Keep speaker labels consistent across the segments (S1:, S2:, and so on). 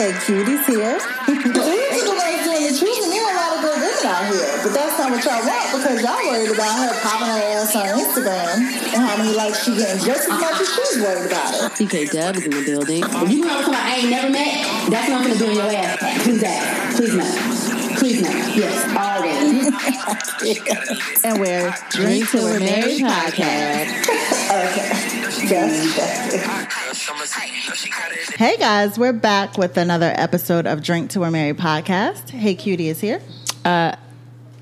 S1: Hey, cuties here. These people ain't doing the choosing. There are a lot of good women out here, but that's not what y'all want because y'all worried about her popping her ass on Instagram and how many likes she getting just as much as she's worried about it.
S2: CK Dub is in the building.
S3: If you want to come out, I ain't never met, that's what I'm gonna do in your ass. Please that. Please no. Please no. Yes, already.
S1: And we're
S2: Drink Till We're Married podcast.
S1: Hey guys, we're back with another episode of Drink to We're Married podcast. Hey, cutie is here.
S2: Uh,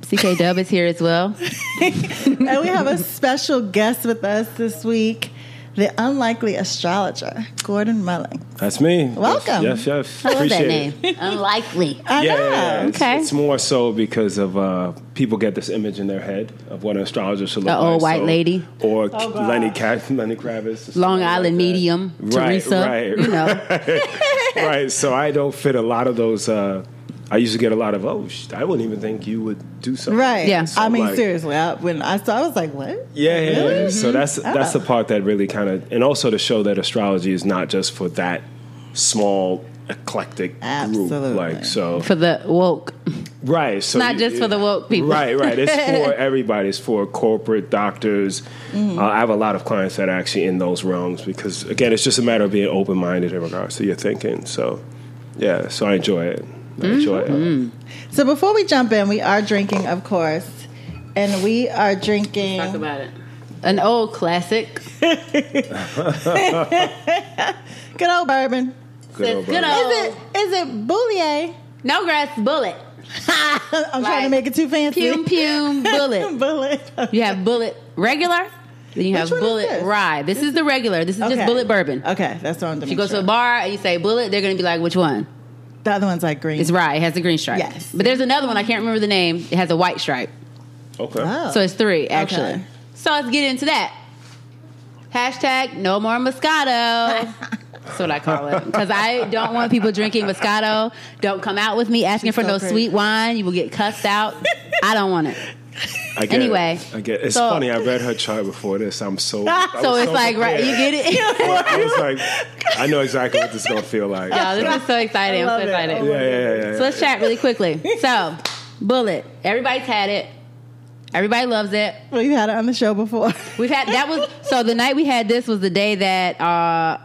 S2: CK Dub is here as well.
S1: and we have a special guest with us this week, the unlikely astrologer, Gordon Mulling.
S4: That's me.
S1: Welcome.
S4: Yes, yes. yes.
S2: I love that name. Unlikely.
S1: I
S4: Yeah,
S1: know.
S4: yeah, yeah. It's,
S2: Okay.
S4: it's more so because of uh, people get this image in their head of what an astrologer should look
S2: The
S4: like.
S2: old white
S4: so-
S2: lady.
S4: Or
S1: Oh,
S4: Lenny, Ca- Lenny Kravitz.
S2: Long Island
S4: like
S2: medium.
S4: Right,
S2: Theresa.
S4: right.
S2: You know.
S4: right. So I don't fit a lot of those. Uh, I used to get a lot of, oh, I wouldn't even think you would do something.
S1: Right.
S2: Yeah.
S1: I mean,
S4: like-
S1: seriously, I, when I saw, I was like, what?
S4: Yeah, yeah.
S1: Really?
S4: yeah. So that's that's
S1: Oh.
S4: the part that really kind of, and also to show that astrology is not just for that small eclectic
S1: Absolutely.
S4: group. Like so,
S2: For the woke.
S4: right? So
S2: not
S4: you-
S2: just for the woke people.
S4: Right, right. It's for everybody. It's for corporate doctors.
S1: Mm-hmm.
S4: Uh, I have a lot of clients that are actually in those realms because, again, it's just a matter of being open minded in regards to your thinking. So, yeah. So I enjoy it. I enjoy
S1: Mm-hmm. So before we jump in, we are drinking, of course, and we are drinking.
S2: Talk about it. An old classic.
S1: Good old bourbon.
S4: Good old
S2: Good old-
S1: Is it? Is it Boulier?
S2: No grass Bulleit.
S1: I'm trying to make it too fancy.
S2: Pum pum Bulleit.
S1: Bulleit.
S2: You have Bulleit regular. Then you have
S1: Which one
S2: Bulleit
S1: this?
S2: rye. This is the regular. This is
S1: Okay.
S2: just Bulleit bourbon.
S1: Okay, that's what I'm
S2: If you go to a bar and you say Bulleit, they're going to be like, which one?
S1: The other one's like green.
S2: It's rye. It has the green stripe.
S1: Yes.
S2: But there's another one. I can't remember the name. It has a white stripe.
S4: Okay.
S1: Oh.
S2: So it's three, actually.
S1: Okay.
S2: So let's get into that. Hashtag no more Moscato. That's what I call it. Because I don't want people drinking Moscato. Don't come out with me asking
S1: She's
S2: for
S1: so
S2: no
S1: crazy.
S2: sweet wine. You will get cussed out. I don't want it.
S4: I get
S2: Anyway,
S4: it. I get. It's
S2: so-
S4: funny. I read her chart before this. I'm so. I
S2: So
S4: was
S2: it's like, right, you get it?
S4: I was like, I know exactly what this is gonna feel like.
S2: Y'all, this is so exciting.
S1: I
S2: I'm so
S1: it.
S2: excited.
S4: Yeah, yeah, yeah, yeah.
S2: So let's chat really quickly. So, Bulleit. Everybody's had it. Everybody loves it.
S1: We've had it on the show before.
S2: We've had that was so the night we had this was the day that uh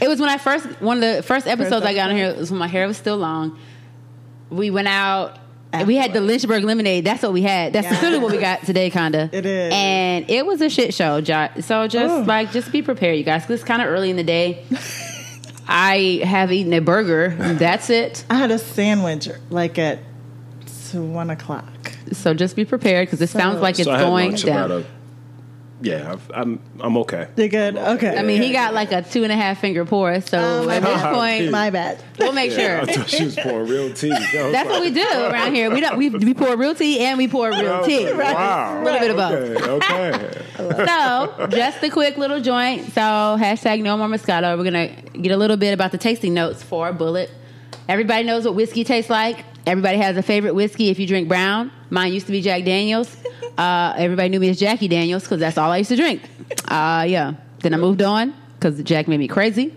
S2: it was when I first one of the first episodes I got on here was when my hair was still long. We went out and we had the Lynchburg lemonade. That's what we had. That's
S1: Yeah.
S2: really what we got today, kinda.
S1: It is.
S2: and it was a shit show. Jo- So just
S1: Ooh.
S2: like just be prepared, you guys. 'cause it's kind of early in the day. I have eaten a burger. That's it.
S1: I had a sandwich like at one o'clock.
S2: So just be prepared because it
S1: So-
S2: sounds like it's
S4: so I had
S2: going
S4: lunch
S2: down.
S4: About a. Yeah, I've, I'm. I'm okay.
S1: You're good. Okay.
S2: I mean, he got like a two and a half finger pour. So
S1: Oh, my
S2: at this
S1: bad.
S2: point,
S1: My bad.
S2: we'll make
S4: Yeah,
S2: sure.
S4: I thought she was pouring real tea. I was
S2: That's what we do around here. We don't we, we pour real tea and we pour real
S4: oh,
S2: tea.
S4: like, Wow.
S2: A little bit of both.
S4: Okay. Okay.
S2: So just a quick little joint. So hashtag no more Moscato. We're gonna get a little bit about the tasting notes for Bulleit. Everybody knows what whiskey tastes like. Everybody has a favorite whiskey if you drink brown. Mine used to be Jack Daniels. Uh, everybody knew me as Jackie Daniels because that's all I used to drink. Uh, yeah. Then I moved on because Jack made me crazy.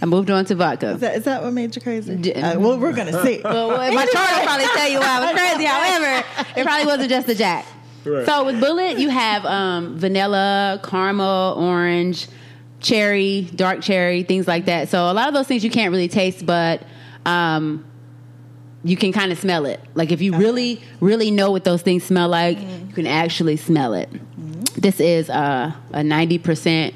S2: I moved on to vodka.
S1: Is that, is that what made you crazy?
S2: D-
S1: Uh, well, we're gonna see.
S2: Well, well, my chart will probably tell you why I was crazy. However, it probably wasn't just the Jack.
S4: Right.
S2: So with Bulleit, you have um, vanilla, caramel, orange, cherry, dark cherry, things like that. So a lot of those things you can't really taste, but um, you can kind of smell it. Like if you really, really know what those things smell like, you can actually smell it. This is uh, a ninety percent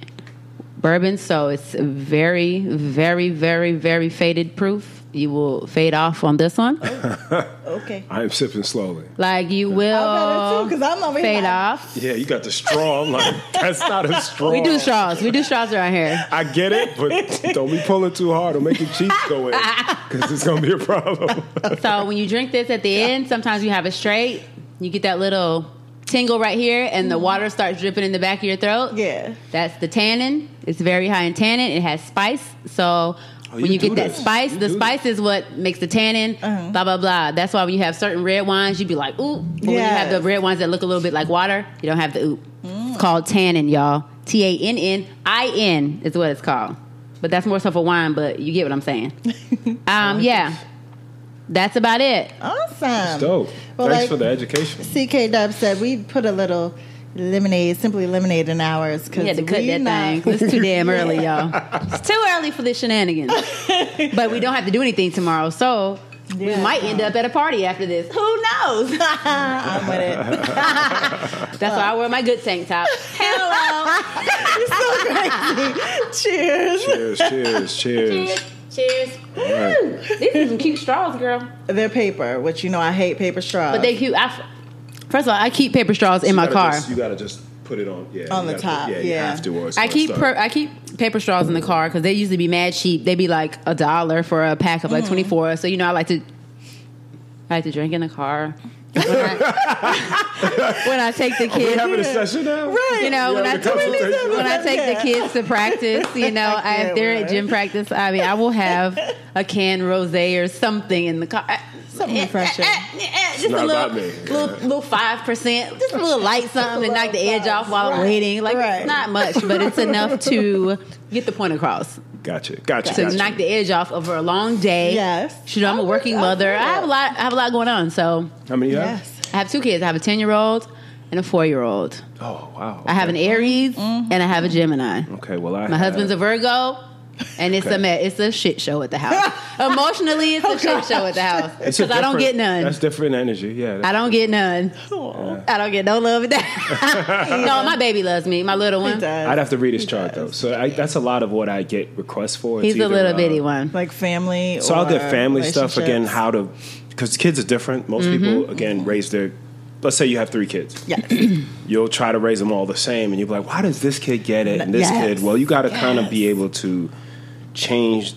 S2: bourbon, so it's very, very, very, very faded proof. You will fade off on this one.
S1: Oh, okay.
S4: I am sipping slowly.
S2: Like you
S1: I better
S2: will
S1: too, because I'm over here.
S2: fade
S1: like,
S2: off.
S4: Yeah, you got the straw. I'm like, that's not a straw.
S2: We do straws. We do straws around here.
S4: I get it, but don't be pulling too hard or make your cheeks go in because it's gonna be a problem.
S2: So when you drink this at the end, sometimes you have it straight. You get that little tingle right here, and the mm-hmm. water starts dripping in the back of your throat.
S1: Yeah.
S2: That's the tannin. It's very high in tannin. It has spice. So when
S4: you
S2: you,
S4: do
S2: get that
S4: this.
S2: spice,
S4: You
S2: the
S4: do
S2: spice is what makes the tannin.
S1: Uh-huh.
S2: Blah blah blah. That's why when you have certain red wines, you'd be like, ooh. But when you have the red wines that look a little bit like water, you don't have the ooh. It's called tannin, y'all. T A N N I N is what it's called. but that's more so for wine. But you get what I'm saying. Um, yeah, that's about it.
S5: Awesome.
S4: Dope.
S5: Well,
S4: Thanks
S5: like-
S4: for the education.
S5: CK Dub said we put a little lemonade, simply lemonade in ours because
S2: We had to cut that thing. 'cause It's too damn early, y'all. It's too early for the shenanigans. but we don't have to do anything tomorrow, so we might end up at a party after this. Who knows?
S5: I'm with it.
S2: That's why I wear my good tank top. Hello.
S5: Cheers.
S4: Cheers, cheers, cheers.
S2: Cheers.
S4: Right.
S2: These are some cute straws, girl.
S5: They're paper, which you know I hate paper straws.
S2: But they cute. I, first of all, I keep paper straws in
S4: You
S2: my car.
S4: just- you gotta just put it on. Yeah,
S5: On the top,
S4: Put, yeah, you
S5: yeah.
S4: have to.
S2: I keep per, I keep paper straws in the car because they usually be mad cheap. They be like a dollar for a pack of
S5: Mm.
S2: like twenty four. So you know I like to I like to drink in the car. When I, when I take the
S4: Are we
S2: kids,
S4: having a session now?
S5: Right.
S2: you know, when I,
S4: having
S2: when I take the kids to practice, you know, I, if they're at gym practice, I mean, I will have a can rosé or something in the car.
S5: Uh, something eh, eh, refreshing.
S2: Eh, just
S4: not
S2: a little, little, little five percent, just a little light something to knock the edge off while I'm
S5: Right.
S2: waiting. Like
S5: Right.
S2: it's not much, but it's enough to get the point across.
S4: Gotcha, gotcha,
S2: To
S4: gotcha.
S2: knock the edge off over a long day.
S5: Yes.
S2: You know, I'm a working
S5: would- I
S2: mother.
S5: would.
S2: I have a lot. I have a lot going on. So
S4: How many you have?
S5: Yes.
S2: I have two kids. I have a ten year old and a four year old.
S4: Oh wow.
S2: I have an Aries
S5: Mm-hmm.
S2: and I have a Gemini.
S4: Okay, well I.
S2: My husband's a Virgo, and it's
S4: Okay.
S2: a me- it's a shit show at the house. Emotionally, it's a shit show at the house because I don't get none.
S4: That's different energy. Yeah.
S2: I don't get none. I don't get no love at that. no, my baby loves me. My little one.
S4: I'd have to read his
S5: He
S4: chart
S5: does.
S4: though. So I, that's a lot of what I get requests for. It's
S2: He's a little
S4: uh,
S2: bitty one.
S5: like family.
S4: So I'll get family stuff again. How to because kids are different. Most
S2: Mm-hmm.
S4: people again raise their. Let's say you have three kids.
S5: Yes.
S4: You'll try to raise them all the same, and you'll be like, "Why does this kid get it and this
S5: Yes.
S4: kid?" Well, you got to kind of be able to change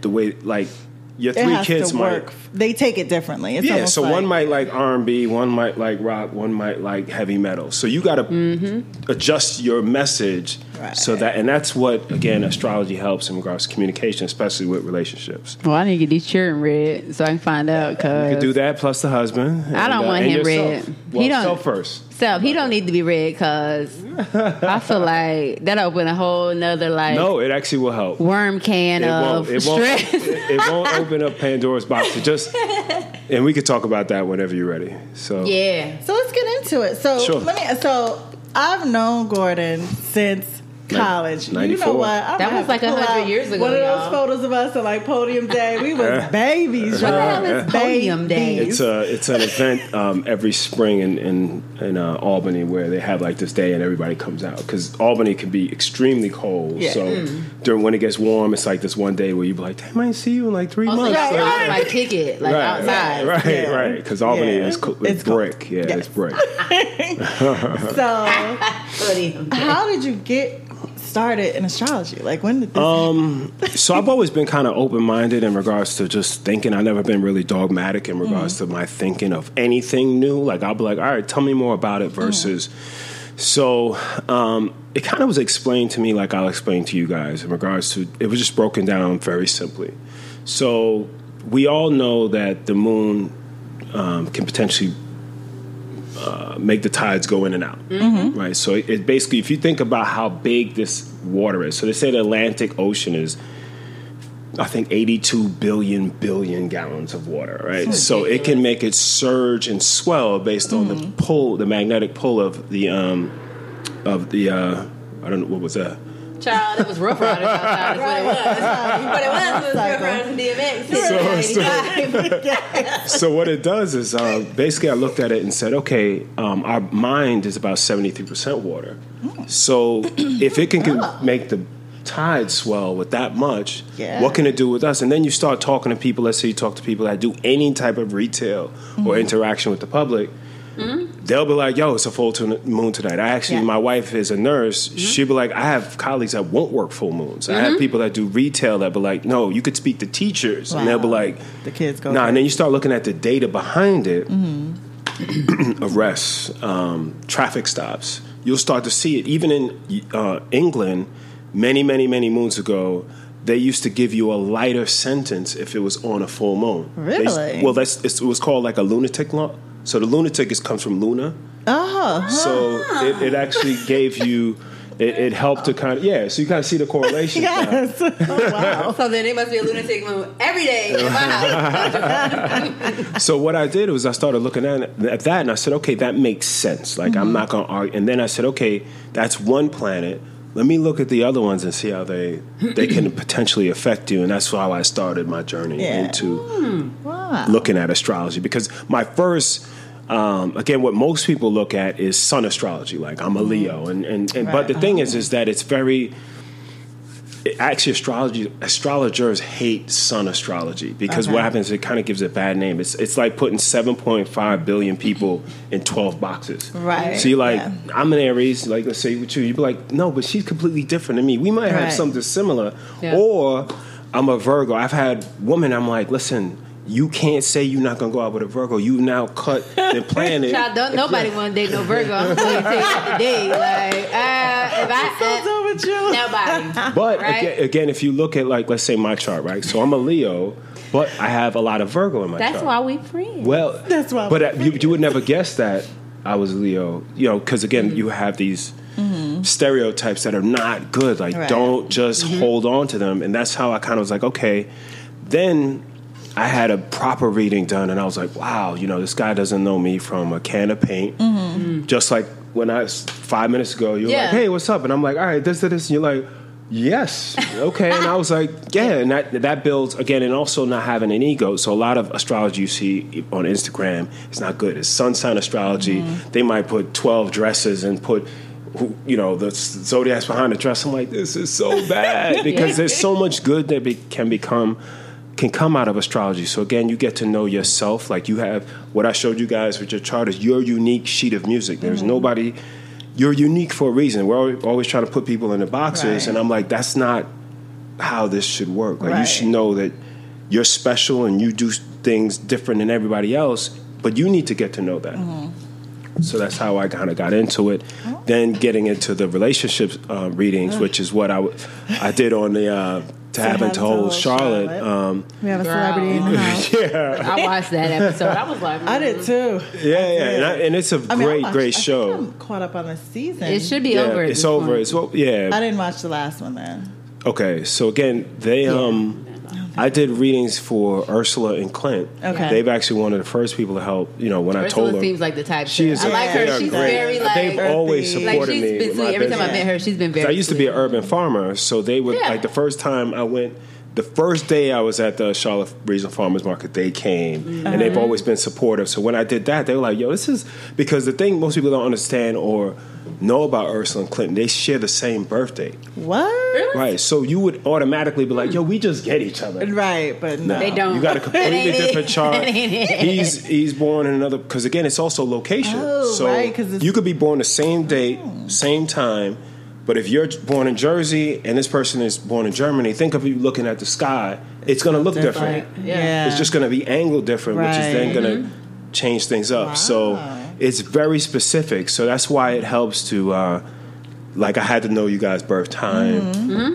S4: the way, like your three kids might.
S5: They take it differently. It's
S4: Yeah, so
S5: like,
S4: one might like R and B, one might like rock, one might like heavy metal. So you got to mm-hmm. adjust your message
S5: Right.
S4: so that, and that's what again astrology helps in regards to communication, especially with relationships.
S2: Well, I need to get these children read so I can find out.
S4: You
S2: Cause
S4: could do that plus the husband.
S2: I don't
S4: and, uh,
S2: want him
S4: yourself.
S2: read.
S4: Well,
S2: He don't-
S4: self first.
S2: self, he don't need to be read because I feel like that open a whole nother like
S4: No, it actually will help.
S2: worm can
S4: It
S2: of
S4: won't. It won't.
S2: stress.
S4: It, it won't open up Pandora's box. It just, and we could talk about that whenever you're ready. So
S2: yeah.
S5: So let's get into it. So
S4: Sure.
S5: let me. So I've known Gordon since college. You know what? I'm
S2: That was like
S5: to pull
S2: 100 years ago,
S5: One of those
S2: y'all.
S5: photos of us at like podium day. We was babies.
S2: What the hell is podium day?
S4: It's a it's an event um, every spring in in, in uh, Albany where they have like this day and everybody comes out because Albany can be extremely cold.
S5: Yeah.
S4: So
S2: Mm.
S4: during when it gets warm, it's like this one day where you be like, "Damn, I ain't see you in like three
S2: Also,
S4: months."
S2: y'all
S5: Right,
S2: lost
S5: right.
S2: my ticket like outside.
S4: right,
S5: Yeah.
S4: right, because Albany
S5: Yeah.
S4: is co-
S5: It's
S4: it's
S5: cold.
S4: brick. Yeah,
S5: Yes.
S4: it's brick.
S5: So
S2: Podium
S5: how did you get started in astrology? Like when did this?
S4: Um, so I've always been kind of open minded in regards to just thinking. I've never been really dogmatic in regards to my thinking of anything new. Like I'll be like, all right, tell me more about it. Versus, so um, it kind of was explained to me like I'll explain to you guys in regards to. It was just broken down very simply. So we all know that the moon um, can potentially uh, make the tides go in and out, right? So it, it basically, if you think about how big this water is, so they say the Atlantic Ocean is, I think, 82 billion billion gallons of water, right? So it can make it surge and swell based on the pull, the magnetic pull of the um, of the uh, I don't know what was that.
S2: Child, it was Ruff Ryders outside. Is what it was. But it was, it was Ruff Ryders and DMX.
S4: So- so- so what it does is uh, basically I looked at it and said, okay, um, our mind is about seventy three percent water. So if it can, can make the tide swell with that much,
S5: Yeah.
S4: what can it do with us? And then you start talking to people. Let's say you talk to people that do any type of retail or interaction with the public. They'll be like, "Yo, it's a full to- moon tonight." I actually,
S5: Yeah.
S4: my wife is a nurse. She'll be like, "I have colleagues that won't work full moons. I have people that do retail that be like, no, you could speak to teachers, and they'll be like,
S5: The kids go
S4: Nah, and then you start looking at the data behind it, arrests, um, traffic stops. You'll start to see it. Even in uh, England, many, many, many moons ago, they used to give you a lighter sentence if it was on a full moon. They-
S5: Really?
S4: well, that's it's, it was called like a lunatic law. So the lunatic is comes from Luna.
S5: oh,
S4: So it, it actually gave you it, it helped to kind of yeah. So you kind of see the correlation.
S5: Yes. Oh, wow.
S2: So then it must be a lunatic moon every day in my house.
S4: So what I did was I started looking at, at that and I said, okay, that makes sense. Like I'm mm-hmm. not gonna argue. And then I said, okay, that's one planet. Let me look at the other ones and see how they they can potentially affect you. And that's how I started my journey
S5: Yeah.
S4: into mm.
S5: Wow.
S4: looking at astrology because my first. Um, again, what most people look at is sun astrology. Like I'm a Leo, and, and, and but the thing is, is that it's very actually astrology astrologers hate sun astrology because what
S5: Okay.
S4: happens it kind of gives it a bad name. It's it's like putting 7.5 billion people in 12 boxes.
S5: Right,
S4: so you're like
S5: yeah.
S4: i'm an aries like let's say with you. You'd be like no but she's completely different than me. We might have something similar.
S2: Yeah.
S4: or i'm a virgo. I've had women i'm like listen you can't say you're not gonna go out with a Virgo. You now cut the planet.
S2: Child, don't nobody want to date no Virgo. I'm going to tell you that today. Like, uh, if
S5: What's
S2: I,
S5: up with you?
S2: nobody.
S4: But
S2: Right?
S4: again, again, if you look at like let's say my chart, right? So I'm a Leo, but I have a lot of Virgo in my chart.
S2: That's
S4: chart.
S2: why we friends.
S4: Well,
S5: That's why
S4: But
S5: we're
S4: uh, you, you would never guess that I was Leo, you know, because again,
S2: Mm-hmm.
S4: you have these stereotypes that are not good. Like,
S5: Right.
S4: don't just
S2: Mm-hmm.
S4: hold on to them. And that's how I kind of was like, okay. Then I had a proper reading done, and I was like, wow, you know, this guy doesn't know me from a can of paint. Just like when I five minutes ago, you were
S2: Mm-hmm. Yeah.
S4: like, hey, what's up? And I'm like, all right, this, this, this. And you're like, yes, okay. and I was like, yeah, and that that builds again, and also not having an ego. So a lot of astrology you see on Instagram is not good. It's sun sign astrology. They might put twelve dresses and put. who- You know the zodiacs behind the dress. I'm like, this is so bad because there's so much good that be, can become can come out of astrology. So again, you get to know yourself. Like you have what I showed you guys with your chart is your unique sheet of music. There's nobody. You're unique for a reason. We're always, trying to put people in the boxes,
S5: Right.
S4: and I'm like, that's not how this should work. Like you should know that you're special and you do things different than everybody else, but you need to get to know that. So that's how I kind of got into it. Then getting into the relationships uh, readings, which is what I, w- I did on the uh, to have and to hold Charlotte.
S5: Charlotte.
S4: Um,
S5: We have a
S2: Girl.
S5: celebrity in the house.
S4: yeah,
S2: I watched that episode. I was like,
S5: I did too.
S4: yeah, yeah, and, I, and it's a
S5: I mean,
S4: great,
S5: I watched-
S4: great
S5: I think
S4: show.
S5: I'm caught up on the season.
S2: It should be
S4: Yeah,
S2: over. at
S4: it's
S2: this
S4: over.
S2: point.
S4: It's well, yeah.
S5: I didn't watch the last one then.
S4: Okay, so again, they um, I did readings for Ursula and Clint.
S5: Okay.
S4: they've actually one of the first people to help. You know, when I
S2: Ursula
S4: told them,
S2: seems like the type.
S4: she
S2: to-
S4: is.
S2: I like
S4: they
S2: her.
S4: are
S2: She's
S4: great.
S2: very like.
S4: They've always
S5: earthy.
S2: like
S4: supported
S2: she's
S4: me.
S2: been
S4: with my
S2: sweet. Every time I
S4: business.
S2: met her, she's been very.
S4: I used to be an urban farmer, so they would
S2: Yeah.
S4: like the first time I went. The first day I was at the Charlotte Regional Farmers Market, they came, and
S2: Mm-hmm.
S4: they've always been supportive. So when I did that, they were like, "Yo, this is because the thing most people don't understand or know about Ursula and Clinton. They share the same birthday,
S5: What?
S4: right? So you would automatically be like, "Yo, we just get each other."
S5: Right, but no.
S2: They don't.
S4: You got a
S2: That
S4: completely
S2: it.
S4: different chart.
S2: That ain't it.
S4: He's he's born in another because again, it's also location.
S5: Oh,
S4: so
S5: right, 'cause it's-
S4: you could be born the same date, same time, but if you're born in Jersey and this person is born in Germany, think of you looking at the sky. It's going to look different.
S5: Yeah.
S4: It's just going to be angled different, which is then going to change things up. So it's very specific. So that's why it helps to. Uh, like I had to know you guys' birth time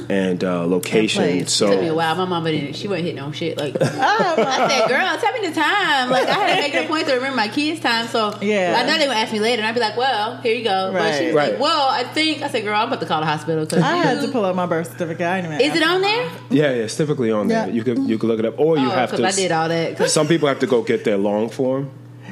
S4: and uh, location. So
S2: It took me a while. My mama didn't. She wasn't hitting on shit. Like I said, girl, tell me the time. Like I had to make it a point to remember my kids' time. So
S5: Yeah.
S2: I know they would ask me later, and I'd be like, well, here you go. But she was
S4: Right.
S2: like, well, I think I said, girl, I'm about to call the hospital. Cause
S5: I had to pull up my birth certificate. I didn't
S2: Is it on there?
S4: Yeah, yeah, it's typically on there. You could you could look it up, or you
S2: oh,
S4: have to.
S2: I did all that. 'Cause-
S4: Some people have to go get their long form.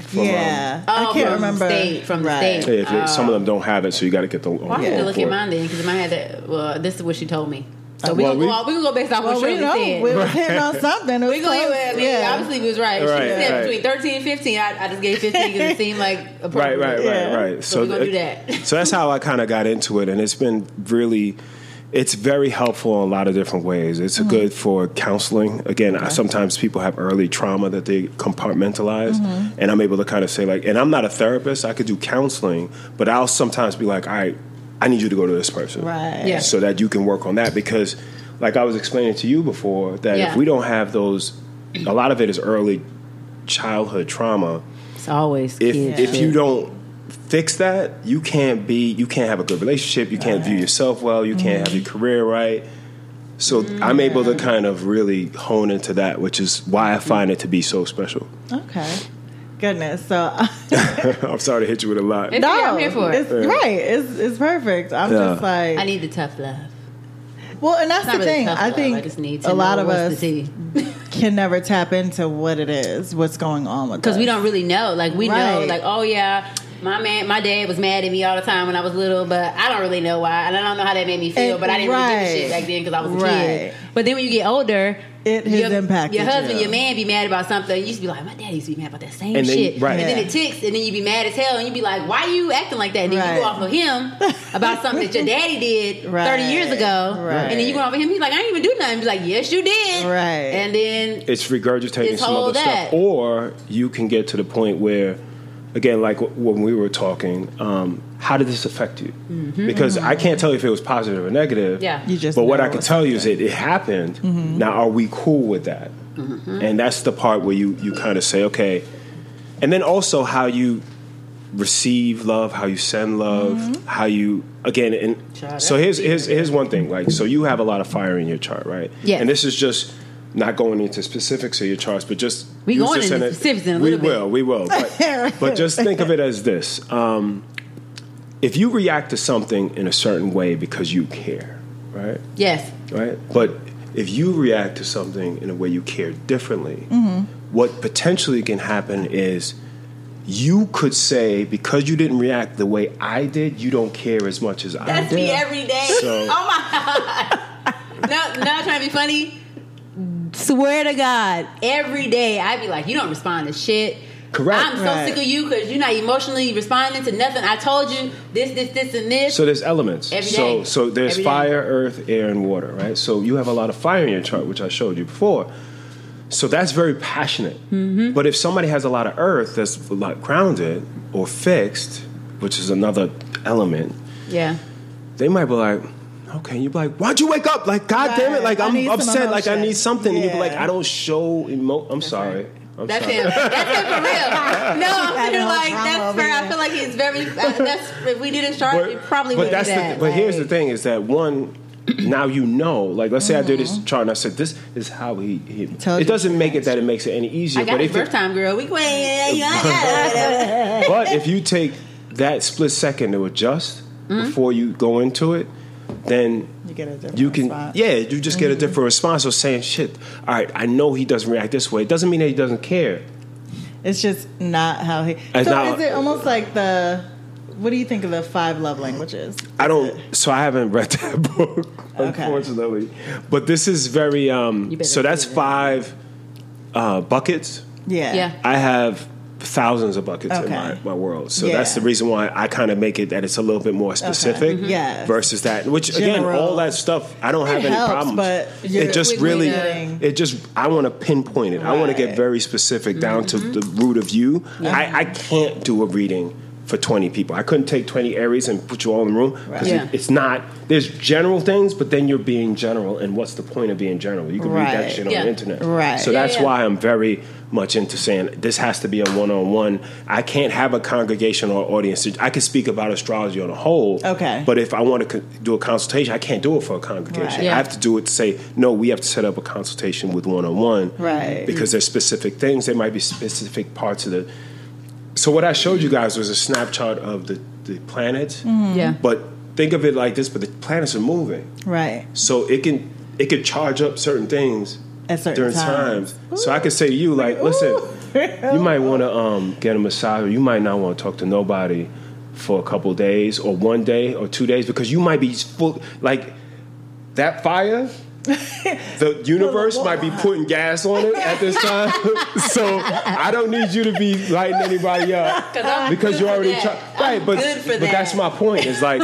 S4: From, um,
S5: yeah,
S2: Oh,
S5: I can't
S2: from
S5: remember.
S2: state- from the
S5: right.
S2: state.
S4: if it- some of them don't have it, so you got to get the long
S2: Well, I had to look at mine then because mine had that. Well, this is what she told me. So we
S4: Well,
S2: gonna
S4: we-
S2: go. off- We can go based off
S5: Well,
S2: what
S5: we
S2: Shirley
S5: know
S2: said.
S5: we was hitting on something.
S2: We gonna
S5: close.
S2: I
S5: yeah.
S2: obviously we was right.
S4: Right,
S2: she said
S4: right.
S2: between 13 and 15. I, I just gave 15 because it seemed like
S4: Right,
S2: appropriate.
S4: right, right,
S5: Yeah.
S4: right.
S2: So we gonna do that.
S4: so that's how I kind of got into it, and it's been really, it's very helpful in a lot of different ways. It's
S5: Mm-hmm.
S4: good for counseling. Again, I, sometimes people have early trauma that they compartmentalize,
S5: Mm-hmm.
S4: and I'm able to kind of say like, and I'm not a therapist. I could do counseling, but I'll sometimes be like, all right, I need you to go to this person,
S5: Right.
S2: Yeah.
S4: so that you can work on that because, like I was explaining to you before, that
S2: Yeah.
S4: if we don't have those, a lot of it is early childhood trauma
S2: It's always
S4: if
S2: kids.
S4: if you don't fix that, you can't be you can't have a good relationship, you can't view yourself well, you can't have your mm-hmm. career right. So I'm able to kind of really hone into that, which is why I find it to be so special.
S5: Okay.
S1: goodness. So
S4: I'm sorry to hit you with a lot.
S2: It's- Yeah, I'm here for it.
S1: It's, Right. It's it's perfect. I'm
S4: Yeah.
S1: just like
S2: I need the tough love.
S1: well, and that's
S2: It's
S1: the
S2: really
S1: thing. I think
S2: I just need to
S1: a lot of us can never tap into what it is, what's going on with
S2: because we don't really know. Like we know, like oh yeah, my man, my dad was mad at me all the time when I was little, but I don't really know why, and I don't know how that made me feel.
S1: And-
S2: but I didn't really give a
S1: right.
S2: shit back then because I was a
S1: Right.
S2: kid. But then when you get older,
S1: It has
S2: your,
S1: impacted
S2: your husband,
S1: you.
S2: your man, be mad about something. You used to be like, my dad used to be mad about that same
S4: And then-
S2: shit,
S4: right.
S2: and then it ticks, and then you be mad as hell, and you be like, why are you acting like that? And then
S1: Right.
S2: you go off of him about something that your daddy did thirty years ago,
S1: Right.
S2: and then you go off of him. He's like, I didn't even do nothing. He's like, yes, you did,
S1: Right.
S2: And then
S4: it's regurgitating
S2: It's
S4: some other
S2: that.
S4: stuff, or you can get to the point where, again, like when we were talking, um, how did this affect you? Because I can't tell you if it was positive or negative.
S2: Mm-hmm. Yeah.
S1: You just
S4: but what I can tell you is it, it happened. Now, are we cool with that?
S2: Mm-hmm.
S4: And that's the part where you you kind of say, okay, and then also how you receive love, how you send love, how you again. And
S2: Child,
S4: so here's here's here's one thing. Like, so you have a lot of fire in your chart, right?
S2: Yes.
S4: And this is just not going into specifics of your charts, but just
S2: We
S4: use
S2: going
S4: this
S2: into
S4: in
S2: specifics in a
S4: we
S2: little bit.
S4: will, we will. But, but just think of it as this: um, if you react to something in a certain way because you care, right?
S2: yes,
S4: right? But if you react to something in a way you care differently,
S2: Mm-hmm.
S4: what potentially can happen is you could say because you didn't react the way I did, you don't care as much as I
S2: That's
S4: did.
S2: me every day.
S4: So-
S2: oh my god. no, not trying to be funny. Swear to God, every day I'd be like, you don't respond to shit.
S4: Correct.
S2: I'm so
S1: Right.
S2: sick of you because you're not emotionally responding to nothing. I told you this, this, this, and this.
S4: So there's elements.
S2: Every
S4: so
S2: day.
S4: so there's
S2: Every day.
S4: fire, earth, air, and water, right? So you have a lot of fire in your chart, which I showed you before. So that's very passionate.
S2: Mm-hmm.
S4: But if somebody has a lot of earth that's a lot grounded or fixed, which is another element,
S2: yeah.
S4: they might be like, okay, You'd be like, why'd you wake up? Like, god damn it, like
S1: I
S4: I'm upset, like I need something. And you'd be like, I don't show emo. I'm sorry. I'm
S2: That's
S4: sorry.
S2: him. That's him for real. No, I'm
S1: Having
S2: sitting like that's
S1: over
S2: fair. I feel like he's very. Uh, that's if we didn't start, it probably
S4: but
S2: would
S4: that's
S2: be
S4: the,
S2: that.
S4: but here's the thing is that one now you know like let's say I do
S2: Mm-hmm.
S4: this chart and I said this is how he, he it
S1: you.
S4: doesn't make it that it makes it any easier
S2: I got
S4: but
S2: it
S4: if
S2: first
S4: it,
S2: time, girl. We wait. Yeah,
S4: but if you take that split second to adjust
S2: Mm-hmm.
S4: before you go into it then
S1: You get a different
S4: you can
S1: response.
S4: yeah you just get a different response so saying shit all right I know he doesn't react this way it doesn't mean that he doesn't care
S1: It's just not how he.
S4: It's
S1: so
S4: not-
S1: is it almost like the? What do you think of the five love languages?
S4: I don't. So I haven't read that book, unfortunately. But this is very. Um, so that's five uh, buckets.
S1: Yeah.
S2: Yeah.
S4: I have thousands of buckets in my, my world. So
S1: Yeah.
S4: that's the reason why I kind of make it that it's a little bit more specific.
S1: Mhm. Yes.
S4: Versus that, which again, all that stuff, I don't have
S1: It
S4: any
S1: helps,
S4: problems.
S1: but
S4: it just really,
S1: getting-
S4: it just, I want to pinpoint it. I want to get very specific down to the root of you. I, I can't do a reading for 20 people. I couldn't take 20 Aries and put you all in the room because
S2: Yeah.
S4: it, it's not, there's general things, but then you're being general. And what's the point of being general? You can read that
S1: Right.
S4: shit
S2: Yeah.
S4: on the internet.
S1: Right.
S4: So that's
S2: yeah.
S4: why I'm very much into saying this has to be a one on one. I can't have a congregation or audience. I can speak about astrology on a whole.
S1: Okay.
S4: But if I want to do a consultation, I can't do it for a congregation.
S1: Right.
S4: I have to do it to say, no, we have to set up a consultation with one on one.
S1: Right.
S4: Because there's specific things. There might be specific parts of the. So what I showed you guys was a snapshot of the, the planets.
S2: Yeah.
S4: But think of it like this: but the planets are moving,
S1: Right.
S4: so it can it could charge up certain things
S1: At certain
S4: during
S1: times.
S4: times. So I could say to you, like, listen, you might want to um, get a massage, or you might not want to talk to nobody for a couple days, or one day, or two days, because you might be full. Like that fire, the universe might be putting gas on it at this time. so I don't need you to be lighting anybody up
S2: I'm
S4: because you're already
S2: that.
S4: try-
S2: I'm
S4: right. But
S2: good for
S4: but
S2: that.
S4: that's my point. Is like,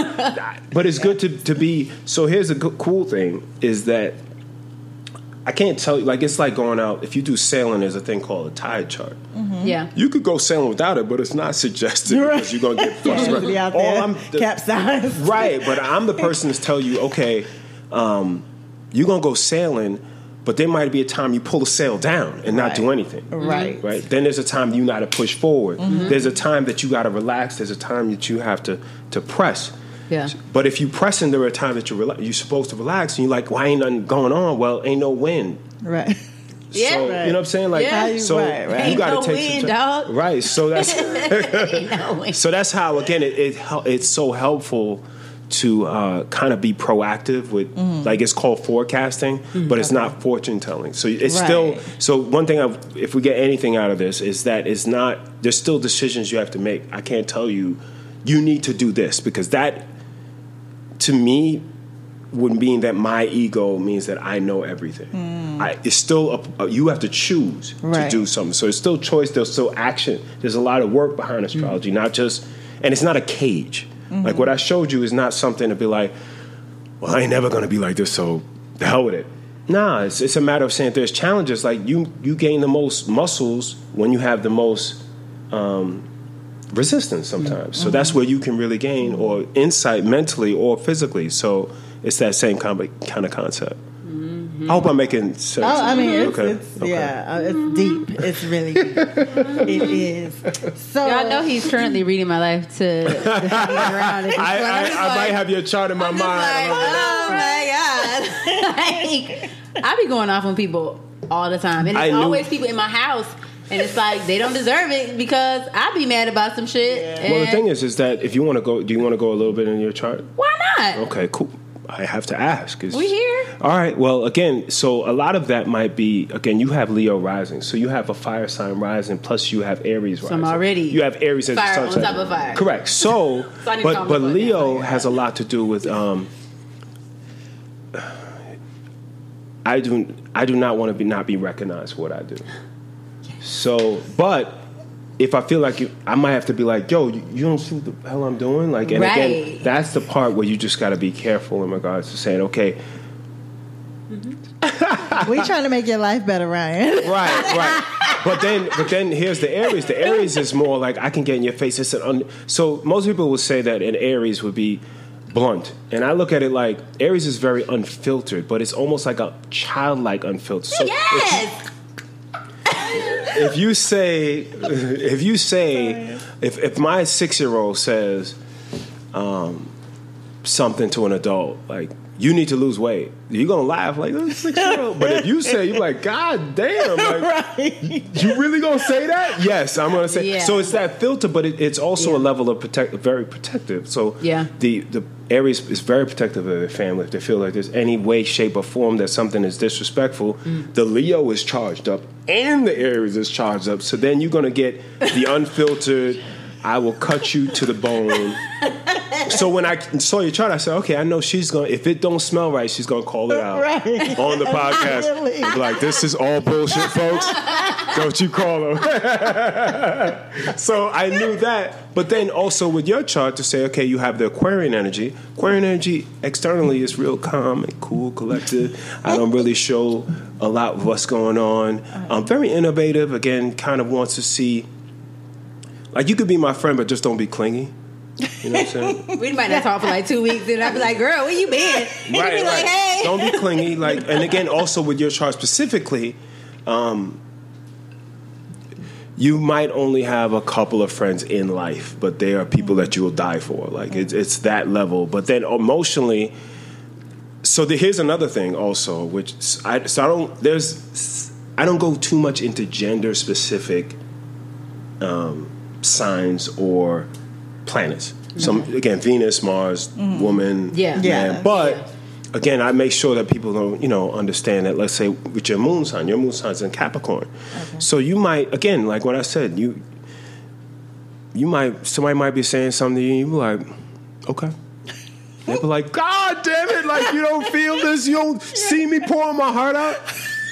S4: but it's good to to be. So here's a good, cool thing is that I can't tell you. Like it's like going out. If you do sailing, there's a thing called a tide chart.
S2: Yeah.
S4: You could go sailing without it, but it's not suggested
S1: Right.
S4: because you're gonna get frustrated.
S1: be
S4: All I'm- the-
S1: capsized.
S4: right, but I'm the person to tell you, okay, um, you're gonna go sailing, but there might be a time you pull the sail down and not do anything.
S1: Right.
S4: Right. Then there's a time you got to push forward.
S2: Mm-hmm.
S4: There's a time that you got to relax. There's a time that you have to to press.
S2: Yeah.
S4: But if you press and there are times that you're rela- you're supposed to relax and you're like, why ain't nothing going on? Well, ain't no wind.
S1: Right.
S2: Yeah.
S4: So,
S1: Right.
S4: you know what I'm saying? Like,
S2: Yeah.
S1: You-
S4: so
S1: right, right.
S4: you got to
S2: no
S4: take
S2: win,
S4: some time.
S2: dog.
S4: Right. So that's
S2: no
S4: so that's how again it, it it's so helpful to uh, kind of be proactive with
S1: Mm-hmm.
S4: like it's called forecasting, but it's not fortune telling. So it's
S1: Right.
S4: still so one thing I, if we get anything out of this is that it's not there's still decisions you have to make. I can't tell you you need to do this because that to me would mean that my ego means that I know everything. I, it's still a, you have to choose to do something. So it's still choice. There's still action. There's a lot of work behind astrology, not just and it's not a cage. Like what I showed you is not something to be like, well, I ain't never gonna be like this, so the hell with it. Nah, it's, it's a matter of saying there's challenges. Like you, you gain the most muscles when you have the most um, resistance. Sometimes, so that's where you can really gain or insight mentally or physically. So it's that same kind of, kind of concept. I hope I'm making sense.
S1: Oh, I mean, it's,
S4: Okay,
S1: it's
S4: okay.
S1: yeah, uh, it's deep. It's really deep. it is. So
S2: Y'all know he's currently reading my life to, to have around. at
S4: I,
S2: point.
S4: I,
S2: I'm just
S4: I might have your chart in my
S2: I'm
S4: mind.
S2: like, oh my god! like, I be going off on people all the time, and it's always people in my house, and it's like they don't deserve it because I'd be mad about some shit.
S4: well, the thing is, is that if you want to go, do you want to go a little bit in your chart?
S2: why not?
S4: Okay, cool. I have to ask. Is-
S2: We here.
S4: All right. Well, again, so a lot of that might be again. You have Leo rising, so you have a fire sign rising, plus you have Aries rising.
S2: I'm already
S4: You have Aries as
S2: fire on top of fire.
S4: Correct. So,
S2: So I need to
S4: but but Leo has a lot to do with. Um, I do I do not want to be not be recognized for what I do. So, but if I feel like you, I might have to be like, yo, you, you don't see what the hell I'm doing, like, and again, that's the part where you just got to be careful in regards to saying, okay, mm-hmm.
S1: we trying to make your life better, Ryan.
S4: right, right. But then, but then here's the Aries. The Aries is more like I can get in your face. It's an un, so most people will say that an Aries would be blunt, and I look at it like Aries is very unfiltered, but it's almost like a childlike unfiltered. So
S2: Yes.
S4: If you say if you say if if my six year old says um, something to an adult like you need to lose weight. You're gonna laugh like "That's six year old. But if you say you're like god damn like you really gonna say that? Yes i'm gonna say.
S2: Yeah.
S4: so it's that filter but it, it's also a level of protect very protective. So
S2: Yeah.
S4: the the aries is very protective of their family. If they feel like there's any way shape or form that something is disrespectful
S2: Mm.
S4: the leo is charged up and the aries is charged up. So then you're going to get the unfiltered i will cut you to the bone so when i saw your chart i said okay i know she's going to if it don't smell right she's going to call it out
S1: Right.
S4: on the podcast like this is all bullshit folks don't you call them so I knew that. But then also with your chart to say, okay, you have the Aquarian energy. Aquarian energy externally is real calm and cool, collected. I don't really show a lot of what's going on. I'm very innovative. Again, kind of wants to see. Like you could be my friend, but just don't be clingy. You know what I'm saying?
S2: We might not talk for like two weeks, and I'd be like, "Girl, where you been?" And you'd be like, "Hey."
S4: Don't be clingy. Like, and again, also with your chart specifically, um, you might only have a couple of friends in life, but they are people that you will die for. Like, it's it's that level. But then emotionally, so the, here's another thing also, which I so I don't there's I don't go too much into gender specific um, signs or planets. Some again, Venus, Mars, woman,
S2: Yeah.
S4: man.
S1: Yeah.
S4: But again, I make sure that people don't, you know, understand that. Let's say with your moon sign, your moon sign's in Capricorn, so you might, again, like what I said, you, you might, somebody might be saying something, to you, and you be like, okay. They be like, God damn it! Like you don't feel this, you don't see me pouring my heart out.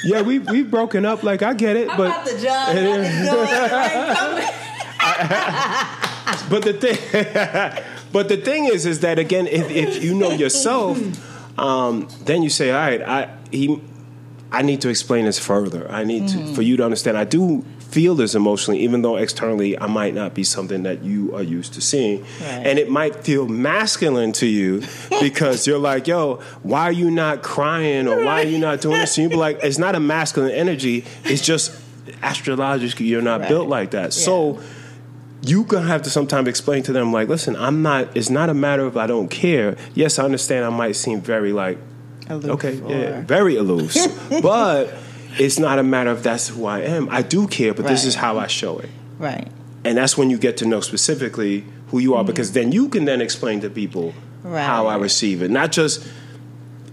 S4: Yeah, we we've broken up. Like I get it,
S2: I'm
S4: but
S2: about the job. I'm just going.
S4: but the thing, but the thing is, is that again, if, if you know yourself, um, then you say, all right, I he, I need to explain this further. I need to for you to understand. I do feel this emotionally, even though externally I might not be something that you are used to seeing, and it might feel masculine to you because you're like, yo, why are you not crying or why are you not doing this? And you be like, it's not a masculine energy. It's just astrologically you're not built like that. So you gonna have to sometimes explain to them like listen i'm not it's not a matter of i don't care yes i understand i might seem very like
S1: Aloof
S4: okay yeah very aloof but it's not a matter of that's who I am. I do care, but this is how I show it.
S1: Right.
S4: And that's when you get to know specifically who you are, mm-hmm. because then you can then explain to people
S1: Right.
S4: how I receive it. Not just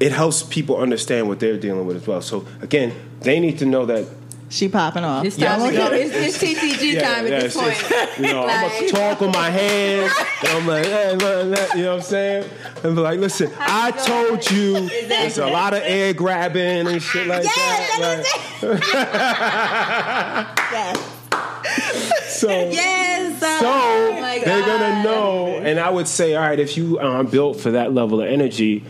S4: it helps people understand what they're dealing with as well. So again, they need to know that
S1: She popping off.
S2: It's time to go. It's, it's TTG
S4: Yeah,
S2: time at this point.
S4: you know, I'm gonna
S2: Like-
S4: talk with my hands, and I'm like, hey, look, look, you know what I'm saying? And be like, listen, I told you there's a lot of air grabbing and shit like that.
S1: Yes.
S4: Like, so,
S2: Yes. uh,
S4: so
S2: oh my
S4: they're gonna know. And I would say, all right, if you aren't built for that level of energy.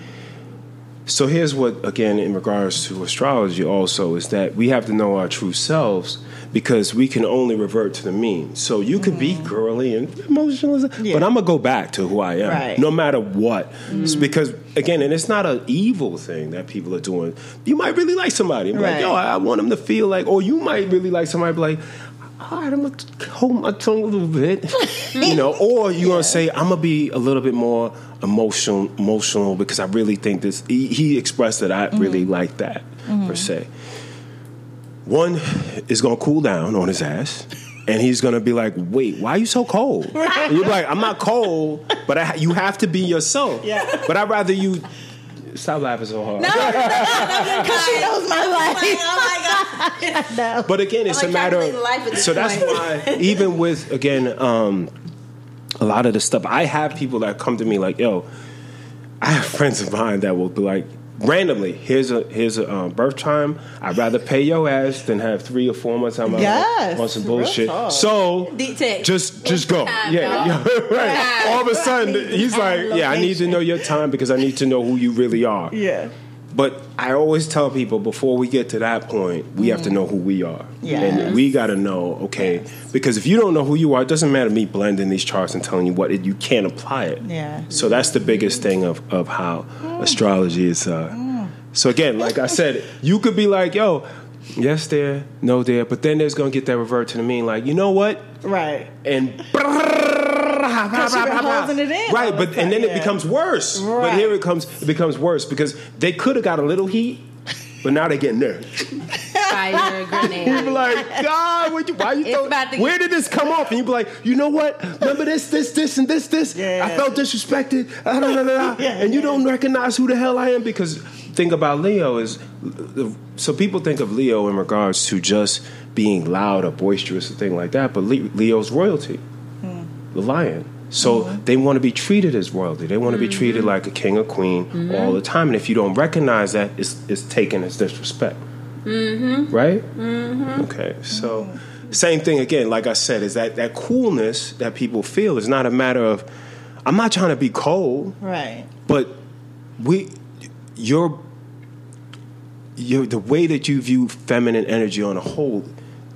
S4: So here's what, again, in regards to astrology, also is that we have to know our true selves because we can only revert to the mean. So you could be mm-hmm. girly and emotional,
S1: Yeah.
S4: but I'm gonna go back to who I am,
S1: Right.
S4: no matter what. It's mm. because again, and it's not an evil thing that people are doing. You might really like somebody, and be like, yo, I want them to feel like, or you might really like somebody, be like. All right, I'm gonna hold my tongue a little bit, you know, or you're gonna say I'm gonna be a little bit more emotional, emotional because I really think this. He, he expressed that I mm-hmm. really like that mm-hmm. per se. One is gonna cool down on his ass, and he's gonna be like, "Wait, why are you so cold?" And you're like, "I'm not cold, but I, you have to be yourself."
S1: Yeah.
S4: But I'd rather you stop laughing so hard.
S1: Because she knows my life.
S2: Oh my God.
S1: no.
S4: But again, it's
S2: I'm
S4: a matter
S2: trying to live life at
S4: of
S2: this
S4: so that's
S2: point.
S4: why even with again um, a lot of the stuff I have people that come to me like yo I have friends of mine that will be like randomly here's a here's a um, birth time I'd rather pay your ass than have three or four months on my
S1: Yes,
S4: on some bullshit
S1: talk.
S4: so
S2: Detect.
S4: just just go
S2: time,
S4: yeah, yeah right
S2: Time.
S4: all of a sudden he's like yeah I need to know your time because I need to know who you really are
S1: Yeah.
S4: But I always tell people before we get to that point, we have to mm-hmm. know who we are.
S1: Yes.
S4: And we got to know, okay, because if you don't know who you are, it doesn't matter me blending these charts and telling you what it, you can't apply it.
S1: Yeah.
S4: So that's the biggest thing of, of how mm. astrology is. Uh, mm. so again, like I said, you could be like, yo, yes, there, no, there, but then there's going to get that revert to the mean, like, you know what?
S1: Right.
S4: and
S1: Because you've been holding it in. All
S4: right
S1: the
S4: but and then
S1: time,
S4: it becomes worse. But here it comes it becomes worse because they could have got a little heat but now they're getting there
S2: Fire
S4: you be
S2: grenade.
S4: like god what you, why you
S2: It's
S4: throw,
S2: about to
S4: where did this come off? And you be like you know what? Remember this this this and this this?
S1: Yeah.
S4: i felt disrespected. Ah, da, da, da, da.
S1: Yeah,
S4: and you don't recognize who the hell i am because thing about leo is so people think of leo in regards to just being loud or boisterous or thing like that but leo's royalty the lion. So mm-hmm. they want to be treated as royalty. They want to be mm-hmm. treated like a king or queen mm-hmm. all the time. And if you don't recognize that, it's, it's taken as disrespect. Mm-hmm. Right? Mm-hmm. Okay. So same thing again. Like I said, is that that coolness that people feel is not a matter of. I'm not trying to be cold,
S1: Right.
S4: but we, your, your the way that you view feminine energy on a whole,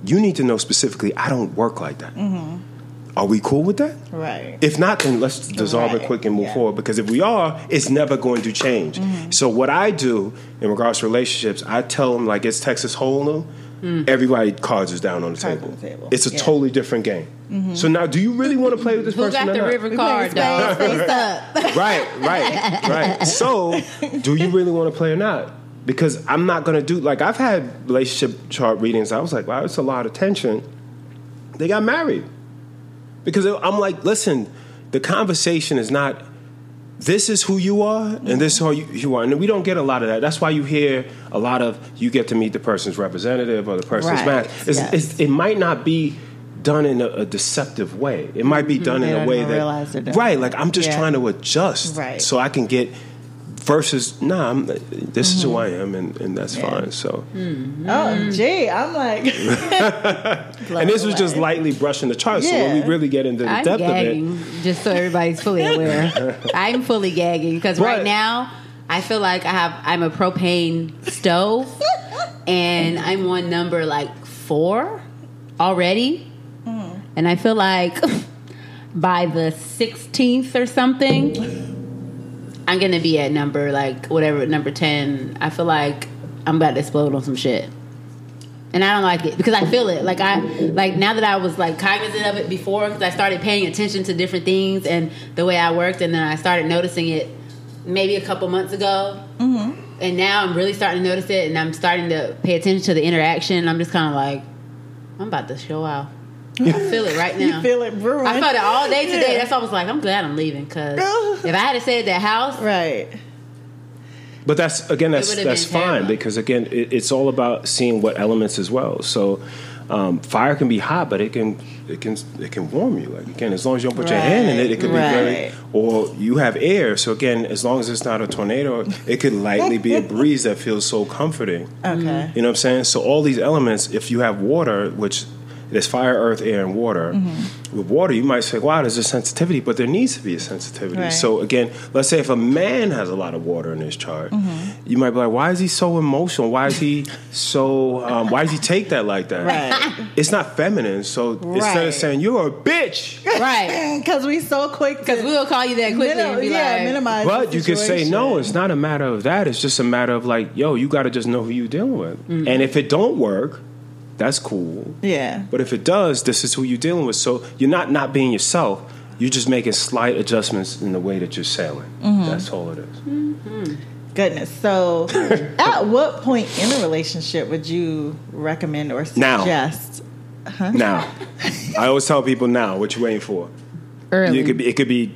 S4: you need to know specifically. I don't work like that. Are we cool with that?
S1: Right.
S4: If not, then let's dissolve it quick and move
S1: yeah.
S4: forward. Because if we are, it's never going to change. Mm-hmm. So what I do in regards to relationships, I tell them like it's Texas Hold'em. Mm. Everybody cards is down on the table.
S1: on the table,
S4: It's a
S1: yeah.
S4: totally different game. Mm-hmm. So now, do you really want to play with this
S2: Who
S4: person
S2: got the
S4: not?
S2: river
S1: We
S2: card,
S1: play
S2: dog?
S1: face up.
S4: right, right, right. So, do you really want to play or not? Because I'm not going to do like I've had relationship chart readings. I was like, wow, it's a lot of tension. They got married because I'm like, listen, the conversation is not. This is who you are, and this is who you, are, and we don't get a lot of that. That's why you hear a lot of you get to meet the person's representative or the person's
S1: Right,
S4: man. It's,
S1: yes.
S4: it's, it might not be done in a, a deceptive way. It might be done
S1: They
S4: in a way that
S1: realize they're doing
S4: right. Like I'm just
S1: Yeah.
S4: trying to adjust,
S1: Right.
S4: so I can get versus nah. I'm, this is who I am, and, and that's
S1: Mm-hmm. Yeah.
S4: fine. So,
S1: Oh, gee. I'm like.
S4: and this was just lightly brushing the chart. So when we really get into the
S2: I'm
S4: depth
S2: gagging, just so everybody's fully aware. I'm fully gagging because right
S4: Right.
S2: now I feel like I have I'm a propane stove, and I'm on number like four already, and I feel like by the 16th or something. I'm gonna be at number like whatever number ten. I feel like I'm about to explode on some shit, and I don't like it because I feel it. Like I like now that I was like cognizant of it before because I started paying attention to different things and the way I worked, and then I started noticing it maybe a couple months ago. Mm-hmm. and now I'm really starting to notice it, and I'm starting to pay attention to the interaction. I'm just kind of like, I'm about to show out. I feel it right now.
S1: You feel it brewing.
S2: I felt it all day today.
S1: Yeah.
S2: That's why I was like, I'm glad I'm leaving because if I had to stay at that house,
S1: Right.
S4: But that's again, that's
S2: would've
S4: that's
S2: been
S4: fine
S2: terrible.
S4: because again, it, it's all about seeing what elements as well. So, um, fire can be hot, but it can it can it can warm you. Like again, as long as you don't put your hand in it, it can be very. Or you have air, so again, as long as it's not a tornado, it could lightly be a breeze that feels so comforting.
S1: Okay.
S4: You know what I'm saying? So all these elements, if you have water, which there's fire, earth, air, and water.
S1: Mm-hmm.
S4: With water, you might say, "Wow, there's a sensitivity," but there needs to be a sensitivity.
S1: Right.
S4: So again, let's say if a man has a lot of water in his chart,
S1: Mm-hmm.
S4: you might be like, "Why is he so emotional? Why is he so? Um, why does he take that like that?"
S1: Right.
S4: It's not feminine. So instead of saying you're a bitch,
S2: right?
S1: Because we so quick
S2: Because we'll call you that quickly
S1: minim-
S2: and be
S1: yeah,
S2: like,
S1: minimize.
S4: but
S1: the
S4: you could say no. It's not a matter of that. It's just a matter of like, yo, you got to just know who you're dealing with,
S1: Mm-hmm.
S4: and if it don't work, that's cool.
S1: Yeah.
S4: But if it does, this is who you're dealing with. So you're not not being yourself. You're just making slight adjustments in the way that you're sailing.
S1: Mm-hmm.
S4: That's all it is.
S1: Goodness. So, at what point in a relationship would you recommend or
S4: Now.
S1: suggest?
S4: Now, I always tell people now what you're waiting for.
S2: early.
S4: It could be. It could be.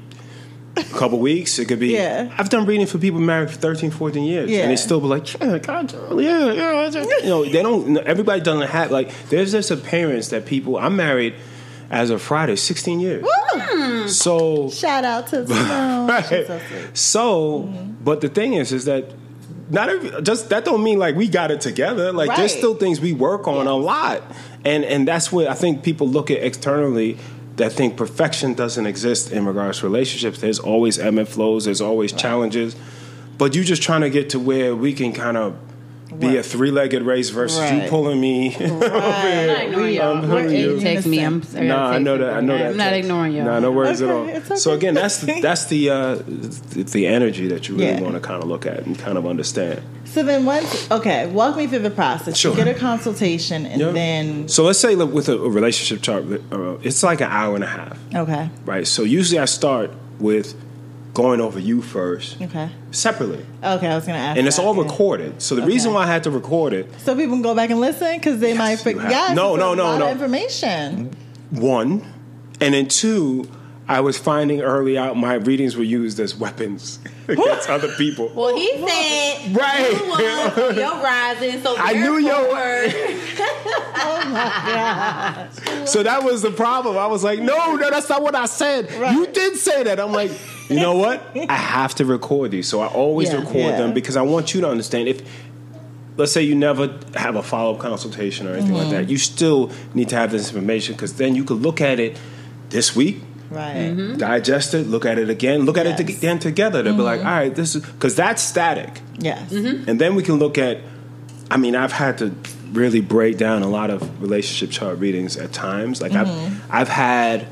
S4: A couple weeks. It could be.
S1: Yeah.
S4: I've done reading for people married for 13, 14 years,
S1: Yeah.
S4: and they still be like, yeah, God, yeah, yeah. You know, they don't. Everybody doesn't have like. There's this appearance that people. I'm married as of Friday, 16 years. So
S1: Shout out to Simone.
S4: right.
S1: So.
S4: So, but the thing is, is that not every, just that don't mean like we got it together. Like there's still things we work on a lot, and and that's what I think people look at externally. That think perfection doesn't exist in regards to relationships. There's always ebb and flows. There's always challenges, but you're just trying to get to where we can kind of be a three-legged race versus you pulling me.
S2: I'm not ignoring y'all.
S4: I'm hurting
S2: Hey,
S4: you.
S2: Text me. I'm. I gotta
S4: I know that. I know that.
S2: I'm not ignoring y'all.
S4: No, no worries at all.
S1: Okay,
S4: So again, that's the, that's the uh, the, the energy that you really
S1: Yeah.
S4: want to kind of look at and kind of understand.
S1: So then, once okay, walk me through the process.
S4: Sure.
S1: You get a consultation, and
S4: Yeah.
S1: then
S4: So let's say look, with a, a relationship chart, uh, it's like an hour and a half,
S1: okay,
S4: right? So usually I start with going over you first,
S1: okay,
S4: separately,
S1: okay. I was gonna ask,
S4: and it's
S1: that,
S4: all
S1: yeah.
S4: recorded. So the reason why I had to record it,
S1: So people can go back and listen because they might
S4: you
S1: forget.
S4: have-
S1: Yes,
S4: No, no, no, no.
S1: Information.
S4: one, and then two. I was finding early out my readings were used as weapons against other people.
S2: Well, he said
S4: Right.
S2: you won your rising, so
S4: I knew your
S2: therefore-
S4: So that was the problem. I was like, no, no, that's not what I said. You did say that. I'm like, you know what? I have to record these. So I always
S2: Yeah.
S4: record
S1: Yeah.
S4: them because I want you to understand if let's say you never have a follow-up consultation or anything like
S1: Mm-hmm.
S4: that, you still need to have this information because then you could look at it this week,
S1: Right.
S4: digest it, look at it again, look at it
S1: Yes. Mm-hmm.
S4: again together to be like, all right, this is because that's static.
S1: Yes.
S4: And then we can look at. I mean, I've had to really break down a lot of relationship chart readings at times. Like I've I've had,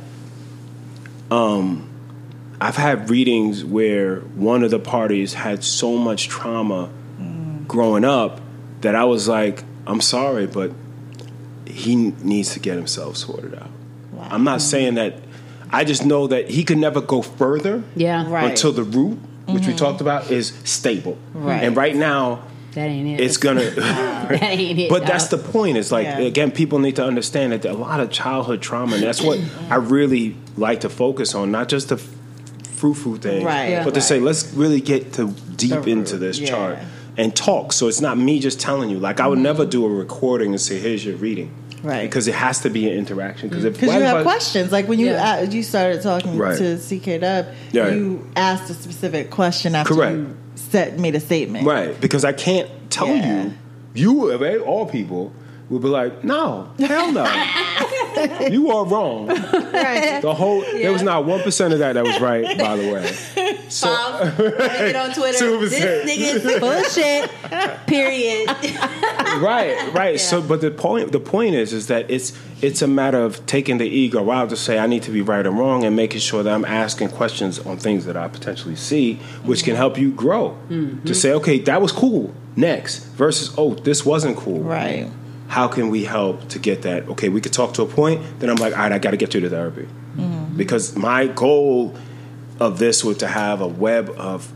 S4: um, I've had readings where one of the parties had so much trauma growing up that I was like, I'm sorry, but he needs to get himself sorted out.
S1: Wow.
S4: I'm not saying that. I just know that he could never go further
S2: Yeah,
S1: Right.
S4: until the root, which we mm-hmm. talked about, is stable.
S1: Right.
S4: And right now,
S2: That ain't it.
S4: it's gonna.
S2: that ain't it.
S4: but
S2: no.
S4: that's the point. It's like
S1: Yeah.
S4: again, people need to understand that there a lot of childhood trauma, and that's what mm-hmm. I really like to focus on, not just the frou frou thing,
S1: Right,
S2: Yeah.
S4: but to
S1: right.
S4: say let's really get to deep
S1: The
S4: into this
S1: yeah.
S4: chart and talk. So it's not me just telling you. Like I would never do a recording and say, "Here's your reading,"
S1: Mm-hmm. Right.
S4: Because it has to be an interaction. Because if
S1: Because you have
S4: everybody-
S1: questions, like when you
S2: Yeah.
S1: uh, you started talking
S4: Right.
S1: to CK Dub,
S4: Yeah.
S1: you asked a specific question after
S4: Correct.
S1: you set made a statement.
S4: Right, because I can't tell
S1: Yeah.
S4: you. You of all people would be like, no, hell no, you are wrong.
S1: Right.
S4: The whole there was not one percent of that that was right. By the way, so
S2: Bob, get on Twitter.
S4: Two
S2: This
S4: percent.
S2: nigga is full of shit. Period.
S4: right, right. So, but the point the point is is that it's it's a matter of taking the ego out to say I need to be right and wrong, and making sure that I'm asking questions on things that I potentially see, which can help you grow. Mm-hmm. To say, okay, that was cool. Next, versus oh, this wasn't cool.
S1: Right.
S4: How can we help to get that? Okay, we could talk to a point. Then I'm like, all right, I got to get you to therapy mm-hmm. because my goal of this was to have a web of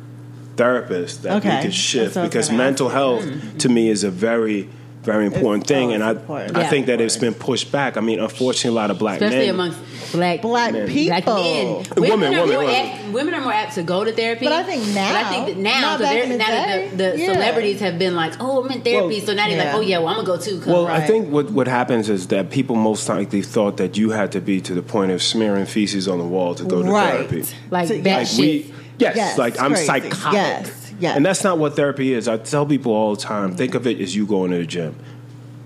S4: therapists that
S1: Okay.
S4: we could shift
S1: That's what I was
S4: because mental health mm-hmm. to me is a very very important
S1: It's-
S4: thing
S1: oh,
S4: and I,
S1: important.
S4: I
S2: Yeah.
S4: think that it's been pushed back i mean unfortunately a lot of black men
S2: especially
S4: men
S2: amongst black
S1: Black
S4: Men.
S1: people.
S2: Black men.
S4: Women,
S2: Women, are
S4: women,
S2: more
S4: women.
S2: apt, women are more apt to go to therapy.
S1: But I think now,
S2: But I think that now,
S1: not
S2: 'cause
S1: back the
S2: now that the, the
S1: Yeah.
S2: celebrities have been like, "Oh, I'm in therapy,"
S4: Well,
S2: so now they're
S1: yeah.
S2: like, "Oh yeah, well I'm gonna go too.
S4: Well, I think what what happens is that people most likely thought that you had to be to the point of smearing feces on the wall to go to
S1: Right.
S4: therapy.
S2: like
S1: So-
S2: that
S4: Like
S2: shit.
S4: we, yes,
S1: Yes,
S4: like I'm
S1: crazy.
S4: psychotic.
S1: Yes, yes.
S4: And that's not what therapy is. I tell people all the time, think of it as you going to the gym.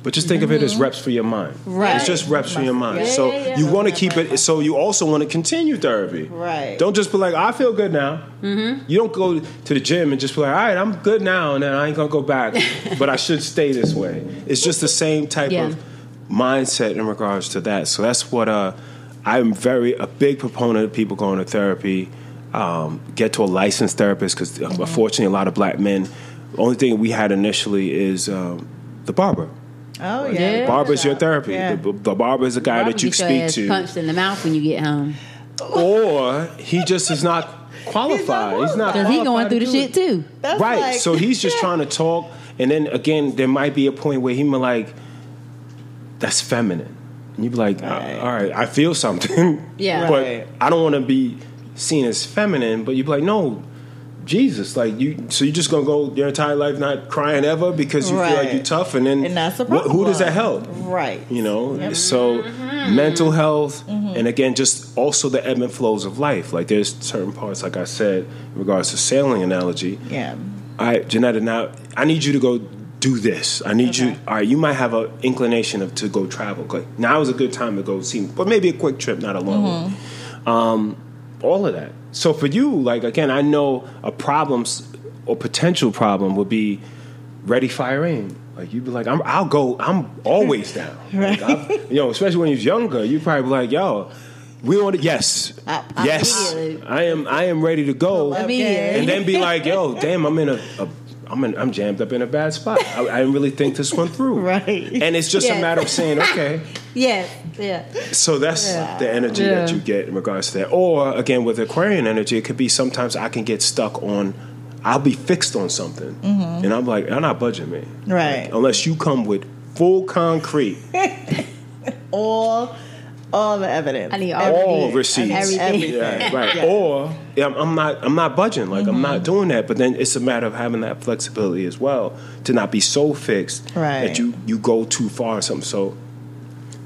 S4: But just think of it as reps for your mind.
S1: Mm-hmm. Right.
S4: It's just reps for your mind.
S1: Yeah,
S4: so
S2: yeah, yeah.
S4: you want to keep it. So you also want to continue therapy.
S1: Right.
S4: Don't just be like, I feel good now. Mm-hmm. You don't go to the gym and just be like, all right, I'm good now, and then I ain't gonna go back, but I should stay this way. It's just the same type
S2: Yeah.
S4: of mindset in regards to that. So that's what uh, I'm very a big proponent of people going to therapy. Um, get to a licensed therapist because unfortunately, a lot of black men. The only thing we had initially is um, the barber.
S1: Oh yeah.
S2: Yeah.
S4: Barber's your therapy.
S1: Yeah.
S4: The, the barber is a guy
S2: Probably
S4: that you
S2: get
S4: speak to,
S2: punched in the mouth when you get home.
S4: or he just is not qualified. He's not.
S2: Because he going through the shit too.
S1: That's
S4: right.
S1: like-
S4: so he's just trying to talk, and then again, there might be a point where he might like, that's feminine. And you'd be like,
S1: Right.
S4: all right, I feel something.
S2: Yeah.
S4: but
S1: Right.
S4: I don't want to be seen as feminine. But you be like, no, Jesus, like you. So you're just gonna go your entire life not crying ever because you feel like you're tough, and then
S1: And that's the
S4: what- who does that help?
S1: Right.
S4: You know, so mm-hmm. mental health, mm-hmm. and again, just also the ebb and flows of life. Like there's certain parts, like I said, in regards to sailing analogy.
S1: Yeah.
S4: All right, Janetta, now I need you to go do this. I need you. All right, you might have an inclination of to go travel. Like now is a good time to go see, but maybe a quick trip, not a long one. Mm-hmm. Um, all of that. So for you, like again, I know a problem or potential problem would be ready, fire, aim. Like you'd be like, I'm, I'll go. I'm always down. Like, I've- you know, especially when you're younger, you probably be like, yo. We want to yes,
S1: I- I-
S4: yes.
S2: Immediately.
S4: I am. I am ready to go
S2: Immediately.
S4: and then be like, "Yo, damn, I'm in a, a I'm in, I'm jammed up in a bad spot. I, I didn't really think this one through."
S1: Right.
S4: And it's just a matter of saying, "Okay."
S2: Yes. Yeah.
S4: So that's the energy that you get in regards to that. Or again, with Aquarian energy, it could be sometimes I can get stuck on. I'll be fixed on something, and I'm like, I'm not budging me,
S1: Right.
S4: Unless you come with full concrete,
S1: All all the evidence.
S2: I need all
S1: Every-
S4: all receipts,
S2: Everything.
S4: Yeah, right.
S1: Yeah.
S4: Or yeah, I'm, I'm not I'm not budging. Like I'm
S1: Mm-hmm.
S4: not doing that. But then it's a matter of having that flexibility as well to not be so fixed
S1: Right.
S4: that you you go too far or something. So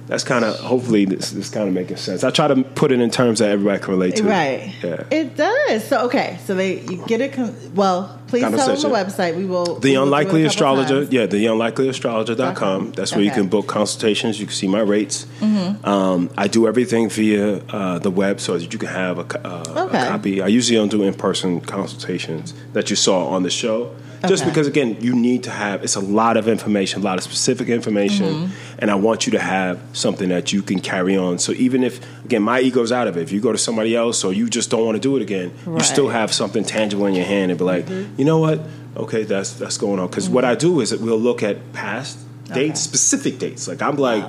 S4: that's kind of hopefully this this kind of making sense. I try to put it in terms that everybody can relate to.
S1: Right.
S4: Yeah.
S1: It does. So okay. So they you get it. Con- well, please tell them the
S4: Conversation.
S1: website. We will.
S4: The
S1: we will it
S4: Unlikely Astrologer,
S1: times.
S4: yeah, the unlikelyastrologer.com. That's where you can book consultations. You can see my rates.
S1: Mm-hmm.
S4: Um, I do everything via uh, the web so that you can have a, uh,
S1: Okay.
S4: a copy. I usually don't do in person consultations that you saw on the show. Just
S1: Okay.
S4: because, again, you need to have, it's a lot of information, a lot of specific information,
S1: Mm-hmm.
S4: and I want you to have something that you can carry on. So even if, again, my ego's out of it, if you go to somebody else or you just don't want to do it again, you still have something tangible in your hand and be like, you know what? Okay, that's that's going on. Because what I do is we'll look at past dates, specific dates. Like I'm like,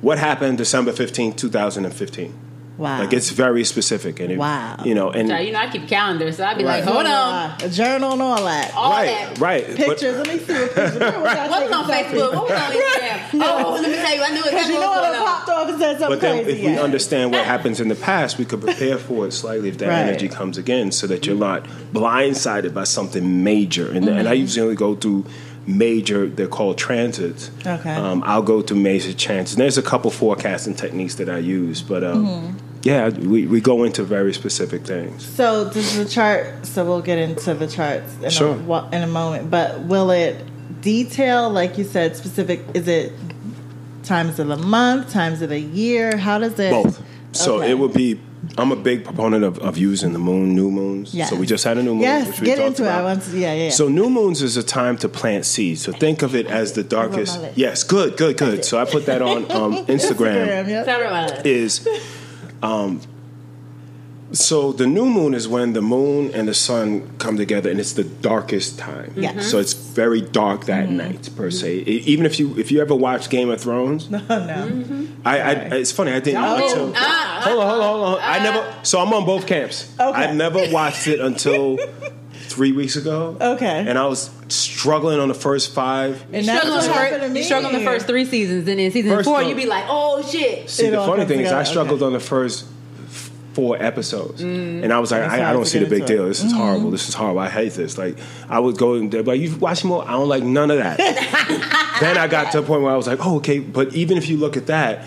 S4: what happened December fifteenth, 2015?
S1: Wow.
S4: Like it's very specific, and it,
S1: Wow.
S4: you know, and
S2: So, you know, I keep calendars, so I'd be
S4: Right.
S2: like, hold on.
S1: A journal and all that.
S2: All
S4: right,
S2: that.
S4: right, but-
S1: Pictures. Let me see what pictures. What was I
S2: What was
S1: taking
S2: on
S1: selfies?
S2: Facebook? What was on Instagram? Oh, let me tell you, I knew
S1: Because
S2: exactly
S1: you know
S2: what
S1: what
S2: was
S1: I popped off and said something
S4: But then,
S1: crazy.
S4: if we understand what happens in the past, we could prepare for it slightly if that
S1: Right.
S4: energy comes again, so that you're not blindsided by something major. And, and I
S1: Mm-hmm.
S4: usually only go through major. They're called transits.
S1: Okay.
S4: Um, I'll go through major transits. There's a couple forecasting techniques that I use, but um,
S1: Mm-hmm.
S4: yeah, we, we go into very specific things.
S1: So does the chart? So we'll get into the charts in,
S4: Sure.
S1: a, in a moment. But will it detail, like you said, specific? Is it times of the month, times of the year? How does it?
S4: Both. So
S1: Okay.
S4: it would be. I'm a big proponent of, of using the moon, new moons.
S1: Yes.
S4: So we just had a new moon.
S1: Yes,
S4: which we
S1: get
S4: talked
S1: into it.
S4: about.
S1: I want to. Yeah, yeah.
S4: So new moons is a time to plant seeds. So think of it as the darkest. Yes, good, good, good. So I put that on um, Instagram.
S1: Instagram, yep.
S2: Tell me about it.
S4: Is um, so the new moon is when the moon and the sun come together, and it's the darkest time.
S1: Yes.
S4: So it's very dark that
S1: Mm-hmm.
S4: night per se. E- even if you if you ever watch Game of Thrones,
S1: Oh no.
S4: I, I it's funny I didn't
S2: Oh,
S4: until
S2: ah,
S4: hold on hold on hold on I never so I'm on both camps.
S1: Okay.
S4: I never watched it until three weeks ago.
S1: Okay.
S4: And I was struggling on the first five.
S1: And that's
S2: Struggle
S1: what
S2: on the
S1: happened to
S2: first,
S1: me.
S2: you struggle on the first three seasons, and then season
S4: First
S2: four,
S4: one-
S2: you be like, oh shit.
S4: See,
S1: It
S4: the funny
S1: comes
S4: thing is, I struggled
S1: okay.
S4: on the first f- four episodes, and I was like, I, I don't see the big deal. This is horrible. This is horrible. I hate this. Like, I would go and they'd be like, "You watch more?" I don't like none of that. then I got to a point where I was like, "Oh, okay." But even if you look at that,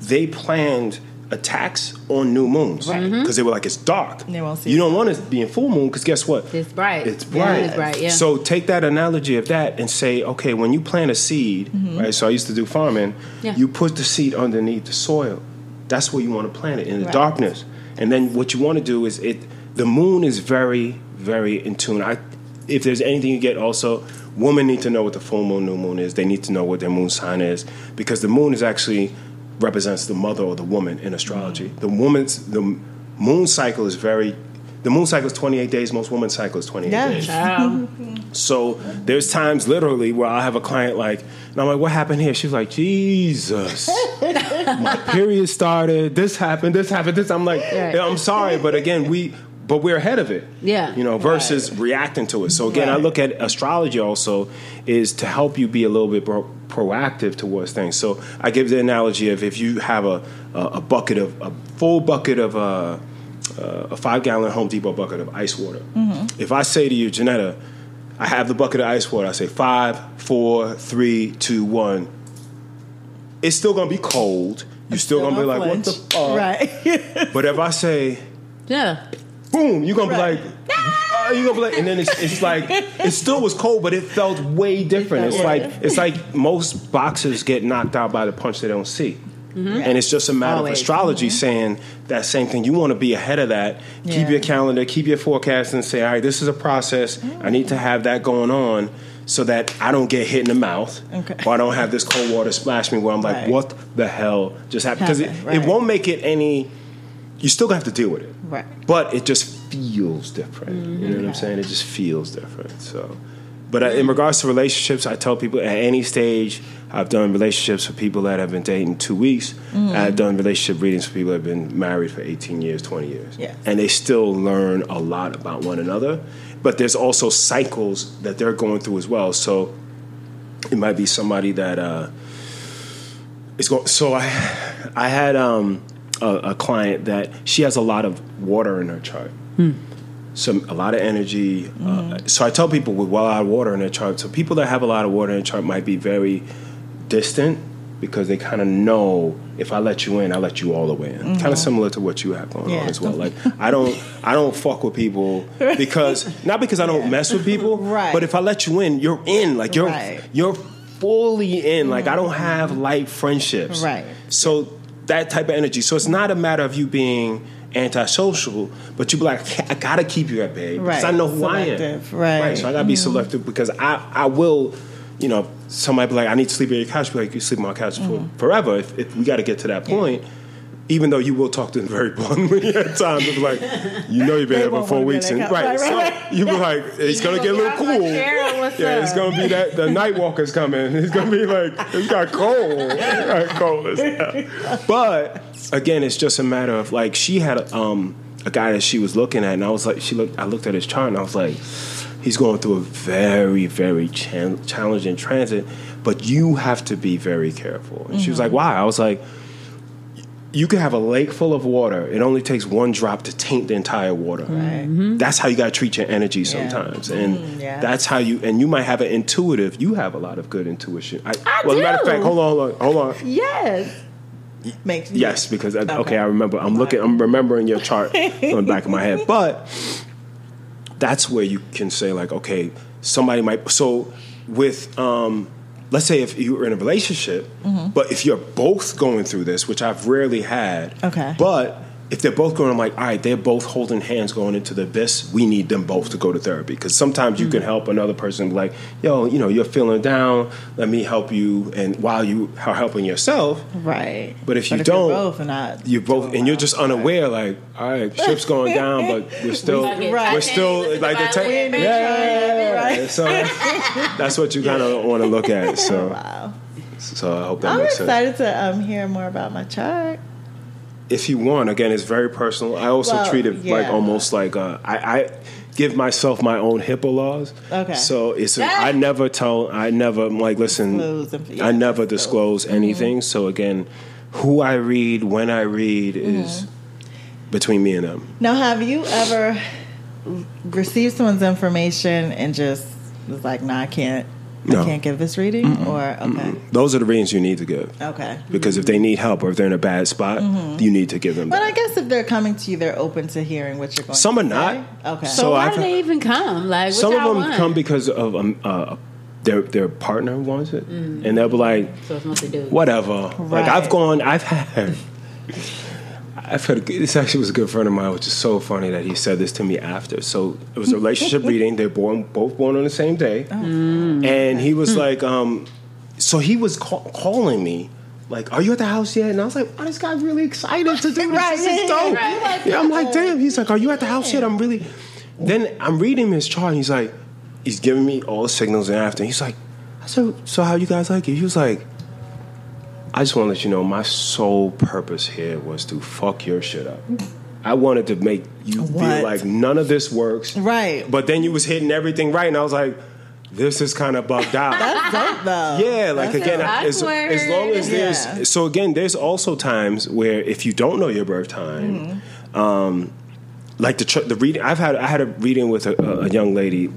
S4: they planned attacks on new moons because mm-hmm. they were like, "It's dark.
S1: They won't see
S4: you don't want to be in full moon because guess what?
S2: It's bright.
S4: It's
S2: Yeah,
S4: bright.
S2: it's bright, yeah.
S4: So take that analogy of that and say, okay, when you plant a seed, mm-hmm. right? So I used to do farming.
S2: Mm-hmm. Yeah.
S4: You put the seed underneath the soil. That's where you want to plant it in the
S1: Right.
S4: darkness. And then what you want to do is it. The moon is very, very in tune. I, if there's anything you get, also, women need to know what the full moon, new moon is. They need to know what their moon sign is because the moon is actually represents the mother or the woman in astrology. Mm. The woman's the moon cycle is very. The moon cycle is 28 days. Most women's cycle is 28
S1: Yeah.
S4: days.
S2: Child.
S4: So there's times literally where I have a client like, and I'm like, what happened here? She's like, Jesus, my period started. This happened. This happened. This. I'm like,
S2: Right.
S4: I'm sorry, but again, we, but we're ahead of it.
S2: Yeah.
S4: You know, versus reacting to it. So again, I look at astrology also is to help you be a little bit pro- proactive towards things. So I give the analogy of if you have a a, a bucket of a full bucket of uh, uh, a five gallon Home Depot bucket of ice water. If I say to you, Janetta, I have the bucket of ice water. I say five, four, three, two, one. It's still gonna be cold. You're still, gonna be like, what the fuck?
S1: Right.
S4: But if I say,
S2: Yeah.
S4: boom, you're gonna
S1: Right.
S4: be like, ah, you're gonna be like, and then it's, it's like it still was cold, but it felt way different. It's
S1: Yeah.
S4: like it's like most boxers get knocked out by the punch they don't see. Mm-hmm. And it's just a matter
S2: Always.
S4: of astrology mm-hmm. saying that same thing. You want to be ahead of that. Keep your calendar, keep your forecast, and say, all right, this is a process. I need to have that going on so that I don't get hit in the mouth,
S1: Okay.
S4: or I don't have this cold water splash me where I'm like,
S1: Right.
S4: what the hell just happened? Because it,
S1: Happened,
S4: it won't make it any. You still have to deal with it
S1: Right.
S4: but it just feels different. You know what I'm mm-hmm. saying? It just feels different. So, but uh, in regards to relationships, I tell people at any stage, I've done relationships for people that have been dating two weeks. I've done relationship readings for people that have been married for 18 years, 20 years,
S1: Yes.
S4: and they still learn a lot about one another. But there's also cycles that they're going through as well. So it might be somebody that uh, is going. So I, I had um, a, a client that she has a lot of water in her chart. Some a lot of energy. Uh, so I tell people with a lot of water in their chart. So people that have a lot of water in their chart might be very distant because they kind of know if I let you in, I let you all the way in. Kind of similar to what you have going
S1: Yeah.
S4: on as well. Like I don't, I don't fuck with people because not because I don't mess with people,
S1: Right.
S4: But if I let you in, you're in. Like you're,
S1: Right.
S4: you're fully in. Like I don't have light friendships,
S1: Right.
S4: So that type of energy. So it's not a matter of you being antisocial, but you be like, I gotta keep you at bay because I know who
S1: Selective.
S4: I am.
S1: Right. Mm-hmm.
S4: So I gotta be selective because I, I will, you know, somebody be like, I need to sleep on your couch. Be like, you sleep on my couch
S1: Mm-hmm.
S4: for forever. If, if we got to get to that point. Even though you will talk to them very bluntly at times, it's like you know you've been
S1: They
S4: here for four weeks, and right,
S1: Right,
S4: so
S1: right, right.
S4: you be like, it's gonna get a little cool. Yeah, it's gonna be that the night walkers coming. It's gonna be like it's got cold, got cold as hell. But again, it's just a matter of like she had um, a guy that she was looking at, and I was like, she looked. I looked at his chart, and I was like, he's going through a very, very chan- challenging transit. But you have to be very careful. And she was like, mm-hmm. why? I was like. You can have a lake full of water. It only takes one drop to taint the entire water.
S1: Right. Mm-hmm.
S4: That's how you got to treat your energy sometimes, and
S1: Mm, yeah.
S4: that's how you. And you might have an intuitive. You have a lot of good intuition. I,
S2: I
S4: well, matter of fact, hold on, hold on, hold on.
S1: Yes. Makes
S4: Yes, because I, okay.
S1: Okay.
S4: I remember. I'm looking. I'm remembering your chart on the back of my head, but that's where you can say like, okay, somebody might. So with, um, let's say if you're in a relationship,
S1: Mm-hmm.
S4: but if you're both going through this, which I've rarely had,
S1: Okay.
S4: but. If they're both going, I'm like, all right, they're both holding hands going into the abyss. We need them both to go to therapy because sometimes you can help another person, like, yo, you know, you're feeling down. Let me help you, and while you are helping yourself,
S1: Right.
S4: but if you
S1: you're
S4: don't,
S1: both not
S4: you both, and you're just unaware. Like, all right, ship's going down, but we're still,
S2: Right.
S4: we're still like the te- yeah, yeah, yeah. So that's what you kind of want to look at. So,
S1: Wow.
S4: so I hope that makes sense
S1: I'm
S4: makes sense.
S1: excited to um, hear more about my chart.
S4: If you want, again, it's very personal. I also
S1: Well,
S4: treat it like almost like uh, I, I give myself my own HIPAA laws.
S1: Okay.
S4: So it's I never tell I never I'm like listen
S1: yeah,
S4: I never
S1: disclose.
S4: disclose anything. So again, who I read, when I read is between me and them.
S1: Now, have you ever received someone's information and just was like, "No, I can't.
S4: No.
S1: I can't give this reading," or okay,
S4: Those are the readings you need to give.
S1: okay.
S4: Because if they need help or if they're in a bad spot, you need to give them
S1: But
S4: that.
S1: I guess if they're coming to you, they're open to hearing what you're going.
S4: Some
S1: to
S4: are not.
S1: say. Okay.
S2: So,
S4: So
S2: why
S4: I've
S2: do they even come? Like,
S4: Some of them
S2: want?
S4: come because of um, uh, their their partner wants it,
S2: Mm.
S4: and they'll be like,
S2: So it's mostly dudes.
S4: whatever. Like I've gone, I've had, I've had. This actually was a good friend of mine, which is so funny that he said this to me after. So it was a relationship reading. They're born both born on the same day, and he was like, um, so he was call, calling me. Like, are you at the house yet? And I was like, oh, this guy's really excited to do this.
S1: Right,
S4: this is
S1: yeah,
S4: dope.
S2: right.
S4: Yeah, I'm like, damn. He's like, are you at the house yet? I'm really. Then I'm reading his chart. And he's like, he's giving me all the signals. And after, he's like, I said, so how you guys like it? He was like, I just want to let you know my sole purpose here was to fuck your shit up. I wanted to make you
S1: What?
S4: feel like none of this works.
S1: Right.
S4: But then you was hitting everything right, and I was like, this is kind of bugged out.
S1: That's dope, though.
S4: Yeah, like
S1: That's
S4: again, as, as long as there's
S1: Yeah.
S4: so again, there's also times where if you don't know your birth time, um, like the tr- the reading, I've had I had a reading with a, a young lady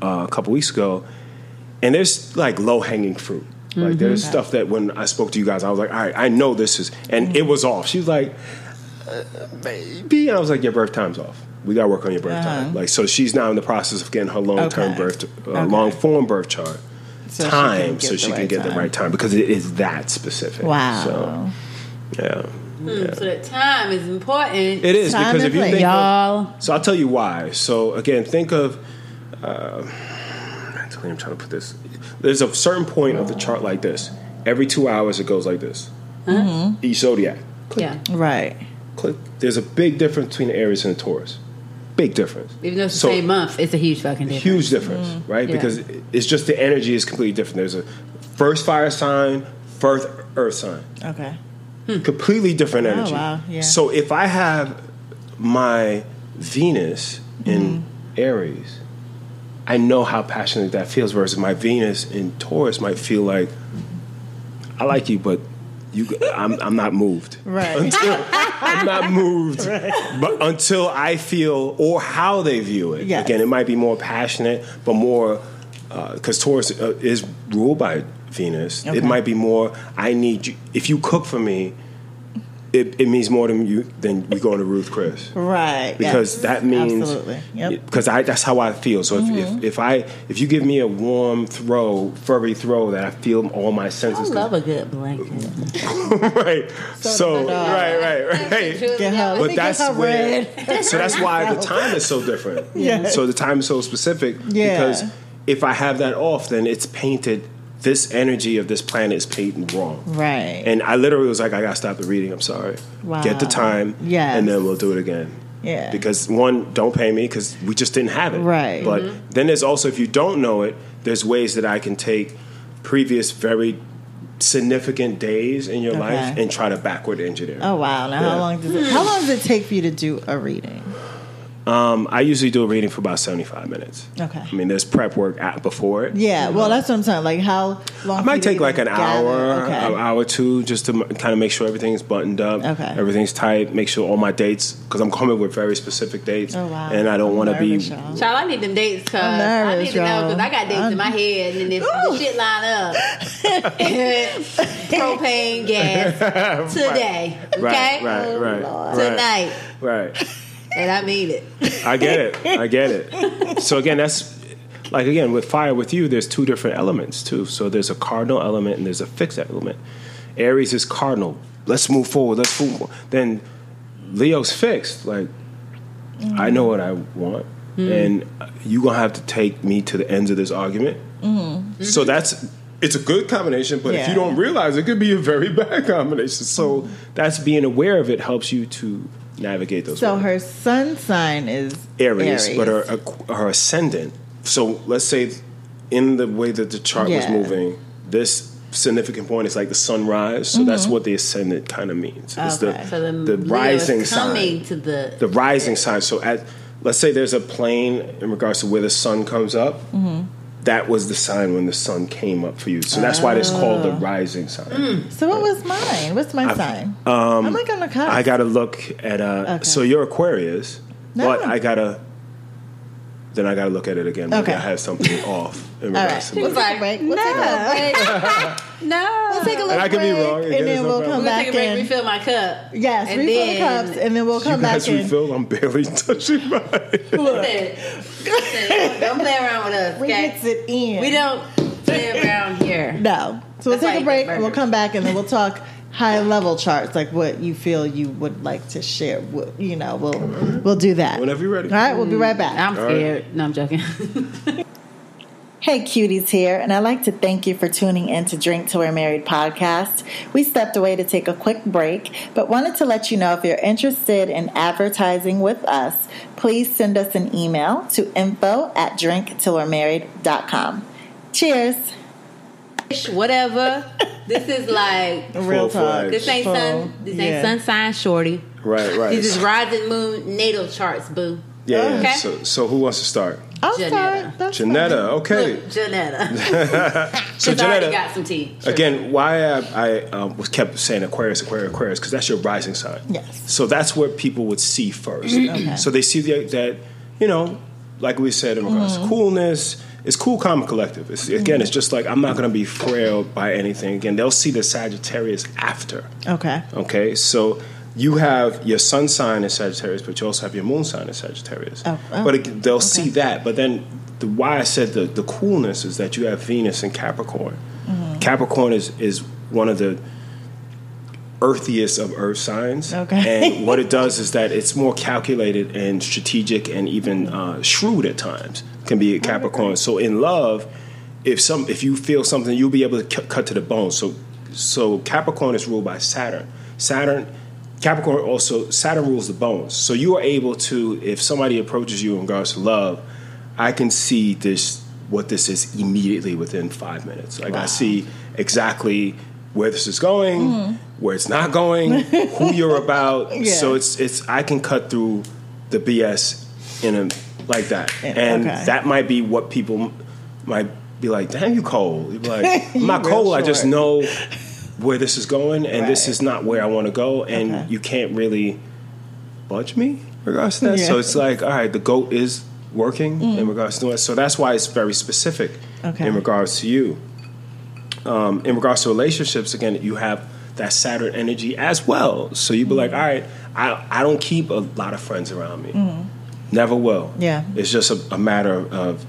S4: uh, a couple weeks ago, and there's like low hanging fruit. Like there's stuff that when I spoke to you guys, I was like, all right, I know this is, and it was off. She was like, uh, maybe, and I was like, your birth time's off. We got to work on your birth
S1: Uh-huh.
S4: time. Like so, she's now in the process of getting her long term
S1: Okay.
S4: birth, uh,
S1: Okay.
S4: long form birth chart
S1: So she
S4: time
S1: can get
S4: so
S1: the
S4: she can get the right time because it is that specific.
S1: Wow.
S4: So, yeah.
S2: Hmm, So that time is important.
S4: It is
S1: Time
S4: because if you think
S2: Y'all.
S4: so I'll tell you why. So again, think of uh, mentally I'm trying to put this. There's a certain point of the chart like this. Every two hours it goes like this. Each uh-huh. zodiac. Click,
S2: Yeah.
S1: Right.
S4: click. There's a big difference between the Aries and the Taurus. Big difference.
S2: Even though it's the
S4: So-
S2: same month, it's a huge fucking difference.
S4: huge difference, mm-hmm. right?
S2: Yeah.
S4: Because it's just the energy is completely different. There's a first fire sign, first earth sign,
S1: Okay. Hmm.
S4: completely different oh, energy.
S1: Oh, wow, yeah.
S4: So if I have my Venus in
S1: Mm-hmm.
S4: Aries, I know how passionate that feels. Versus my Venus in Taurus might feel like I like you, but you, I'm, I'm not moved.
S1: Right.
S4: Until, I'm not moved. But until I feel or how they view it.
S1: Yes.
S4: Again, it might be more passionate, but more because Taurus uh, is ruled by Venus.
S1: Okay.
S4: It might be more. I need you. If you cook for me, it, it means more than you than we going to Ruth Chris
S1: Right.
S4: because
S1: yes.
S4: that means
S1: Absolutely. Yep.
S4: because I that's how I feel. So if,
S1: Mm-hmm.
S4: if if I if you give me a warm throw, furry throw that I feel all my senses.
S2: I love a good blanket.
S4: right? So,
S1: dog.
S4: right, right, right.
S1: Get her.
S4: But that's where, so that's why the time is so different.
S1: Yeah.
S4: So the time is so specific
S1: Yeah.
S4: because if I have that off, then it's painted. This energy of this planet is painted wrong.
S1: Right.
S4: And I literally was like, I gotta stop the reading. I'm sorry.
S1: Wow.
S4: Get the time.
S1: Yes.
S4: And then we'll do it again.
S1: Yeah.
S4: Because one, don't pay me because we just didn't have it.
S1: Right.
S4: But
S2: Mm-hmm.
S4: then there's also if you don't know it, there's ways that I can take previous very significant days in your
S1: Okay.
S4: life and try to backward engineer.
S1: oh wow. Now
S4: Yeah.
S1: how long does it how long does it take for you to do a reading?
S4: Um, I usually do a reading for about 75 minutes.
S1: Okay.
S4: I mean, there's prep work at, before it.
S1: Yeah, well, that's what I'm saying. Like, how long?
S4: I might take like an
S1: gather?
S4: hour,
S1: Okay.
S4: an hour or two, just to kind of make sure everything's buttoned up,
S1: Okay.
S4: everything's tight, make sure all my dates, because I'm coming with very specific dates,
S1: Oh, wow.
S4: and I don't want to be.
S1: nervous, y'all.
S2: Child, I need them dates because
S1: I'm
S2: I
S1: nervous,
S2: need to know
S1: y'all.
S2: because I got dates in my head and then if the shit line up, propane gas today, okay,
S4: Right, right, right, right,
S2: tonight,
S4: right.
S2: And I mean it.
S4: I get it. I get it. So again, that's like again with fire with you. There's two different elements too. So there's a cardinal element and there's a fixed element. Aries is cardinal. Let's move forward. Let's move. Forward. Then Leo's fixed. Like I know what I want, mm-hmm. and you gonna have to take me to the ends of this argument. Mm-hmm. So that's. It's a good combination, but if you don't realize, it could be a very bad combination. So mm-hmm. that's being aware of it helps you to navigate those.
S1: So her sun sign is
S4: Aries,
S1: Aries.
S4: but her her ascendant. So let's say in the way that the chart was moving, this significant point is like the sunrise. So that's what the ascendant kind of means. It's
S1: Mm-hmm. Okay.
S4: the
S2: So the,
S4: the rising sign.
S2: to the
S4: The rising sign. So at let's say there's a plane in regards to where the sun comes up.
S1: Mm-hmm.
S4: That was the sign when the sun came up for you. So that's why it's called the rising sign.
S1: Mm. So what was mine? What's my sign? I'm like on the cusp.
S4: I got to look at uh
S1: Okay.
S4: so you're Aquarius,
S1: No.
S4: but I got to then I got to look at it again. Maybe
S1: Okay.
S4: I had something off in
S1: All
S4: regards
S1: right.
S4: to
S1: We'll
S4: that.
S1: take a break. We'll take a break.
S2: no.
S1: We'll take a little
S4: And I could be
S1: break,
S4: wrong,
S1: and then
S4: no
S1: we'll
S4: problem.
S1: come
S2: We're gonna
S1: back
S2: take a break,
S1: in.
S2: refill my cup.
S1: Yes,
S2: and
S1: refill the cups, and then we'll come
S4: You
S1: back
S4: guys
S1: in.
S4: refill? I'm barely touching mine.
S2: Listen, listen, don't play around with us,
S1: We
S2: okay?
S1: gets it in.
S2: We don't play around here.
S1: No. So we'll
S2: That's
S1: take a break and we'll come back and then we'll talk high level charts, like what you feel you would like to share. We'll- You know, we'll we'll do that.
S4: Whenever you're ready.
S1: All right, we'll be right back.
S2: I'm
S4: All right.
S2: scared. No, I'm joking.
S5: Hey, cuties here, and I'd like to thank you for tuning in to Drink Till We're Married podcast. We stepped away to take a quick break, but wanted to let you know if you're interested in advertising with us, please send us an email to info at drinktillwe'remarried.com. Cheers.
S2: Whatever. This is like
S1: Real
S4: Full
S1: talk.
S2: this ain't
S1: Full-
S2: sun. This ain't sun sign shorty.
S4: Right, right.
S2: This is rising moon natal charts, boo.
S4: yeah, yeah. So, so who wants to start?
S1: I'll
S2: Janetta.
S1: That's
S4: Janetta. Okay.
S2: Look, Janetta.
S4: So
S2: Because I already
S4: Janetta,
S2: got some tea. Sure.
S4: again, why I, I um, was kept saying Aquarius, Aquarius, Aquarius, because that's your rising sign.
S1: Yes.
S4: So that's what people would see first. Mm-hmm.
S1: Okay.
S4: So they see the, that, you know, like we said in regards to mm-hmm. coolness, it's cool, calm, and collective. It's, again, it's mm-hmm. just like I'm not going to be frailed by anything. Again, they'll see the Sagittarius after.
S1: Okay.
S4: Okay, so you have your sun sign is Sagittarius, but you also have your moon sign is Sagittarius.
S1: Oh, oh,
S4: but it, they'll see that. But then the why I said the, the coolness is that you have Venus and Capricorn.
S1: Mm-hmm.
S4: Capricorn is, is one of the earthiest of earth signs.
S1: Okay.
S4: And what it does is that it's more calculated and strategic and even uh, shrewd at times. Can be a Capricorn. So in love, if some if you feel something, you'll be able to cu- cut to the bone. So so Capricorn is ruled by Saturn. Saturn Capricorn also Saturn rules the bones. So you are able to if somebody approaches you in regards to love, I can see this what this is immediately within five minutes. Like I see exactly where this is going, mm-hmm. where it's not going, who you're about.
S1: Yeah.
S4: So it's it's I can cut through the BS in a like that, and
S1: okay.
S4: that might be what people might be like. Damn, you cold. You'd be like, I'm not cold. I just know where this is going, and this is not where I want to go, and
S1: Okay.
S4: you can't really budge me in regards to that. So it's like, all right, the goat is working in mm. regards to it. So that's why it's very specific
S1: Okay.
S4: in regards to you. Um, in regards to relationships, again, you have that Saturn energy as well. So you'd be like, mm. all right, I, I don't keep a lot of friends around me. Mm. Never will.
S1: Yeah.
S4: It's just a, a matter of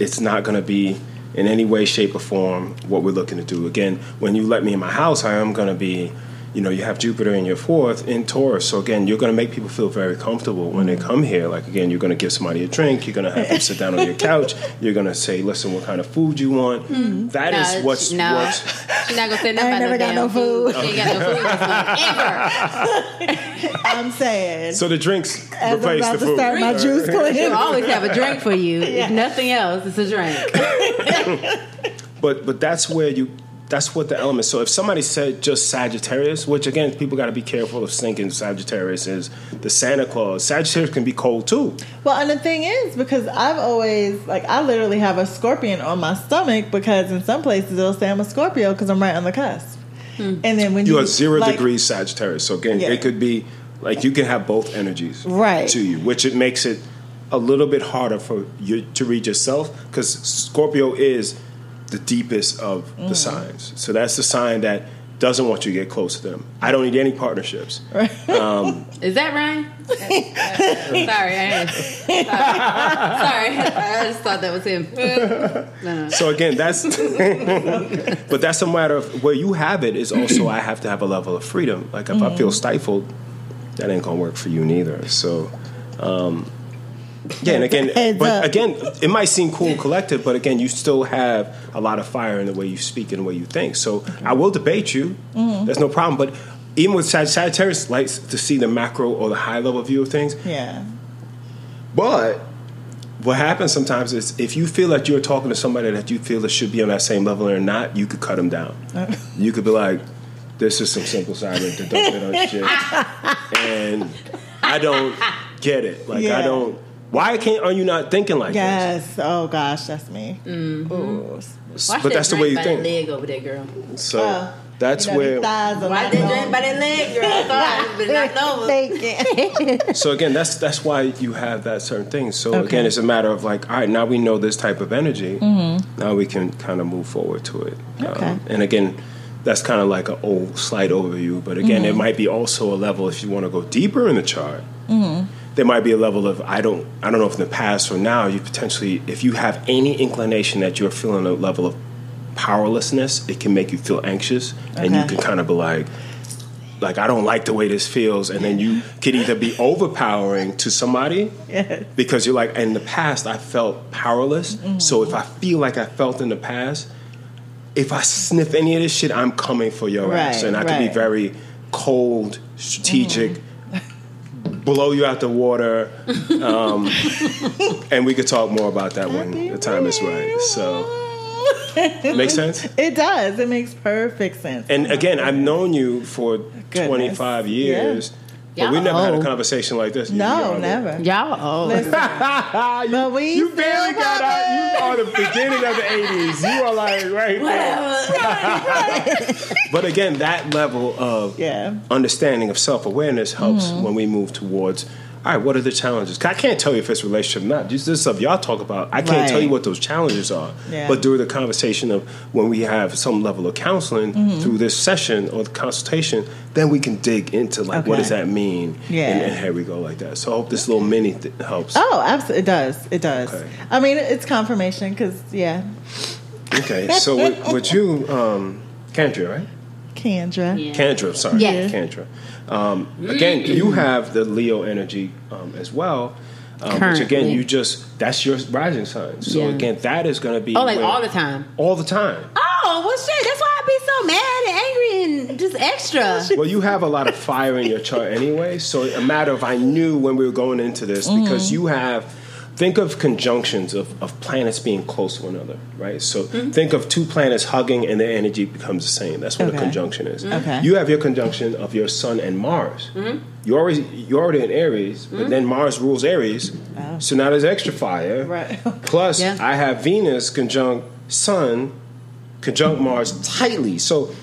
S4: it's not going to be in any way, shape, or form what we're looking to do. Again, when you let me in my house, I am going to be, you know, you have Jupiter in your fourth in Taurus. So again, you're going to make people feel very comfortable when they come here. Like again, you're going to give somebody a drink. You're going to have them sit down on your couch. You're going to say, listen, what kind of food you want. Mm-hmm. That is
S2: No,
S4: what's
S2: no.
S4: what's
S2: She's not gonna say nothing
S1: I ain't
S2: about
S1: never got no food.
S2: She ain't got no food ever.
S1: I'm saying.
S4: so the drinks
S1: as I'm
S4: replace
S1: about
S4: the
S1: to
S4: food.
S1: start my juice
S2: She'll always have a drink for you. If nothing else, it's a drink.
S4: But but that's where you that's what the element. So if somebody said just Sagittarius, which again people got to be careful of thinking Sagittarius is the Santa Claus. Sagittarius can be cold too.
S1: Well, and the thing is, because I've always like I literally have a scorpion on my stomach because in some places it'll say I'm a Scorpio because I'm right on the cusp. Hmm. And then when you,
S4: You are zero
S1: like,
S4: degrees Sagittarius. So again,
S1: Yeah.
S4: it could be like you can have both energies
S1: Right.
S4: to you, which it makes it a little bit harder for you to read yourself because Scorpio is the deepest of
S1: Mm.
S4: the signs. So that's the sign that doesn't want you to get close to them. I don't need any partnerships.
S2: Is that Ryan? Uh, sorry, I sorry. sorry. I just thought that was him. No, no.
S4: So again, that's but that's a matter of where you have it is also I have to have a level of freedom. Like if I feel stifled, that ain't gonna work for you neither. So um yeah, and again, but
S1: up.
S4: again, it might seem cool and collective, but again, you still have a lot of fire in the way you speak and the way you think. So I will debate you. Mm-hmm. There's no problem. But even with Sag- Sagittarius, likes to see the macro or the high level view of things.
S1: yeah,
S4: But what happens sometimes is if you feel that you're talking to somebody that you feel that should be on that same level or not, you could cut them down. you could be like, "This is some simple Simon deducted on shit," and I don't get it. Like I don't. Why can't are you not thinking like that?
S1: Yes. Oh gosh, that's me. Ooh.
S4: this?
S2: Watch
S4: but that's the way
S2: drink
S4: you
S2: by
S4: think.
S2: leg over there, girl.
S4: So
S1: Oh,
S4: that's
S1: You
S4: where.
S1: these thighs are
S2: Why
S1: not
S2: that
S1: long.
S2: drink by that leg, girl? I thought I been knocked over.
S1: Thinking.
S4: So again, that's that's why you have that certain thing. So
S1: Okay.
S4: again, it's a matter of like, all right, now we know this type of energy.
S1: Mm-hmm.
S4: Now we can kind of move forward to it. Um,
S1: Okay.
S4: and again, that's kind of like an old slight overview. But again,
S1: Mm-hmm.
S4: it might be also a level if you want to go deeper in the chart.
S1: Mm-hmm.
S4: There might be a level of I don't I don't know if in the past or now you potentially if you have any inclination that you're feeling a level of powerlessness, it can make you feel anxious, and you can kind of be like, like I don't like the way this feels, and then you could either be overpowering to somebody
S1: Yes.
S4: because you're like, in the past I felt powerless,
S1: Mm-hmm.
S4: so if I feel like I felt in the past, if I sniff any of this shit, I'm coming for your ass, and I can be very cold, strategic. Blow you out the water, um, and we could talk more about that when the time is right. So, Makes sense?
S1: It does. It makes perfect sense.
S4: And again, I've known you for
S1: Goodness.
S4: 25 years, but
S2: Y'all
S4: we never had a conversation like this.
S1: no,
S4: You-
S1: never.
S2: Y'all old.
S1: Listen,
S4: you,
S1: But we
S4: you barely
S1: still
S4: got out. You are the beginning of the 80s. You are like right there. But again, that level of
S1: Yeah.
S4: understanding of self awareness helps
S1: Mm-hmm.
S4: when we move towards. All right, what are the challenges? I can't tell you if it's relationship or not. Just this stuff y'all talk about. I can't
S1: Right.
S4: tell you what those challenges are.
S1: Yeah.
S4: But through the conversation of when we have some level of counseling
S1: Mm-hmm.
S4: through this session or the consultation, then we can dig into like what does that mean?
S1: Yeah.
S4: And, and here we go like that. So I hope this little mini th- helps.
S1: Oh, absolutely. It does. It does.
S4: Okay.
S1: I mean, it's confirmation because, yeah,
S4: Okay, so with, with you, um, Kendra, right?
S1: Kendra.
S2: Yeah.
S4: Kendra, sorry,
S2: Yes.
S4: Kendra. Um, again, you have the Leo energy um, as well. Um, which again, you just that's your rising sign. So
S2: Yeah.
S4: again, that is going to be
S2: Oh, like
S4: where-
S2: all the time.
S4: all the time.
S2: Oh, well, shit. That's why I be so mad and angry and just extra.
S4: Well, you have a lot of fire in your chart anyway. So a matter of I knew when we were going into this
S2: Mm-hmm.
S4: because you have think of conjunctions of, of planets being close to one another, right? So
S2: Mm-hmm.
S4: think of two planets hugging and their energy becomes the same. That's what a conjunction is.
S1: Okay.
S4: You have your conjunction of your Sun and Mars.
S2: Mm-hmm.
S4: You already you're already in Aries, but then Mars rules Aries. So now there's extra fire.
S1: Right.
S4: Plus,
S2: Yeah.
S4: I have Venus conjunct Sun, conjunct Mars tightly. So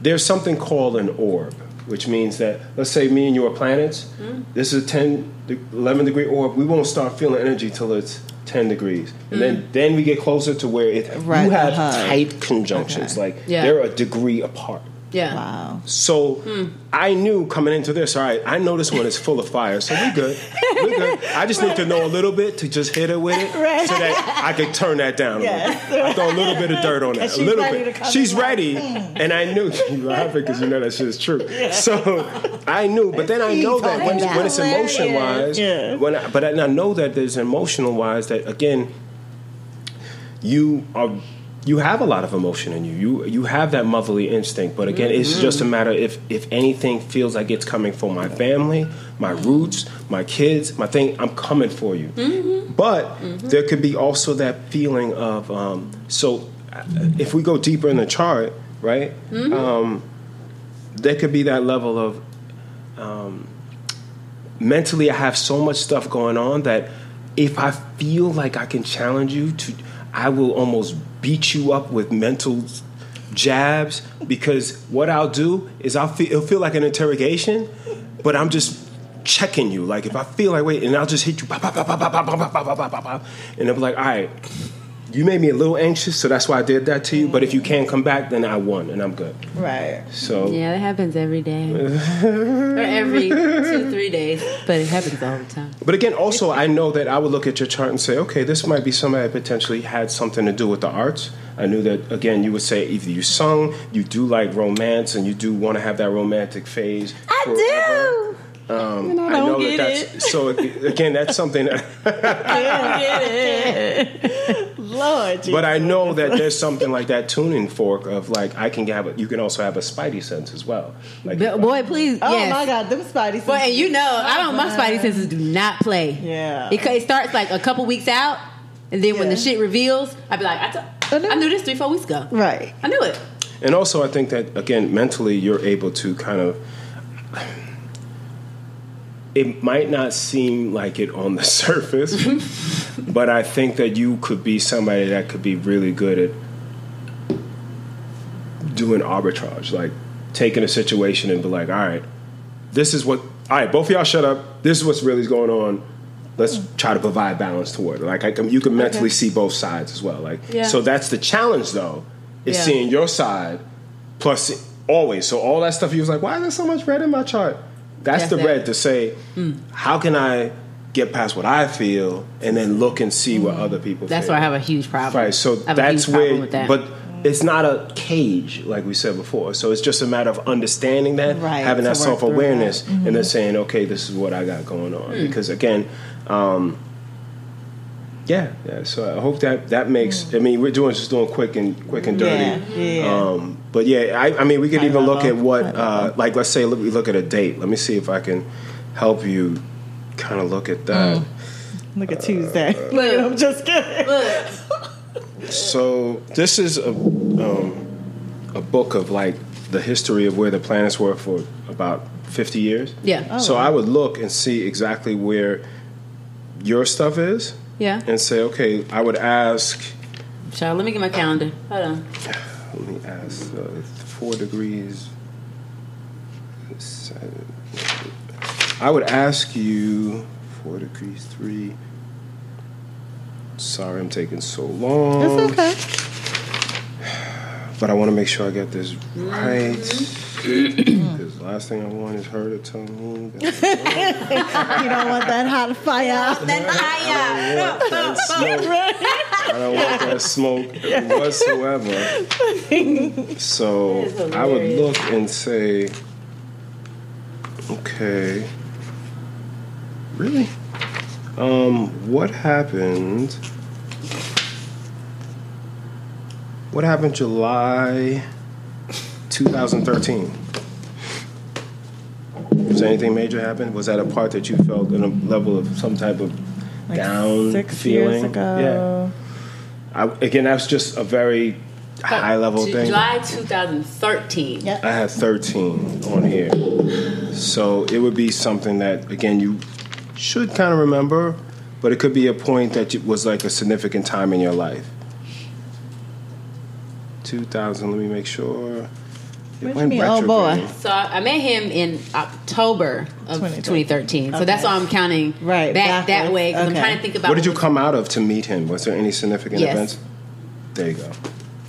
S4: there's something called an orb, which means that let's say me and you are planets. Mm-hmm. This is a 10, 11 degree orb. We won't start feeling energy till it's 10 degrees, and then mm. then we get closer to where it
S1: Right,
S4: you have
S1: the hug.
S4: tight conjunctions, like
S2: Yeah.
S4: they're a degree apart.
S2: Yeah.
S1: Wow.
S4: So I knew coming into this, all right, I know this one is full of fire, so we good. We good. I just need to know a little bit to just hit her with it
S1: Right.
S4: so that I could turn that down.
S1: Yes.
S4: bit. I throw a little bit of dirt on that.
S1: she's
S4: A little
S1: ready
S4: bit.
S1: to come
S4: She's
S1: in like,
S4: ready. And I knew you laughing because you know that shit is true. So I knew, but then I know that when, when it's emotion wise,
S1: Yeah.
S4: when I, but I, I know that there's emotional wise that again you are you have a lot of emotion in you. You you have that motherly instinct, but again, it's just a matter if if anything feels like it's coming for my family, my roots, my kids, my thing. I'm coming for you. But there could be also that feeling of um, so if we go deeper in the chart, right? Um, there could be that level of um, mentally I have so much stuff going on that if I feel like I can challenge you to I will almost beat you up with mental jabs because what I'll do is I'll feel, it'll feel like an interrogation, but I'm just checking you. Like if I feel like wait, and I'll just hit you, and I'm like, all right, you made me a little anxious, so that's why I did that to you. But if you can't come back, then I won, and I'm good.
S1: Right.
S4: So
S2: Yeah, that happens every day. or every two, three days. But it happens all the time.
S4: But again, also, I know that I would look at your chart and say, okay, this might be somebody that potentially had something to do with the arts. I knew that, again, you would say either you sung, you do like romance, and you do want to have that romantic phase.
S2: I
S4: forever.
S2: do.
S4: Um,
S2: And I
S4: I
S2: don't
S4: know
S2: get
S4: that that's so. Again, that's something. That,
S1: Lord Jesus.
S4: but I know that there's something like that tuning fork of like I can have. A, you can also have a spidey sense as well. Like
S2: But boy, please.
S1: Oh
S2: yes.
S1: my God, them Spidey.
S2: Boy, and you know, I don't. My oh, spidey senses do not play.
S1: Yeah.
S2: It, it starts like a couple weeks out, and then when the shit reveals, I'd be like, I, t-
S1: I know.
S2: I knew this three, four weeks ago.
S1: Right.
S2: I knew it.
S4: And also, I think that again, mentally, you're able to kind of it might not seem like it on the surface, but I think that you could be somebody that could be really good at doing arbitrage, like taking a situation and be like, all right, this is what, all right, both of y'all shut up. This is what's really going on. Let's try to provide balance toward it. Like I can, you can mentally see both sides as well. Like
S2: Yeah.
S4: so, that's the challenge though, is
S2: Yeah.
S4: seeing your side plus always. So all that stuff, you was like, why is there so much red in my chart? That's,
S2: That's
S4: the
S2: it.
S4: red to say, how can I get past what I feel and then look and see what other people
S2: That's
S4: feel.
S2: why I have a huge problem.
S4: Right. So
S2: I have a
S4: that's where,
S2: that.
S4: but it's not a cage like we said before. So it's just a matter of understanding that,
S1: Right,
S4: having that self awareness,
S1: that.
S4: and then saying, okay, this is what I got going on.
S2: Hmm.
S4: Because again, um, yeah, yeah. So I hope that that makes. I mean, we're doing just doing quick and quick and dirty.
S1: Hmm. Yeah, yeah.
S4: Um, but yeah, I, I mean, we could even look
S1: level,
S4: at what, uh, like, let's say we look at a date. Let me see if I can help you kind of look at that.
S1: Mm. Look at Tuesday.
S4: Uh,
S1: Look, I'm just kidding.
S2: Look,
S4: So this is a um, a book of like the history of where the planets were for about fifty years.
S2: yeah,
S1: Oh.
S4: So I would look and see exactly where your stuff is,
S2: yeah.
S4: and say, okay, I would ask.
S2: Child, let me get my calendar. Hold on.
S4: Let me ask. Uh, four degrees. I would ask you four degrees three. Sorry, I'm taking so long.
S1: It's okay.
S4: But I want to make sure I get this right.
S2: Mm-hmm.
S4: Because last thing I want is her to tell me that
S1: You don't want that hot fire.
S4: I don't want that smoke. I don't want that smoke whatsoever. So I would look and say, okay, really? Um, what happened? What happened July 2013? Was anything major happen? Was that a part that you felt in a level of some type of
S1: Like
S4: down
S1: six
S4: feeling?
S1: years ago.
S4: I, again, that's just a very high level
S2: Ju-
S4: thing.
S2: July 2013.
S1: Yep.
S4: I had 13 on here. So it would be something that, again, you should kind of remember, but it could be a point that was like a significant time in your life. 2000, let me make sure. It
S1: What
S4: went
S1: mean, oh, boy?
S2: So I I met him in October of
S1: 2013.
S2: 2013. So that's
S1: Okay.
S2: why I'm counting
S1: Right,
S2: back that way
S1: Okay.
S2: I'm trying to think about
S4: What did you come out of to meet him? Was there any significant
S2: Yes.
S4: events? There you go.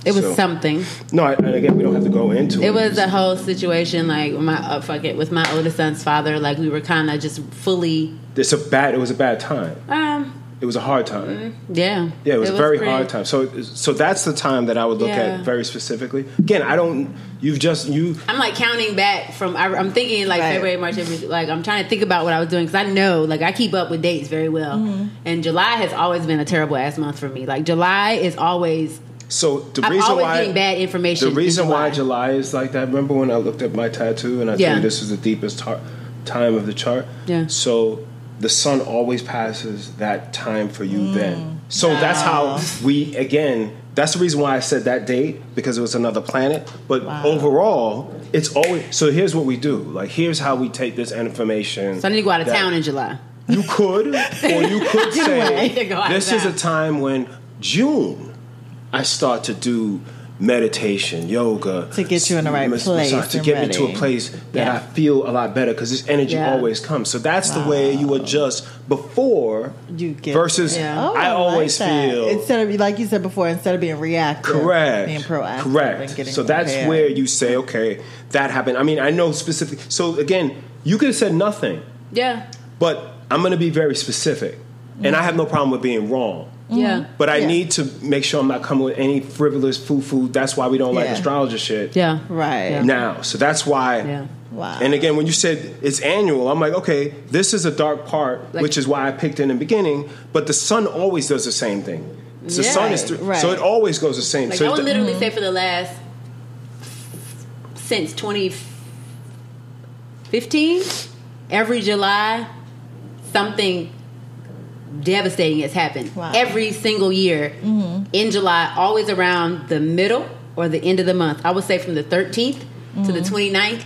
S2: It was
S4: So-
S2: something.
S4: No, I- and again, we don't have to go into it.
S2: It was a whole situation like my uh, fuck it with my oldest son's father. Like we were kind of just fully.
S4: It's a bad. It was a bad time.
S2: Um.
S4: It was a hard time.
S2: Yeah.
S4: Yeah, it was a very
S2: pretty-
S4: hard time. So, so that's the time that I would look
S2: Yeah.
S4: at very specifically. Again, I don't. You've just you.
S2: I'm like counting back from. I, I'm thinking like
S1: Right.
S2: February, March, April. Like I'm trying to think about what I was doing because I know, like I keep up with dates very well.
S1: Mm-hmm.
S2: And July has always been a terrible ass month for me. Like July is always.
S4: So the
S2: I'm
S4: reason why
S2: bad information.
S4: the
S2: in
S4: reason why
S2: July.
S4: July is like that. Remember when I looked at my tattoo and I
S2: Yeah.
S4: told you this is the deepest tar- time of the chart.
S2: Yeah.
S4: So the sun always passes that time for you
S2: Mm.
S4: then. So that's how we again. That's the reason why I said that date because it was another planet. But overall, it's always. So here's what we do. Like here's how we take this information.
S2: So I need to go out of town in July.
S4: You could, or you could say,
S2: To go out
S4: this is a time when June, I start to do meditation, yoga
S1: To get you in the right
S4: mas-
S1: place
S4: massage, to
S1: and
S4: get me to a place that
S2: Yeah.
S4: I feel a lot better because this energy
S2: Yeah.
S4: always comes. So that's the way you adjust before
S1: You get
S4: versus
S2: Yeah.
S1: Oh,
S4: I, always
S1: like
S4: feel
S1: instead of like you said before, instead of being reactive,
S4: Correct.
S1: being proactive,
S4: Correct.
S1: And getting
S4: so that's
S1: prepared.
S4: where you say, okay, that happened. I mean, I know specific. So again, you could have said nothing,
S2: Yeah.
S4: but I'm going to be very specific, and mm-hmm. I have no problem with being wrong.
S2: Yeah. Mm-hmm.
S4: But I
S1: Yeah.
S4: need to make sure I'm not coming with any frivolous foo foo. That's why we don't like astrologer shit
S2: Yeah.
S1: right.
S2: Yeah.
S4: now. So that's why.
S2: Yeah.
S1: Wow.
S4: And again, when you said it's annual, I'm like, okay, this is a dark part,
S2: Like-
S4: which is why I picked in the beginning. But the sun always does the same thing. The
S2: Yeah.
S4: sun is th-
S1: Right.
S4: so it always goes the same.
S2: Like
S4: so
S2: I would
S4: d-
S2: literally mm-hmm. say for the last since 2015, every July, something devastating has happened.
S1: Wow.
S2: Every single year in July, always around the middle or the end of the month. I would say from the 13th to the 29th.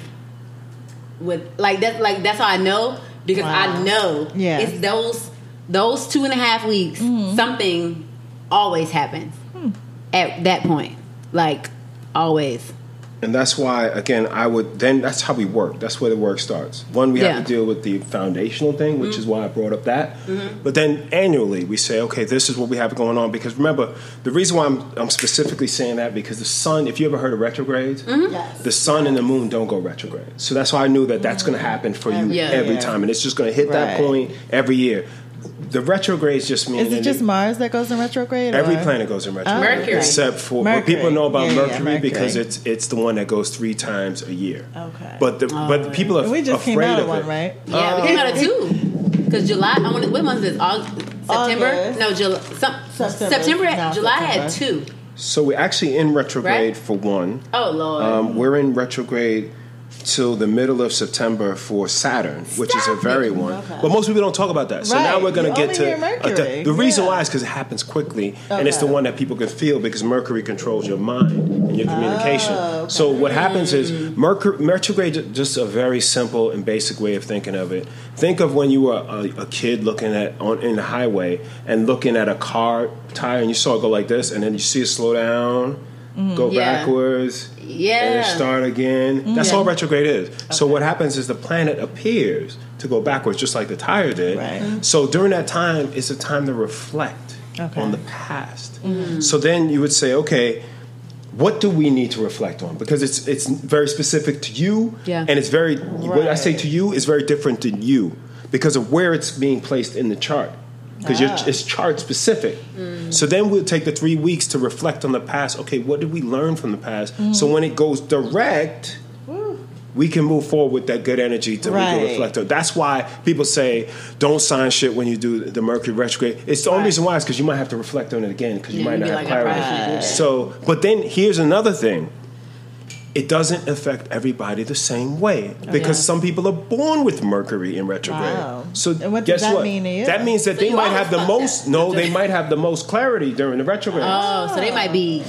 S2: With like that's like that's how I know because I know
S1: Yeah.
S2: it's those those two and a half weeks.
S1: Mm-hmm.
S2: Something always happens
S1: Hmm.
S2: at that point, like always.
S4: And that's why, again, I would then that's how we work. That's where the work starts. One, we
S2: Yeah.
S4: have to deal with the foundational thing, which is
S1: Mm-hmm.
S4: why I brought up that. But then annually, we say, okay, this is what we have going on. Because remember, the reason why I'm, I'm specifically saying that because the sun. If you ever heard of retrogrades,
S2: Mm-hmm.
S1: Yes.
S4: the sun and the moon don't go retrograde. So that's why I knew that that's going to happen for you
S2: Yeah.
S4: every
S1: year.
S4: time, and it's just going to hit that point every year. The retrogrades just mean
S1: Is it just
S4: it-
S1: Mars that goes in retrograde?
S4: Every
S1: or-
S4: planet goes in retrograde,
S2: Mercury.
S4: except for
S1: Mercury.
S4: but people know about
S1: Yeah, yeah,
S4: Mercury,
S1: Mercury.
S4: because it's it's the one that goes three times a year.
S1: Okay.
S4: But the but the people are
S1: And we just
S4: afraid
S1: came out
S4: of
S1: of one,
S4: it.
S1: right?
S2: Yeah, we came out of two. Because July, I want what month is it? August, September?
S1: August.
S2: No, July. Some,
S1: September.
S2: September.
S1: Now
S2: July had two.
S4: So we're actually in retrograde
S2: Right?
S4: for one.
S2: Oh Lord.
S4: Um, we're in retrograde till the middle of September for Saturn, which is a very one.
S1: Okay.
S4: But most people don't talk about that. So now we're going to get to uh, the, the reason
S1: Yeah.
S4: why is because it happens quickly, and it's the one that people can feel because Mercury controls your mind and your communication.
S1: Oh, okay.
S4: So what happens is Mercury retrograde just a very simple and basic way of thinking of it. Think of when you were a, a kid looking at on in the highway and looking at a car tire, and you saw it go like this, and then you see it slow down, go
S2: Yeah.
S4: backwards
S2: Yeah.
S4: start again. Mm-hmm. That's
S2: Yeah.
S4: all retrograde is. So what happens is the planet appears to go backwards, just like the tire did.
S1: Right. Mm-hmm.
S4: So during that time, it's a time to reflect
S1: Okay.
S4: on the past. Mm-hmm. So then you would say, okay. What do we need to reflect on? Because it's it's very specific to you,
S2: Yeah.
S4: and it's very what I say to you is very different than you because of where it's being placed in the chart. Because
S1: Ah.
S4: it's chart specific. So then we'll take the three weeks to reflect on the past. Okay, what did we learn from the past? So when it goes direct, we can move forward with that good energy to we can
S1: Right.
S4: reflect on. That's why people say don't sign shit when you do the Mercury retrograde. It's the only reason why is because you might have to reflect on it again because you
S2: Yeah,
S4: might not
S2: be
S4: have
S2: like,
S4: clarity.
S2: probably shouldn't do that.
S4: So, but then here's another thing. It doesn't affect everybody the same way oh, because
S2: Yeah.
S4: some people are born with Mercury in retrograde.
S1: Wow.
S4: So
S1: And what does
S4: guess
S1: that
S4: what?
S1: mean to you?
S4: That means that
S2: So
S4: they might have the most.
S2: that.
S4: No, they might have the most clarity during the retrograde.
S2: oh, so they might be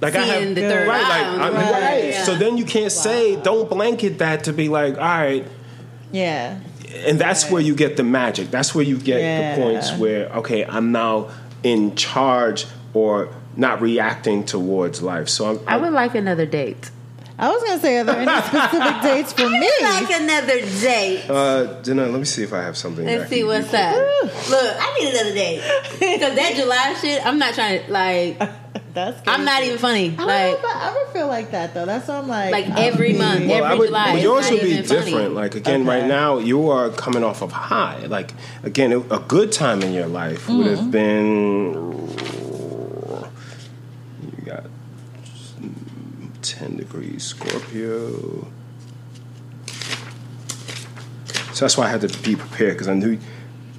S4: like I have
S2: the third
S4: right,
S2: eye
S4: like
S2: on
S4: I'm
S2: road.
S4: right.
S2: Yeah.
S4: So then you can't say don't blanket that to be like all right,
S1: Yeah.
S4: and that's where you get the magic. That's where you get
S1: Yeah.
S4: the points where okay, I'm now in charge or not reacting towards life. So I'm,
S2: I would like another date.
S1: I was gonna say, are there any specific dates for me?
S2: Like another date.
S4: uh, Jenna, let me see if I have something. that
S2: Let's see what's
S4: you.
S2: up. Look, I need another date because that July shit. I'm not trying to like.
S1: That's.
S2: I'm not even funny.
S1: I don't
S2: Like
S1: know if I ever feel like that though. That's why I'm like.
S2: Like
S1: I'll
S2: every
S1: be-
S2: month,
S4: Well, I
S2: every
S4: would,
S2: July,
S4: but
S2: it's
S4: yours
S2: not
S4: would be
S2: even funny.
S4: different. Like again,
S1: Okay.
S4: right now you are coming off of high. Like again, a good time in your life would
S2: Mm-hmm.
S4: have been. 10 degrees Scorpio. So that's why I had to be prepared because I knew,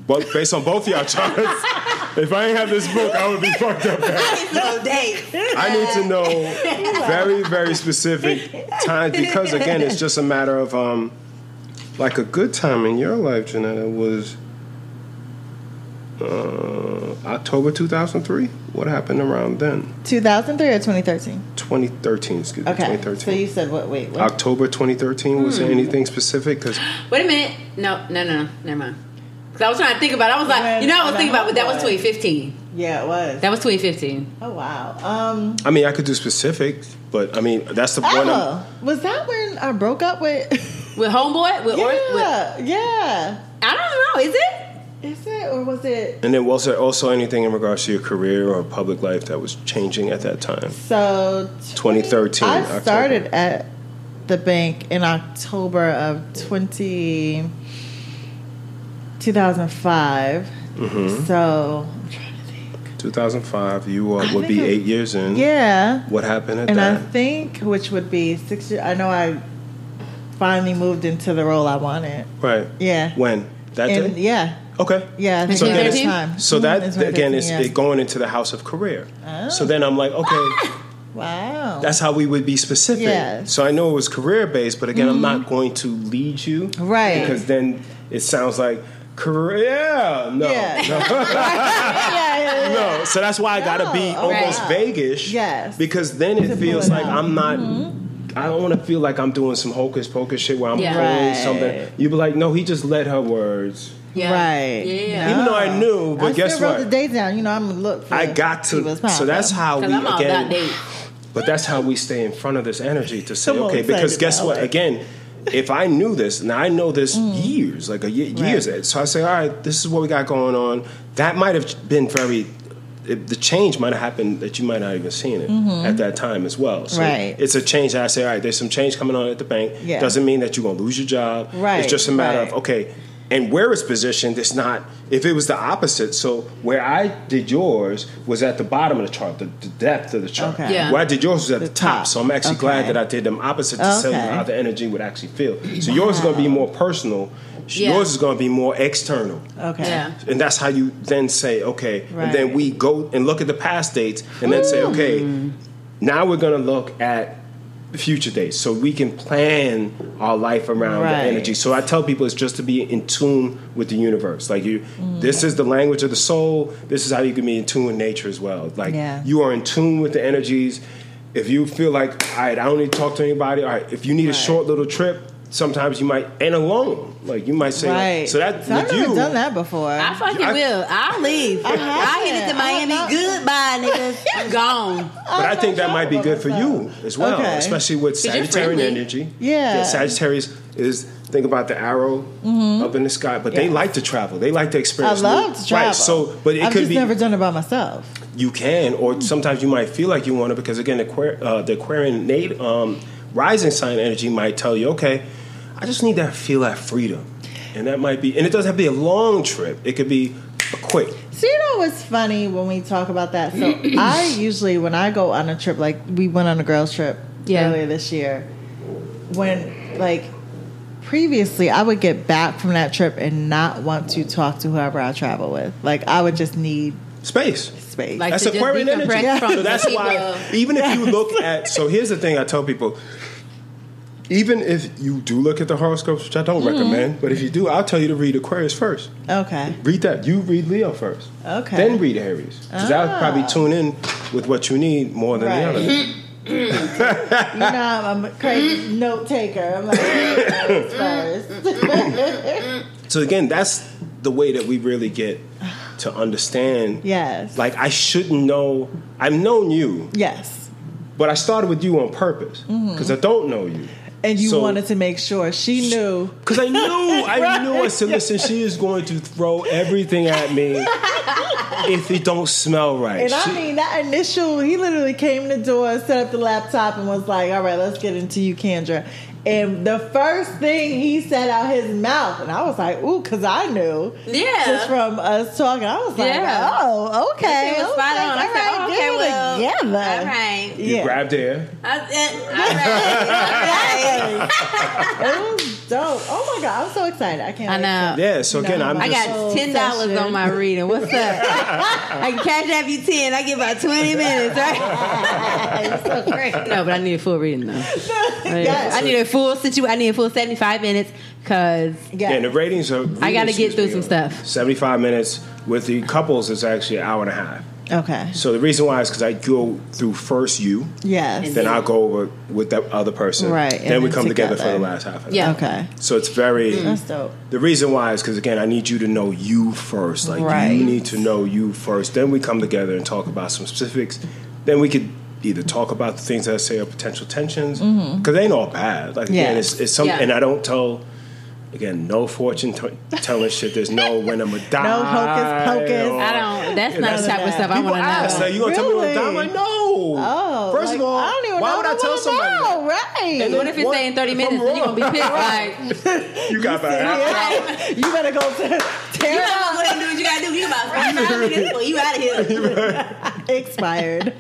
S4: both, based on both y'all charts, if I ain't have this book, I would be fucked up.
S2: Bad. I need to know date.
S4: I need to know very, very specific times because again, it's just a matter of um, like a good time in your life, Janetta was uh, October two thousand three. What happened around then?
S1: 2003 or 2013.
S4: Twenty thirteen. Excuse me.
S1: Okay.
S4: Twenty
S1: So you said what? Wait. What?
S4: October 2013. Was
S1: Hmm.
S4: there anything specific? Because
S2: Wait a minute. No, no, no, no. Never mind. Because I was trying to think about. it. I was like,
S1: When-
S2: you know, I was thinking about, but that was 2015.
S1: yeah, it was.
S2: That was 2015.
S1: oh wow. Um.
S4: I mean, I could do specifics, but I mean, that's the point. I'm,
S1: was that when I broke up with?
S2: With homeboy, with, or, with
S1: yeah. Yeah.
S2: I don't know. Is it?
S1: Is it or was it?
S4: and then was there also anything in regards to your career or public life that was changing at that time?
S1: So
S4: 2013,
S1: I
S4: October.
S1: started at the bank in October of 20, 2005.
S4: Mm-hmm.
S1: So I'm trying to think.
S4: 2005. You uh, would be eight years in.
S1: Yeah.
S4: What happened at that?
S1: And I think, which would be six years, I know I finally moved into the role I wanted.
S4: right.
S1: Yeah.
S4: When that
S1: And
S4: day?
S1: yeah.
S4: Okay.
S1: Yeah.
S2: So
S1: at
S2: then
S1: that
S2: it's-
S1: time.
S4: So
S1: Mhm,
S4: that
S1: in
S4: again is
S1: 2013,
S4: it going into the house of career.
S1: Oh.
S4: So then I'm like, okay,
S1: Wow.
S4: that's how we would be specific.
S1: Yes. Mm-hmm.
S4: So I know it was career based, but again, I'm not going to lead you,
S1: Right.
S4: Because then it sounds like career. No,
S1: Yeah.
S4: no.
S1: yeah, yeah, yeah.
S4: No, so that's why I gotta be almost
S1: right.
S4: vaguish.
S1: Yes.
S4: Because then it feels like
S1: out.
S4: I'm not I don't want to feel like I'm doing some hocus pocus shit where I'm
S2: Yeah.
S4: pulling
S1: Right.
S4: something. You'd be like, no, he just let her words.
S2: Yeah.
S1: Right.
S2: Yeah.
S4: Even though I knew, but
S1: I
S4: guess
S1: still
S4: what?
S1: wrote the date down. You know, I'm gonna look. For
S4: I got
S1: Shiva's
S4: to. So that's how we
S2: Because I'm all about
S4: again. But that's how we stay in front of this energy to say,
S1: I'm all
S4: okay, because guess what?
S1: it.
S4: Again, if I knew this, now I know this mm. years, like a ye- years.
S1: Right.
S4: So I say, all right, this is what we got going on. That might have been very. It, the change might have happened that you might not even seen it mm-hmm. at that time as well. So
S1: Right.
S4: it's a change that I say, all right, there's some change coming on at the bank.
S1: Yeah.
S4: Doesn't mean that you're gonna lose your job.
S1: Right,
S4: It's just a matter
S1: right.
S4: of okay. And where it's positioned, it's not. If it was the opposite, so where I did yours was at the bottom of the chart, the, the depth of the chart.
S1: Okay.
S2: Yeah.
S4: Where I did yours was at the,
S1: The
S4: top.
S1: top.
S4: So I'm actually glad that I did them opposite to tell you
S1: Okay.
S4: how the energy would actually feel. So yours is going to be more personal.
S2: Yeah.
S4: Yours is going to be more external.
S1: Okay.
S2: Yeah.
S4: And that's how you then say, okay. And then we go and look at the past dates and then say, okay, hmm. now we're going to look at future days so we can plan our life around
S1: Right.
S4: the energy. So I tell people it's just to be in tune with the universe. Like you, this is the language of the soul. This is how you can be in tune with nature as well. Like
S1: Yeah.
S4: you are in tune with the energies. If you feel like, all right, I don't need to talk to anybody. All right, if you need a short little trip, sometimes you might and alone. Like you might say, like- so that
S1: So I've
S4: with
S1: never
S4: you,
S1: done that before.
S2: I fucking
S4: I-
S2: will. I'll leave.
S1: I
S2: I hit it to
S1: to.
S2: Miami.
S1: Not-
S2: Goodbye, niggas. I'm gone.
S4: But I think that might be good for you as well,
S1: Okay.
S4: especially with Sagittarian energy.
S1: Yeah.
S4: Sagittarius is think about the arrow up in the sky, but they
S1: Mm-hmm.
S4: Like to travel. They like to experience.
S1: I
S4: experience.
S1: love
S4: new-
S1: to travel.
S4: Right. So, but it
S1: I've
S4: could
S1: just
S4: be
S1: never done it by myself.
S4: you can, or sometimes you might feel like you want to because again, the, Aquar- uh, the Aquarian nat- um, rising sign energy might tell you, okay, I just need to feel that freedom, and that might be, and it doesn't have to be a long trip. It could be a quick.
S1: So you know what's funny when we talk about that? So I usually when I go on a trip, like we went on a girls trip
S2: Yeah.
S1: earlier this year, when like previously I would get back from that trip and not want to talk to whoever I travel with. Like I would just need
S4: Space.
S1: space.
S2: Like
S4: That's
S2: to just
S4: Aquarian energy.
S2: decompress from
S4: So that's why, even if you look at, so here's the thing I tell people. Even if you do look at the horoscopes, which I don't
S2: Mm-hmm.
S4: recommend, but if you do, I'll tell you to read Aquarius first.
S1: okay.
S4: Read that. You read Leo first.
S1: Okay.
S4: Then read Aries. Because that'll
S1: Ah.
S4: probably tune in with what you need more than
S1: Right.
S4: the other.
S1: You know I'm a crazy note taker. I'm like Aries first.
S4: So again, that's the way that we really get to understand.
S1: yes.
S4: Like I shouldn't know. I've known you,
S1: yes.
S4: but I started with you on purpose because I don't know you.
S1: And you
S4: So-
S1: wanted to make sure she knew.
S4: Because I knew, I knew. I said, listen, she is going to throw everything at me if it don't smell right.
S1: And I mean, that initial, he literally came in the door, set up the laptop, and was like, all right, let's get into you, Kendra. And the first thing he said out his mouth, and I was like, ooh, because I knew.
S2: Yeah.
S1: Just from us talking, I was like,
S2: Yeah.
S1: oh, okay.
S2: It was spot
S1: I
S2: on.
S1: was
S2: I
S1: like,
S2: said,
S1: all
S2: oh,
S1: right,
S2: okay,
S1: get it
S2: well,
S1: together.
S2: all right.
S4: you
S1: Yeah.
S4: grabbed air.
S2: I, uh, all right.
S1: It was dope. Oh my God, I'm so excited. I can't
S2: I
S1: wait
S2: know.
S1: to-
S4: Yeah, so again,
S1: No.
S4: I'm
S2: I
S4: just.
S2: got ten dollars on my reading. What's up? I can cash out you ten. I get about twenty minutes, right?
S1: It's so great.
S2: no, but I need a full reading though.
S1: Yes.
S2: I need a full situ. I need a full seventy five minutes because
S4: yeah, and the ratings are.
S2: I got to get through some stuff.
S4: 75 minutes. With the couples, it's actually an hour and a half.
S1: Okay.
S4: So the reason why is because I go through first you,
S1: Yes.
S4: then I'll go over with that other person.
S1: Right,
S4: Then
S1: and
S4: we
S1: then
S4: come together. for the last half. An
S2: Yeah.
S4: hour.
S1: Okay.
S4: So it's very.
S1: Mm, that's dope.
S4: The reason why is because again, I need you to know you first. Like
S1: Right.
S4: you need to know you first. Then we come together and talk about some specifics. Then we could either talk about the things that I say are potential tensions mm-hmm. because they ain't all bad. Like again, it's, it's some,
S2: Yeah.
S4: and I don't tell. Again, no fortune t- telling shit. There's no when I'm gonna die.
S1: No hocus pocus.
S4: or-
S2: I don't. That's
S4: Yeah,
S2: not
S4: that's-
S2: the type of stuff I want to
S4: ask,
S2: know.
S4: like, you gonna tell me when I'm dying? I'm
S1: Really?
S4: like, no.
S1: Oh,
S4: First
S1: like,
S4: of all,
S1: I don't even
S4: why
S1: know
S4: would I tell somebody?
S1: know. Right.
S4: And
S2: What if it's
S4: What-
S2: saying thirty minutes?
S4: I'm
S2: Then you gonna be
S4: wrong.
S2: pissed. Like
S4: You got that.
S1: Yeah. you better go to
S2: you
S1: tear
S2: gotta
S1: up
S2: go ahead and do what you gotta do. You about five minutes. You out of here.
S1: expired.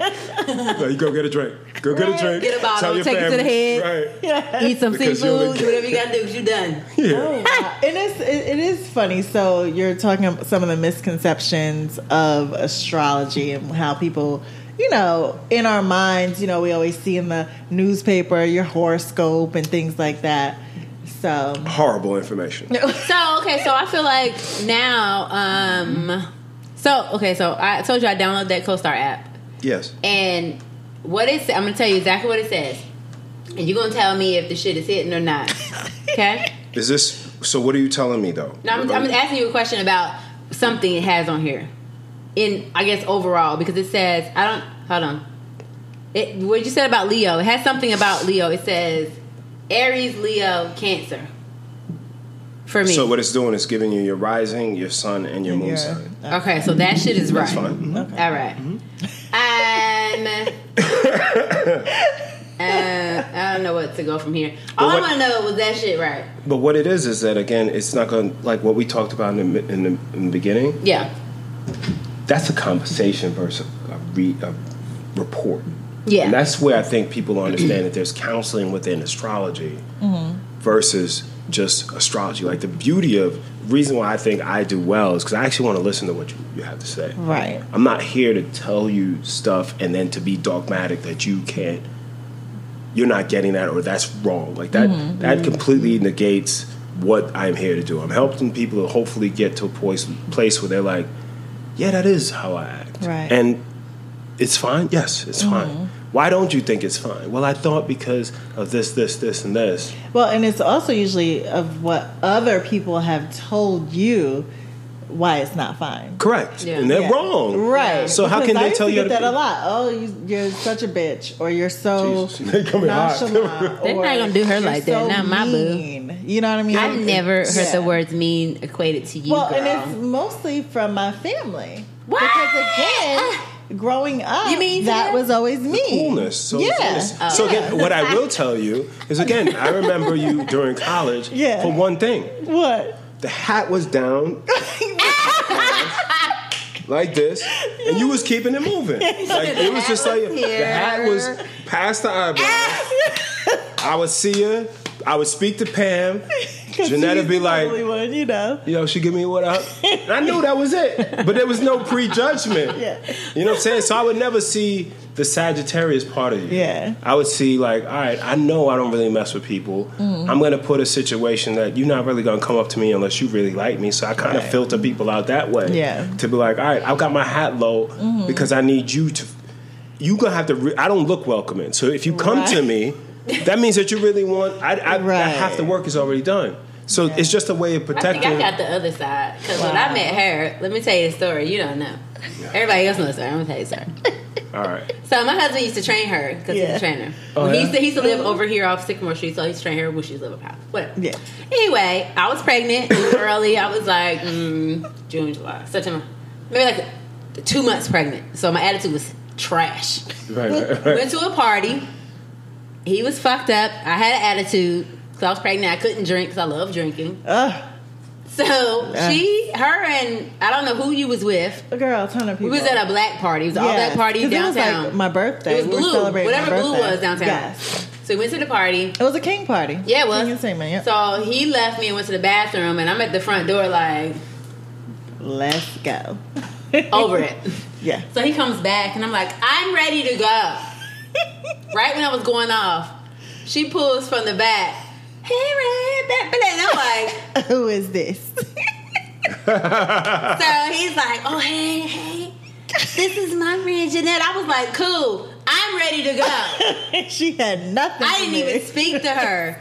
S4: No, you go get a drink. Go get a drink.
S2: Get a bottle,
S4: Tell your
S2: take it to the
S4: family.
S2: head.
S4: Right.
S2: Eat some
S4: Because
S2: seafood. Do whatever you gotta do. 'cause you're done.
S1: Oh, wow. and it's it, it is funny. So you're talking about some of the misconceptions of astrology and how people, you know, in our minds, you know, we always see in the newspaper your horoscope and things like that. So
S4: Horrible information.
S2: So okay, so I feel like now, um, so okay, so I told you I downloaded that CoStar app,
S4: Yes.
S2: and what it I'm gonna tell you exactly what it says, and you're gonna tell me if the shit is hitting or not. Okay?
S4: Is this so? What are you telling me though?
S2: No, I'm, I'm asking you a question about something it has on here. In I guess overall because it says I don't hold on. It what you said about Leo? It has something about Leo. It says Aries, Leo, Cancer. For me.
S4: So what it's doing is giving you your rising, your sun, and your moon sign.
S2: okay, so that shit is right.
S4: That's fine. Mhm.
S2: All right. Um, uh, I don't know what to go from here. All I
S4: what-
S2: want to know was that shit right.
S4: But what it is is that again, it's not going to like what we talked about in the, in the, in the beginning.
S2: Yeah.
S4: That's a conversation versus a, re, a report.
S2: Yeah.
S4: And that's where I think people understand that there's counseling within astrology versus just astrology. Like the beauty of reason why I think I do well is because I actually want to listen to what you, you have to say.
S1: Right.
S4: I'm not here to tell you stuff and then to be dogmatic that you can't you're not getting that or that's wrong. Like that mm-hmm. that completely negates what I'm here to do. I'm helping people to hopefully get to a place place where they're like, Yeah, that is how I act.
S1: Right.
S4: And it's fine. Yes, it's fine. Mm-hmm. Why don't you think it's fine? Well, I thought because of this, this, this, and this.
S1: Well, and it's also usually of what other people have told you why it's not fine.
S4: Correct.
S2: Yeah.
S4: And they're
S1: Yeah.
S4: wrong.
S1: Right.
S4: So how can
S1: I
S4: they tell you
S1: that
S4: to
S1: a lot? Oh, you, you're such a bitch, or you're so
S4: Jesus, they coming hot.
S1: nonchalant.
S2: They're not gonna do her like that.
S1: so
S2: Not my boo.
S1: You know what I mean?
S2: I've never heard
S1: Yeah.
S2: the words mean equated to you,
S1: Well,
S2: girl.
S1: and it's mostly from my family.
S2: What?
S1: Because again, growing up,
S2: You mean
S1: that
S2: to-
S1: was always me.
S4: coolness. So,
S1: yeah.
S4: it's- so again, what I will tell you is again, I remember you during college
S1: Yeah.
S4: for one thing.
S1: What?
S4: The hat was down like this, and you was keeping it moving. Like it was just like the hat was past the eyebrow. I would see her. I would speak to Pam. Janetta be like,
S1: you know.
S4: you know, she give me what up. And I knew that was it. But there was no prejudgment.
S1: Yeah.
S4: You know what I'm saying? So I would never see the Sagittarius part of you.
S1: Yeah.
S4: I would see like, all right, I know I don't really mess with people.
S1: Mm-hmm.
S4: I'm gonna put a situation that you're not really gonna come up to me unless you really like me. So I kind of
S1: Right.
S4: filter people out that way.
S1: Yeah. Mm-hmm.
S4: To be like, all right, I've got my hat low because I need you to. You gonna have to. Re- I don't look welcoming. So if you come to me, that means that you really want. I, I,
S1: Right.
S4: that half the work is already done. So it's just a way of
S2: I think
S4: protecting.
S2: I got the other side because when I met her, let me tell you a story. You don't know. Everybody else knows the story. I'm gonna tell you the story.
S4: all right.
S2: So my husband used to train her because he's a trainer.
S4: Oh,
S2: When he,
S4: yeah?
S2: used to, he used to live over here off Sycamore Street, so he used to train her when she was living house. Whatever.
S1: Yeah.
S2: Anyway, I was pregnant. Was early. I was like mm, June, July, September, maybe like two months pregnant. So my attitude was trash.
S4: Right, right, right.
S2: Went to a party. He was fucked up. I had an attitude because I was pregnant. I couldn't drink because I love drinking.
S1: Ugh,
S2: So she, her, and I don't know who you was with.
S1: a girl, a ton of people.
S2: We was at a black party. It was an all black party downtown.
S1: It was like my birthday.
S2: It was
S1: We
S2: blue,
S1: my
S2: whatever blue was downtown.
S1: Yes.
S2: So we went to the party.
S1: It was a king party.
S2: Yeah, it was.
S1: King Seaman, yeah.
S2: So he left me and went to the bathroom, and I'm at the front door like
S1: Let's go.
S2: over it.
S1: Yeah.
S2: So he comes back, and I'm like, I'm ready to go. right when I was going off, she pulls from the back. Hey, Red, that, that. And I'm like,
S1: Who is this?
S2: so he's like, oh, hey, hey, this is my friend Jeanette. I was like, cool, I'm ready to go.
S1: she had nothing.
S2: I didn't even speak to her.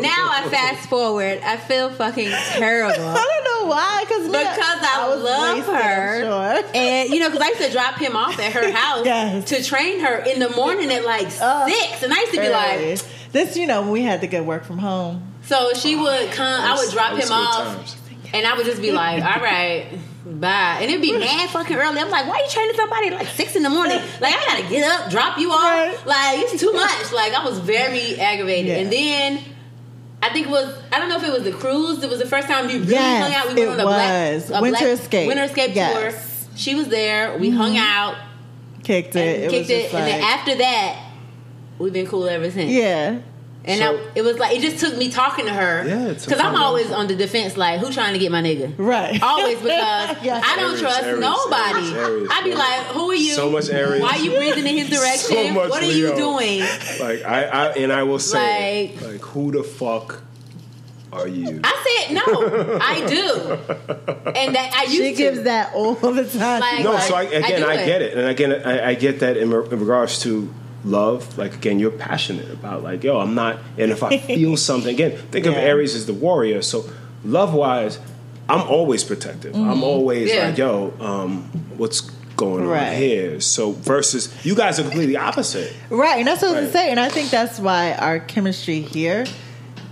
S2: Now I fast forward, I feel fucking terrible.
S1: I don't know why, because
S2: Because I, love her,
S1: Sure.
S2: and you know, because I used to drop him off at her house
S1: Yes.
S2: to train her in the morning at like
S1: Oh.
S2: six, and I used to be like,
S1: this, you know, when we had to go work from home.
S2: so she would come, I would drop him off,
S4: times.
S2: and I would just be like, all right. Bye. And it'd be mad fucking early. I'm like, why are you training somebody at like six in the morning? Like, I gotta get up, drop you off.
S1: Right.
S2: Like, it's too much. Like, I was very aggravated.
S1: Yeah.
S2: And then I think it was I don't know if it was the cruise. It was the first time you really
S1: Yes,
S2: hung out. We went
S1: it
S2: on a black,
S1: was.
S2: a
S1: Winter
S2: black-
S1: Escape.
S2: Winter Escape
S1: Yes.
S2: tour. She was there. We hung mm-hmm. out
S1: Kicked it. It was
S2: kicked it,
S1: like,
S2: and then after that, we've been cool ever since.
S1: yeah.
S2: And
S4: So-
S2: I, it was like it just took me talking to her.
S4: Yeah,
S2: because I'm
S4: you.
S2: always on the defense. Like, who trying to get my nigga?
S1: Right.
S2: Always because
S1: Yes.
S2: I don't
S4: Aries,
S2: trust
S4: Aries,
S2: nobody.
S4: Aries, Aries.
S2: I'd be like, who are you?
S4: So much Aries.
S2: Why are you breathing in his direction?
S4: So much
S2: what are
S4: Leo.
S2: you doing?
S4: Like I, I and I will say,
S2: Like-
S4: like, who the fuck are you?
S2: I said no. I do, and that I used
S1: She
S2: to.
S1: gives that all the time.
S2: Like-
S4: no, so I,
S2: I
S4: again,
S2: do
S4: I, get it, and again, I, I get that in, re- in regards to love, like again, you're passionate about like, yo, I'm not, and if I feel something, again, think of Aries as the warrior. So love wise, I'm always protective.
S1: Mm-hmm.
S4: I'm always
S2: Yeah.
S4: like, yo, um, what's going
S1: Right.
S4: on here? So versus you guys are completely opposite.
S1: Right, and that's what I was
S4: Right.
S1: saying. And I think that's why our chemistry here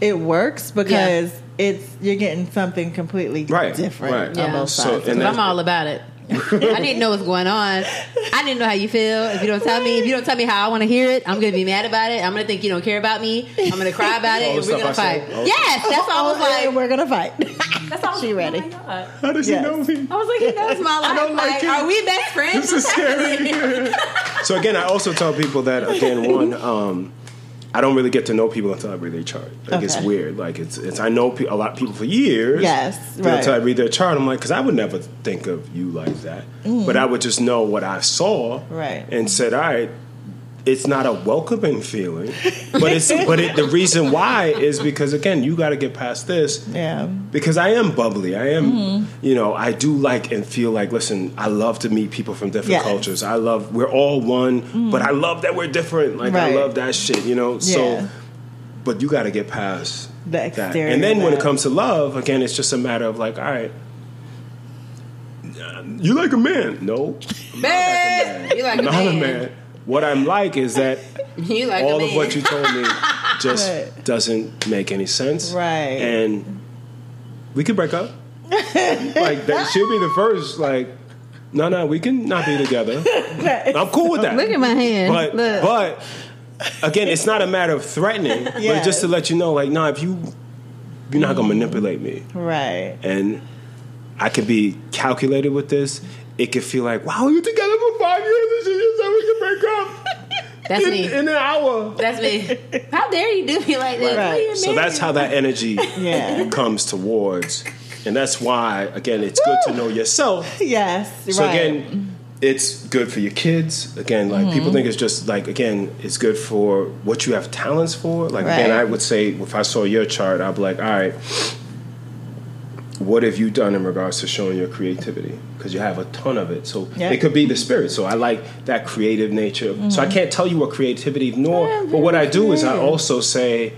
S1: it works because it's you're getting something completely
S4: Right,
S1: different
S4: right.
S1: on
S2: Yeah.
S1: both
S4: So, and
S2: I'm all about it. I didn't know what's going on. I didn't know how you feel. If you don't tell me, if you don't tell me how I want to hear it, I'm gonna be mad about it. I'm gonna think you don't care about me. I'm gonna cry about it, and we're gonna
S4: stuff I
S2: fight.
S4: said? All the-
S2: Yes, that's why I was
S1: Oh, and
S2: like,
S1: we're gonna fight.
S2: that's all.
S1: she ready.
S2: Oh.
S4: How does
S1: Yes.
S4: he know me?
S2: I was like, he knows my life.
S4: I don't like
S2: like,
S4: him.
S2: are we best friends?
S4: This is scary. so again, I also tell people that again, one, um, I don't really get to know people until I read their chart. Like it's weird. Like it's, it's I know pe- a lot of people for years.
S1: Yes,
S4: but
S1: right.
S4: Until I read their chart, I'm like, because I would never think of you like that. But I would just know what I saw,
S1: Mm. Right.
S4: and said, all right. It's not a welcoming feeling, but it's but it, the reason why is because again you got to get past this
S1: yeah.
S4: because I am bubbly. I am,
S1: Mm-hmm.
S4: you know, I do like and feel like, listen, I love to meet people from different
S1: Yes.
S4: Cultures. I love, we're all one, but I love that we're different. Like, I love that shit, you know?
S1: Yeah.
S4: So, but you got to get past
S1: The
S4: that. And then when it comes to love, again, it's just a matter of like, all right, you like a man? No. Not like a man.
S2: You like a
S4: not
S2: man.
S4: What I'm like is that
S2: You like
S4: all of what you told me just
S1: Right.
S4: doesn't make any sense.
S1: Right.
S4: And we could break up. like that she'll be the first, like, no, no, we can not be together. I'm cool with that.
S2: Look at my hand.
S4: But
S2: Look.
S4: but again, it's not a matter of threatening, but just to let you know, like, no, if you you're not gonna manipulate me.
S1: Right.
S4: And I could be calculated with this. It could feel like, wow, you're together for five years and she just said we can break up.
S2: That's
S4: in,
S2: me.
S4: in an hour.
S2: That's me. How dare you do me like that?
S1: Right.
S2: What are you
S4: So that's how that energy
S1: Yeah.
S4: comes towards. And that's why, again, it's good to know yourself.
S1: Yes.
S4: So
S1: right.
S4: again, it's good for your kids. Again, like
S1: Mm-hmm.
S4: people think it's just like again, it's good for what you have talents for. Like again, I would say if I saw your chart, I'd be like, all right, what have you done in regards to showing your creativity? Because you have a ton of it. So
S1: Yeah.
S4: it could be the spirit. So I like that creative nature. So I
S1: Mm-hmm.
S4: can't tell you what creativity nor but what I do is I also say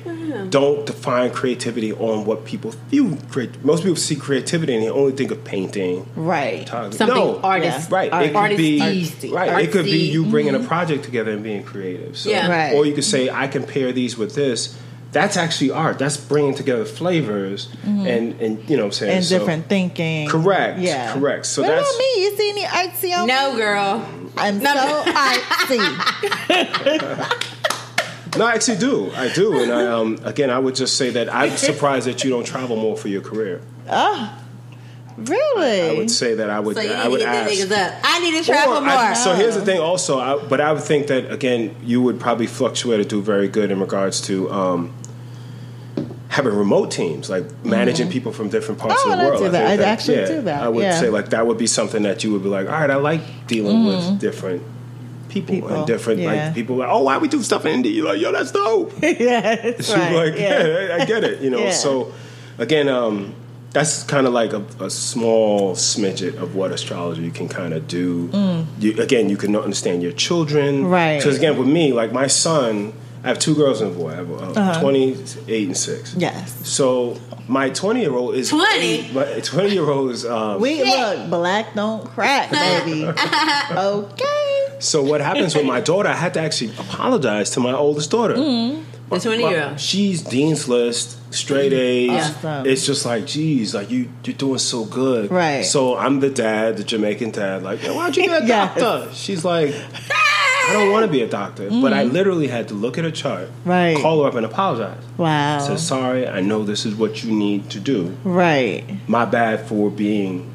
S4: don't define creativity on what people feel create. Most people see creativity and they only think of painting,
S1: right.
S4: photography.
S2: Something
S4: no,
S2: artist.
S4: Right.
S1: Art-
S4: it could be right. It could be you bringing a project together and being creative. So,
S2: Yeah.
S1: Right.
S4: Or you could say I compare these with this. That's actually art. That's bringing together flavors and and you know what I'm saying
S1: Mm-hmm. And
S4: So-
S1: different thinking.
S4: Correct.
S1: Yeah.
S4: Correct. So
S1: what
S4: that's
S1: about me? You see any artsy on
S2: no,
S1: me?
S2: girl.
S1: I'm
S2: No.
S1: so artsy.
S4: no. I actually do. I do. And I um again I would just say that I'm surprised that you don't travel more for your career.
S1: oh, really?
S4: I would say that I would.
S2: So you
S4: I would
S2: to get
S4: ask.
S2: up. I need to travel
S4: Or
S2: more.
S4: I- so here's the thing. Also, I, but I would think that again, you would probably fluctuate or do very good in regards to um, having remote teams, like managing people from different parts
S1: Oh,
S4: of the world.
S1: do
S4: I
S1: that. I'd actually do that,
S4: I would
S1: yeah.
S4: say like that would be something that you would be like, all right, I like dealing with different. People,
S1: People,
S4: and different
S1: yeah.
S4: like people like oh why we do stuff in India you're like yo that's dope
S1: yes,
S4: She's
S1: right.
S4: like,
S1: yeah.
S4: yeah. I get it, you know.
S1: Yeah.
S4: So, again, um, that's kind of like a, a small smidget of what astrology can kind of do. You, again, you can understand your children,
S1: Mm. Right.
S4: Because again, with me, like my son, I have two girls and a boy. I have uh,
S1: Uh-huh.
S4: 28 and six.
S1: Yes.
S4: So my 20 year old is
S2: 20?
S4: My 20 year old is. Um,
S1: We look black don't crack, baby. okay.
S4: so what happens with my daughter? I had to actually apologize to my oldest daughter.
S1: Mm.
S2: the 20 year old.
S4: She's Dean's List, straight A's.
S1: Awesome.
S4: It's just like, geez, like you, you're doing so good.
S1: Right.
S4: So I'm the dad, the Jamaican dad. Like, "Yo, why'd you get a
S1: Yes.
S4: doctor? She's like, I don't want to be a doctor, but I literally had to look at a chart,
S1: Mm-hmm. Right.
S4: call her up and apologize.
S1: Wow.
S4: Say, sorry, I know this is what you need to do.
S1: right.
S4: My bad for being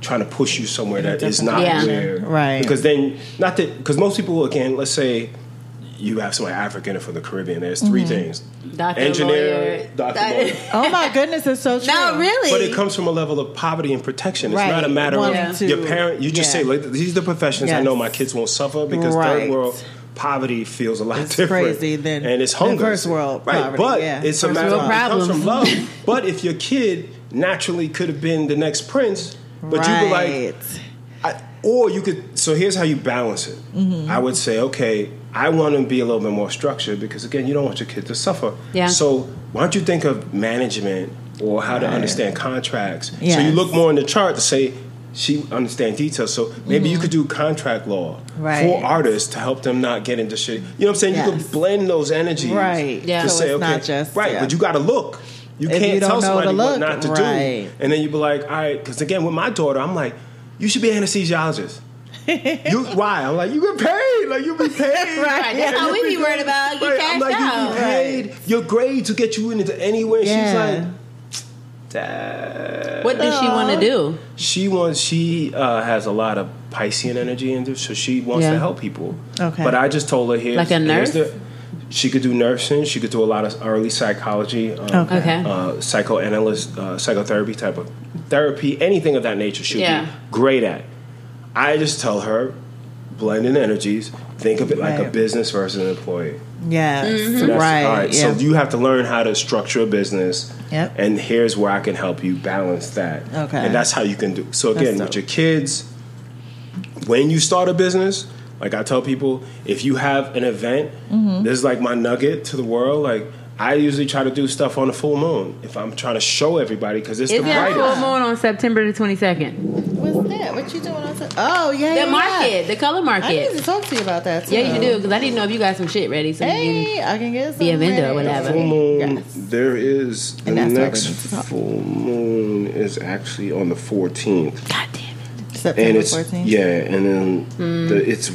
S4: trying to push you somewhere that is not
S2: Yeah.
S4: where
S1: Right.
S4: because then not that because most people again let's say you have somebody African and from the Caribbean there's 3
S1: Mm-hmm.
S4: things
S2: Doctor,
S4: engineer
S2: lawyer,
S4: doctor
S2: doctor-
S4: lawyer.
S1: Oh my goodness, it's so true.
S2: No, really.
S4: but it comes from a level of poverty and protection it's
S1: Right.
S4: not a matter
S1: Wanting
S4: of
S1: to-
S4: your parent you just
S1: yeah.
S4: say like, these are the professions I know my kids won't suffer because
S1: Right.
S4: third world poverty feels a lot
S1: It's
S4: different
S1: crazy than-
S4: and it's
S1: than
S4: hunger
S1: first world
S4: right
S1: poverty,
S4: but
S1: yeah.
S4: it's a
S2: First
S4: matter
S2: world
S4: of it comes from love but if your kid naturally could have been the next prince but you were like
S1: Right.
S4: I, or you could. So here's how you balance it.
S1: Mm-hmm.
S4: I would say, okay, I want to be a little bit more structured because again, you don't want your kid to suffer.
S2: Yeah.
S4: So why don't you think of management or how to understand contracts? So you look more in the chart to say she understand details. So maybe you could do contract law
S1: Mm-hmm. Right.
S4: for artists to help them not get into shit. You know what I'm saying? You
S1: Yes.
S4: could blend those energies.
S1: Right.
S2: Yeah.
S4: To
S1: So
S4: say,
S1: it's
S4: okay,
S1: not just-
S4: right,
S1: yeah.
S4: but you got to look. You
S1: If
S4: can't
S1: you
S4: tell somebody
S1: to
S4: what not to
S1: right.
S4: do. And then you'd be like, all right, because again, with my daughter, I'm like, you should be an anesthesiologist. you why? I'm like, you get paid. Like you be paid.
S1: Right.
S2: That's
S4: you
S2: we be worried about. Get
S4: Right, I'm
S2: cashed
S4: like,
S2: out.
S4: you be paid. Your grades will get you into anywhere.
S1: Yeah.
S4: She's like, Dad.
S2: What does she want to do?
S4: She wants. She uh, has a lot of Piscean energy in her, so she wants
S2: Yeah.
S4: to help people.
S1: Okay.
S4: But I just told her here,
S2: Like a nurse?
S4: she could do nursing. She could do a lot of early psychology. Um,
S1: Okay.
S4: Uh, psychoanalyst, uh, psychotherapy type of therapy, anything of that nature. She'll
S2: Yeah.
S4: be great at. I just tell her, blending energies. Think of it like a business versus an employee.
S1: Yes.
S2: Mm-hmm.
S1: Right.
S4: All right.
S1: yeah.
S4: So you have to learn how to structure a business.
S1: Yep.
S4: And here's where I can help you balance that.
S1: Okay.
S4: And that's how you can do. So again, with your kids, when you start a business, like I tell people, if you have an event,
S1: Mm-hmm.
S4: this is like my nugget to the world. Like I usually try to do stuff on the full moon if I'm trying to show everybody because it's
S2: Is
S4: the
S2: there a full moon on September the 22nd?
S1: What's that? What you doing on Sat- Oh yeah,
S2: The
S1: yeah,
S2: market, the color
S1: Yeah. I need to talk to you about that too.
S2: Yeah, you do because I didn't know if you got some shit ready. So you can,
S1: Hey, I can get some.
S2: be a vendor or
S1: ready.
S2: whatever.
S4: Full moon.
S1: Yes.
S4: There is the
S1: And that's what we
S4: next
S1: need to talk.
S4: full moon is actually on the 14th.
S2: God damn it.
S1: September
S4: and it's
S1: 14th.
S4: yeah, and then the, hmm. it's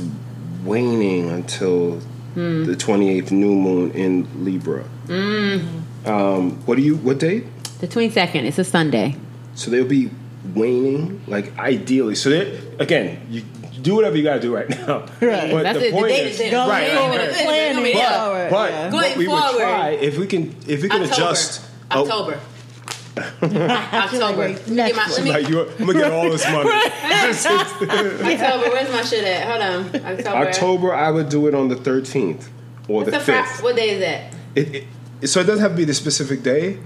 S4: waning until hmm. the twenty eighth new moon in Libra. Mm-hmm. Um, what do you? What date?
S2: The 22nd. It's a Sunday.
S4: So they'll be waning, like ideally. So they again, you do whatever you got to do right now.
S1: Right.
S4: But
S2: That's
S4: the
S2: it.
S4: Point
S2: date
S4: is,
S2: is.
S1: Going
S4: right, right,
S1: forward,
S4: right.
S1: planning
S2: Yeah.
S4: But
S1: yeah.
S4: what
S2: Going
S4: we would
S2: forward.
S4: try if we can if we can
S2: October.
S4: adjust. oh,
S2: October. October. Let me get my, let me,
S4: like you, I'm gonna get all this money.
S2: October. Where's my shit at? Hold on. October.
S4: October, I would do it on the 13th or
S2: What's
S4: the
S2: the fri-
S4: 5th.
S2: What day is that?
S4: It, it, so it doesn't have to be the specific day.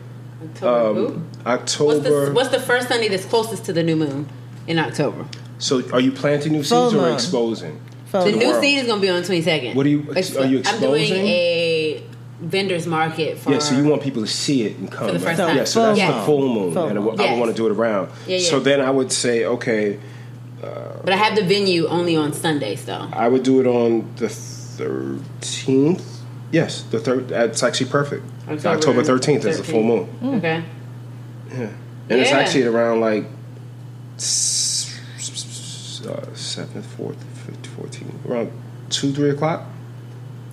S2: October. Ooh.
S4: Um,
S2: What's the What's the first Sunday that's closest to the new moon in October?
S4: so are you planting new
S1: Full
S4: seeds or exposing?
S1: Full
S2: The
S4: the
S2: new
S4: world.
S2: seed is going to be on 22nd.
S4: What are you- are you
S2: I'm doing a vendor's market for.
S4: Yeah, so you want people to see it and come.
S2: For the first
S4: right?
S2: time.
S4: Yeah, so
S1: Full
S4: that's
S2: moon.
S4: the full moon,
S1: Full
S4: and I,
S1: moon.
S4: would- I
S2: Yes.
S4: would want to do it around.
S2: Yeah, yeah.
S4: So then I would say, okay,
S2: But I have the venue only on Sundays though.
S4: I would do it on the thirteenth. Yes, the third. That's actually perfect. October thirteenth is the full moon,
S2: Okay.
S4: Yeah, and it's actually around like uh, seventh, fourth, fifth, fourteenth, around two, three o'clock.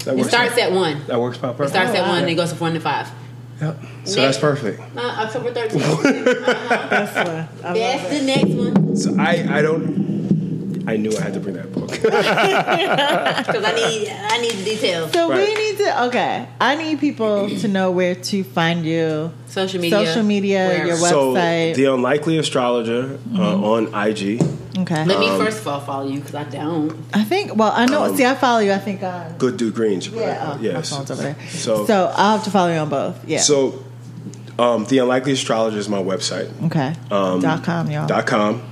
S4: That
S2: It starts at one.
S4: That works out
S2: It
S4: perfect.
S2: starts at
S1: wow.
S2: one and it goes from one to five.
S4: Yep. So
S2: Next.
S4: that's perfect.
S2: Uh, October 13th.
S1: That's one. I love
S2: That's the next one.
S4: So I, I don't. I knew I had to bring that book.
S2: Because I need I need the details.
S1: So we need to. Okay, I need people to know where to find you.
S2: Social media.
S1: Social media,
S2: where-
S1: your
S4: so the unlikely astrologer uh, on IG.
S1: Okay.
S2: Let me
S4: Um,
S2: first of all follow you because I don't.
S1: I think. Well, I know.
S4: Um,
S1: see, I follow you. I think on.
S4: Good Dude Greens.
S1: Yeah. Oh,
S4: yes.
S1: My phone's over there.
S4: So,
S1: So I'll have to follow you on both. Yeah.
S4: so um, the unlikely astrologer is my website.
S1: okay.
S4: Um,
S1: dot com, y'all.
S4: Dot com.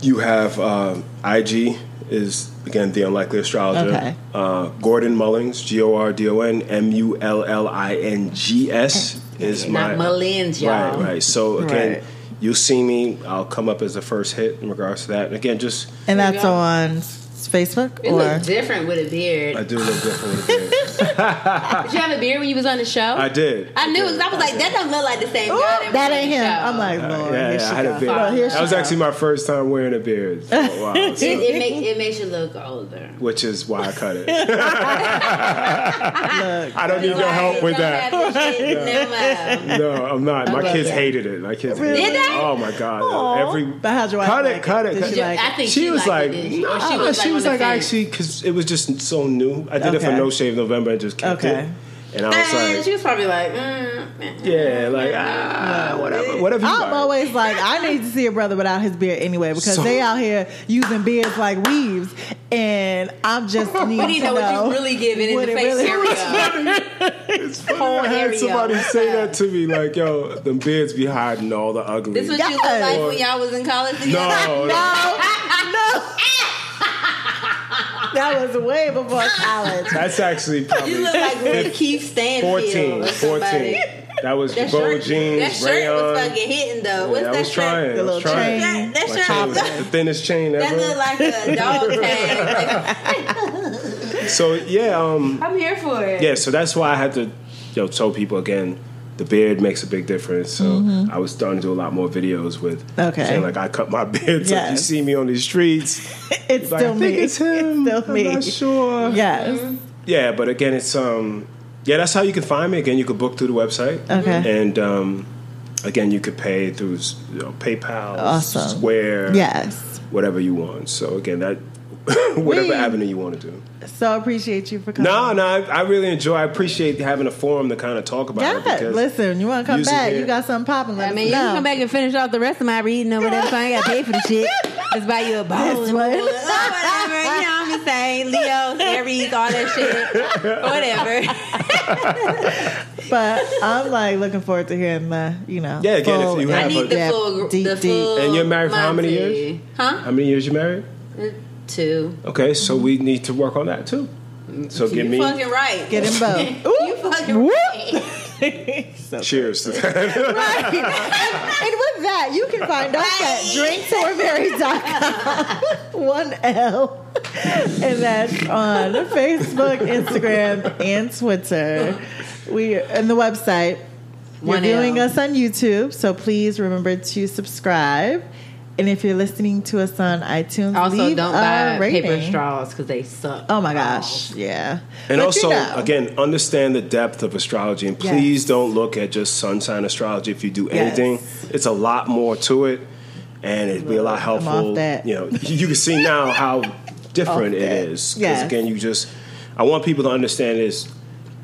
S4: You have um, IG is again the unlikely astrologer.
S1: Okay.
S4: Uh, Gordon Mullings, G O R D O N M U L L I N G S is
S2: Not
S4: my
S2: Mullins, y'all.
S4: Right, right. So again,
S1: Right.
S4: you'll see me. I'll come up as the first hit in regards to that. And again, just
S1: and that's on Facebook
S2: It
S1: or
S2: looks different with a beard.
S4: I do look different with a beard.
S2: Did you have a beard when you was on the show?
S4: I did.
S2: I knew
S4: did.
S2: because I was like, that don't look like the same
S1: Ooh,
S2: guy. That,
S1: that ain't
S2: the
S1: him.
S2: show.
S1: I'm like, uh, Lord,
S4: yeah, yeah,
S1: she
S4: I had a beard.
S1: Well, here
S4: that was
S1: go.
S4: actually my first time wearing a beard. for a while,
S2: It,
S4: so-
S2: it, make, it makes you look older.
S4: which is why I cut it.
S1: Look,
S4: I don't need your help with that.
S2: have this shit, never mind.
S4: No, I'm not. My kids
S2: that.
S4: hated it. My kids
S1: Really?
S4: hated
S2: Did
S4: it.
S2: they?
S4: Oh my god!
S1: Aw.
S4: Every
S1: But how'd your wife
S4: cut
S1: like
S4: it, cut it,
S1: Did she
S4: it.
S1: like
S2: I think
S4: she,
S2: she,
S4: was like,
S2: she?
S4: nah,
S2: Or she was, like,
S4: was
S2: on
S4: like
S2: the fence.
S4: actually because it was just so new. I did it for No Shave November and just kept
S1: Okay.
S4: it. And I was
S2: And
S4: like,
S2: she was probably like, mm, mm.
S4: yeah, like ah, whatever, whatever.
S1: I'm
S4: like.
S1: always like, I need to see a brother without his beard anyway because
S4: So-
S1: they out here using beards like weaves, and I'm just need
S2: We need to know what you really giving in
S1: what
S2: the
S1: it
S2: face
S1: really-
S2: area.
S4: It's funny.
S2: Whole
S4: I had
S2: area.
S4: somebody say that to me, like, "Yo, the beards be hiding all the ugly."
S2: This is what you look like when y'all was in college together?
S4: no, no.
S1: No, no. that was way before college.
S4: That's actually probably
S2: You look like Lee Keith Stanfield
S4: 14. 14. That was
S2: That
S4: Polo
S2: shirt,
S4: jeans,
S2: that shirt
S4: rayon.
S2: was fucking hitting though.
S4: Yeah,
S2: What's
S4: I
S2: that
S4: was
S2: shirt?
S4: trying.
S1: The little
S4: trying.
S1: chain.
S2: That, that shirt
S4: chain
S2: was
S4: was the thinnest chain ever.
S2: that looked like a dog tag.
S4: So yeah, um,
S2: I'm here for it.
S4: yeah. So that's why I had to, you know, tell people again. The beard makes a big difference. So I was starting to do a lot more videos with
S1: Mm-hmm. Okay.
S4: saying like I cut my beard. So if you see me on these streets,
S1: It's
S4: like,
S1: still
S4: I think
S1: me.
S4: it's him.
S1: It's still
S4: I'm
S1: me.
S4: not sure.
S1: Yes.
S4: Yeah, but again, it's um, yeah, that's how you can find me. Again, you could book through the website.
S1: Okay.
S4: And um, again, you could pay through you know, PayPal,
S1: Awesome.
S4: Square,
S1: Yes.
S4: whatever you want. So again, that whatever
S1: We-
S4: avenue you want to do.
S1: So appreciate you for coming.
S4: No, no, I, I really enjoy. I appreciate having a forum to kind of talk about it.
S1: Yeah,
S4: because
S1: listen, you want to come back?
S4: here-
S1: You got something popping. Let
S2: I
S1: us
S2: mean, you
S1: know.
S2: can come back and finish off the rest of my reading or whatever. So I ain't got to pay for the shit. Just buy you a bottle
S1: This
S2: and
S1: one.
S2: or whatever. You know, I'm just saying. Leo, Aries, all that shit. Whatever.
S1: But I'm like looking forward to hearing the, you know.
S4: Yeah, again, if
S1: full
S4: you
S2: I
S4: have
S2: need
S4: a-
S2: the
S1: Yeah,
S2: full,
S1: deep,
S2: the
S1: deep.
S2: full.
S4: And you're married for how many years?
S2: Huh?
S4: How many years you married?
S2: Uh, Two.
S4: Okay, so we need to work on that too. So give me
S2: fucking right.
S1: Get him both.
S2: you fucking
S1: Whoop.
S2: right.
S1: so,
S4: cheers to that.
S1: right. and, and with that, you can find us at drinksoverberry.com. One L. And that's on Facebook, Instagram, and Twitter. We and the website. You're
S2: One
S1: viewing us on YouTube, so please remember to subscribe. And if you're listening to us on iTunes,
S2: Also,
S1: leave
S2: don't
S1: a
S2: buy
S1: rating.
S2: paper straws because they suck.
S1: Oh my gosh, yeah.
S4: And
S1: But
S4: also,
S1: you know,
S4: again, understand the depth of astrology, and
S1: Yes.
S4: please don't look at just sun sign astrology. If you do
S1: Yes.
S4: anything, it's a lot more to it, and it'd be a lot
S1: I'm off
S4: helpful.
S1: that.
S4: You know, you can see now how different it is. it Because
S1: Yes.
S4: again, you just, I want people to understand there's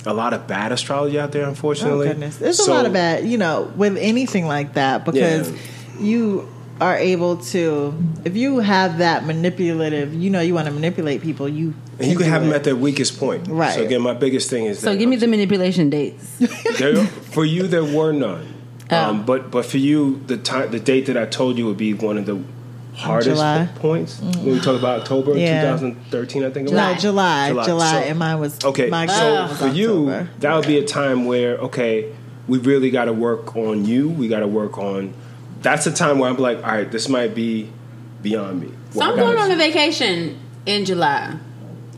S4: a lot of bad astrology out there.
S1: Oh
S4: Unfortunately,
S1: goodness, there's
S4: So-
S1: a lot of bad, you know, with anything like that because
S4: Yeah.
S1: you are able to, if you have that manipulative, you know, you want to manipulate people, you
S4: And you can
S1: do
S4: have them at their weakest point.
S1: Right.
S4: So again, my biggest thing is
S2: So
S4: that
S2: give me the manipulation dates.
S4: there, for you there were none.
S2: Oh.
S4: Um, but but for you, the time the date that I told you would be one of the hardest
S1: July.
S4: points when we talk about October
S1: Yeah.
S4: 2013. I think it was.
S1: July,
S4: July.
S1: July,
S4: So-
S1: and mine was
S4: Okay,
S1: My
S4: so
S1: goal was
S4: for you, that would be a time where okay, we really got to work on you. We got to work on. That's a time where I'm like, all right, this might be beyond me.
S2: So I'm going on a vacation in July.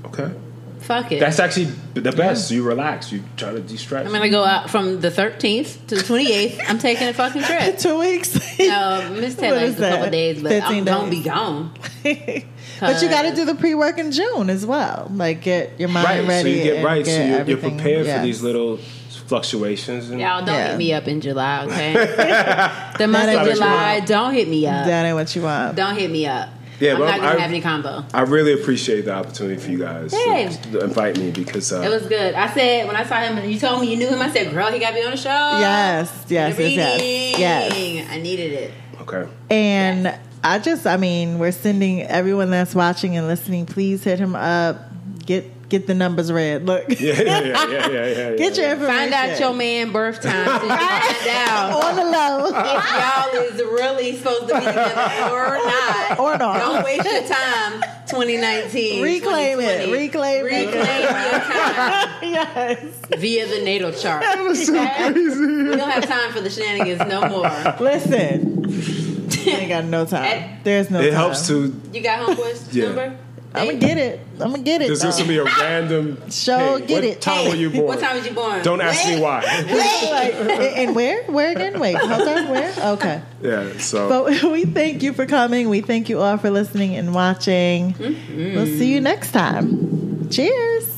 S4: Okay,
S2: Fuck it.
S4: that's actually the best. You relax. You try to de-stress.
S2: I'm gonna go out from the 13th to the 28th. I'm taking a fucking trip.
S1: two weeks.
S2: No, Miss
S1: What
S2: Taylor
S1: is
S2: a couple days, but
S1: 15
S2: I'm gonna be gone.
S1: but you got to do the pre work in June as well. Like get your mind
S4: right,
S1: ready.
S4: so you get right, so you're, you're prepared
S1: yes.
S4: for these little fluctuations. And,
S2: Y'all don't
S1: Yeah.
S2: hit me up in July, okay? the month of July, don't hit me up.
S1: That ain't what you want.
S2: Don't hit me up.
S4: Yeah,
S2: I'm
S4: but
S2: not gonna
S4: I-
S2: have any combo.
S4: I really appreciate the opportunity for you guys
S2: Hey.
S4: to, to invite me because uh,
S2: It was good. I said when I saw him, you told me you knew him. I said, "Girl, he got to be on the show."
S1: Yes, yes, yes, yes, yes.
S2: I needed it.
S4: okay.
S1: And I just, I mean, we're sending everyone that's watching and listening. Please hit him up. Get get the numbers read. Look,
S4: Yeah, yeah, yeah, yeah, yeah, yeah.
S1: get your information.
S2: Find out your man birth time. So you can find out
S1: on the low.
S2: if y'all is really supposed to be together or not.
S1: Or not.
S2: Don't waste your time. 2019.
S1: Reclaim it.
S2: 2020.
S1: Reclaim it.
S2: Reclaim your time
S1: yes.
S2: via the natal chart.
S4: That was so crazy.
S2: We don't have time for the shenanigans no more.
S1: Listen, ain't got no time. There's no. Time.
S4: It
S1: time.
S4: helps to.
S2: You got homeboy's
S4: Yeah.
S2: number?
S1: I'm gonna get it. I'm gonna get it.
S4: This is gonna be a random.
S1: Show,
S4: hey,
S1: get
S4: what
S1: it.
S4: time were you born?
S2: What time was you born?
S4: Don't ask me why.
S1: Like, and, and where? Where again? Wait, hold on. Where? Okay.
S4: yeah. So.
S1: But we thank you for coming. We thank you all for listening and watching. Mm-hmm. We'll see you next time. Cheers.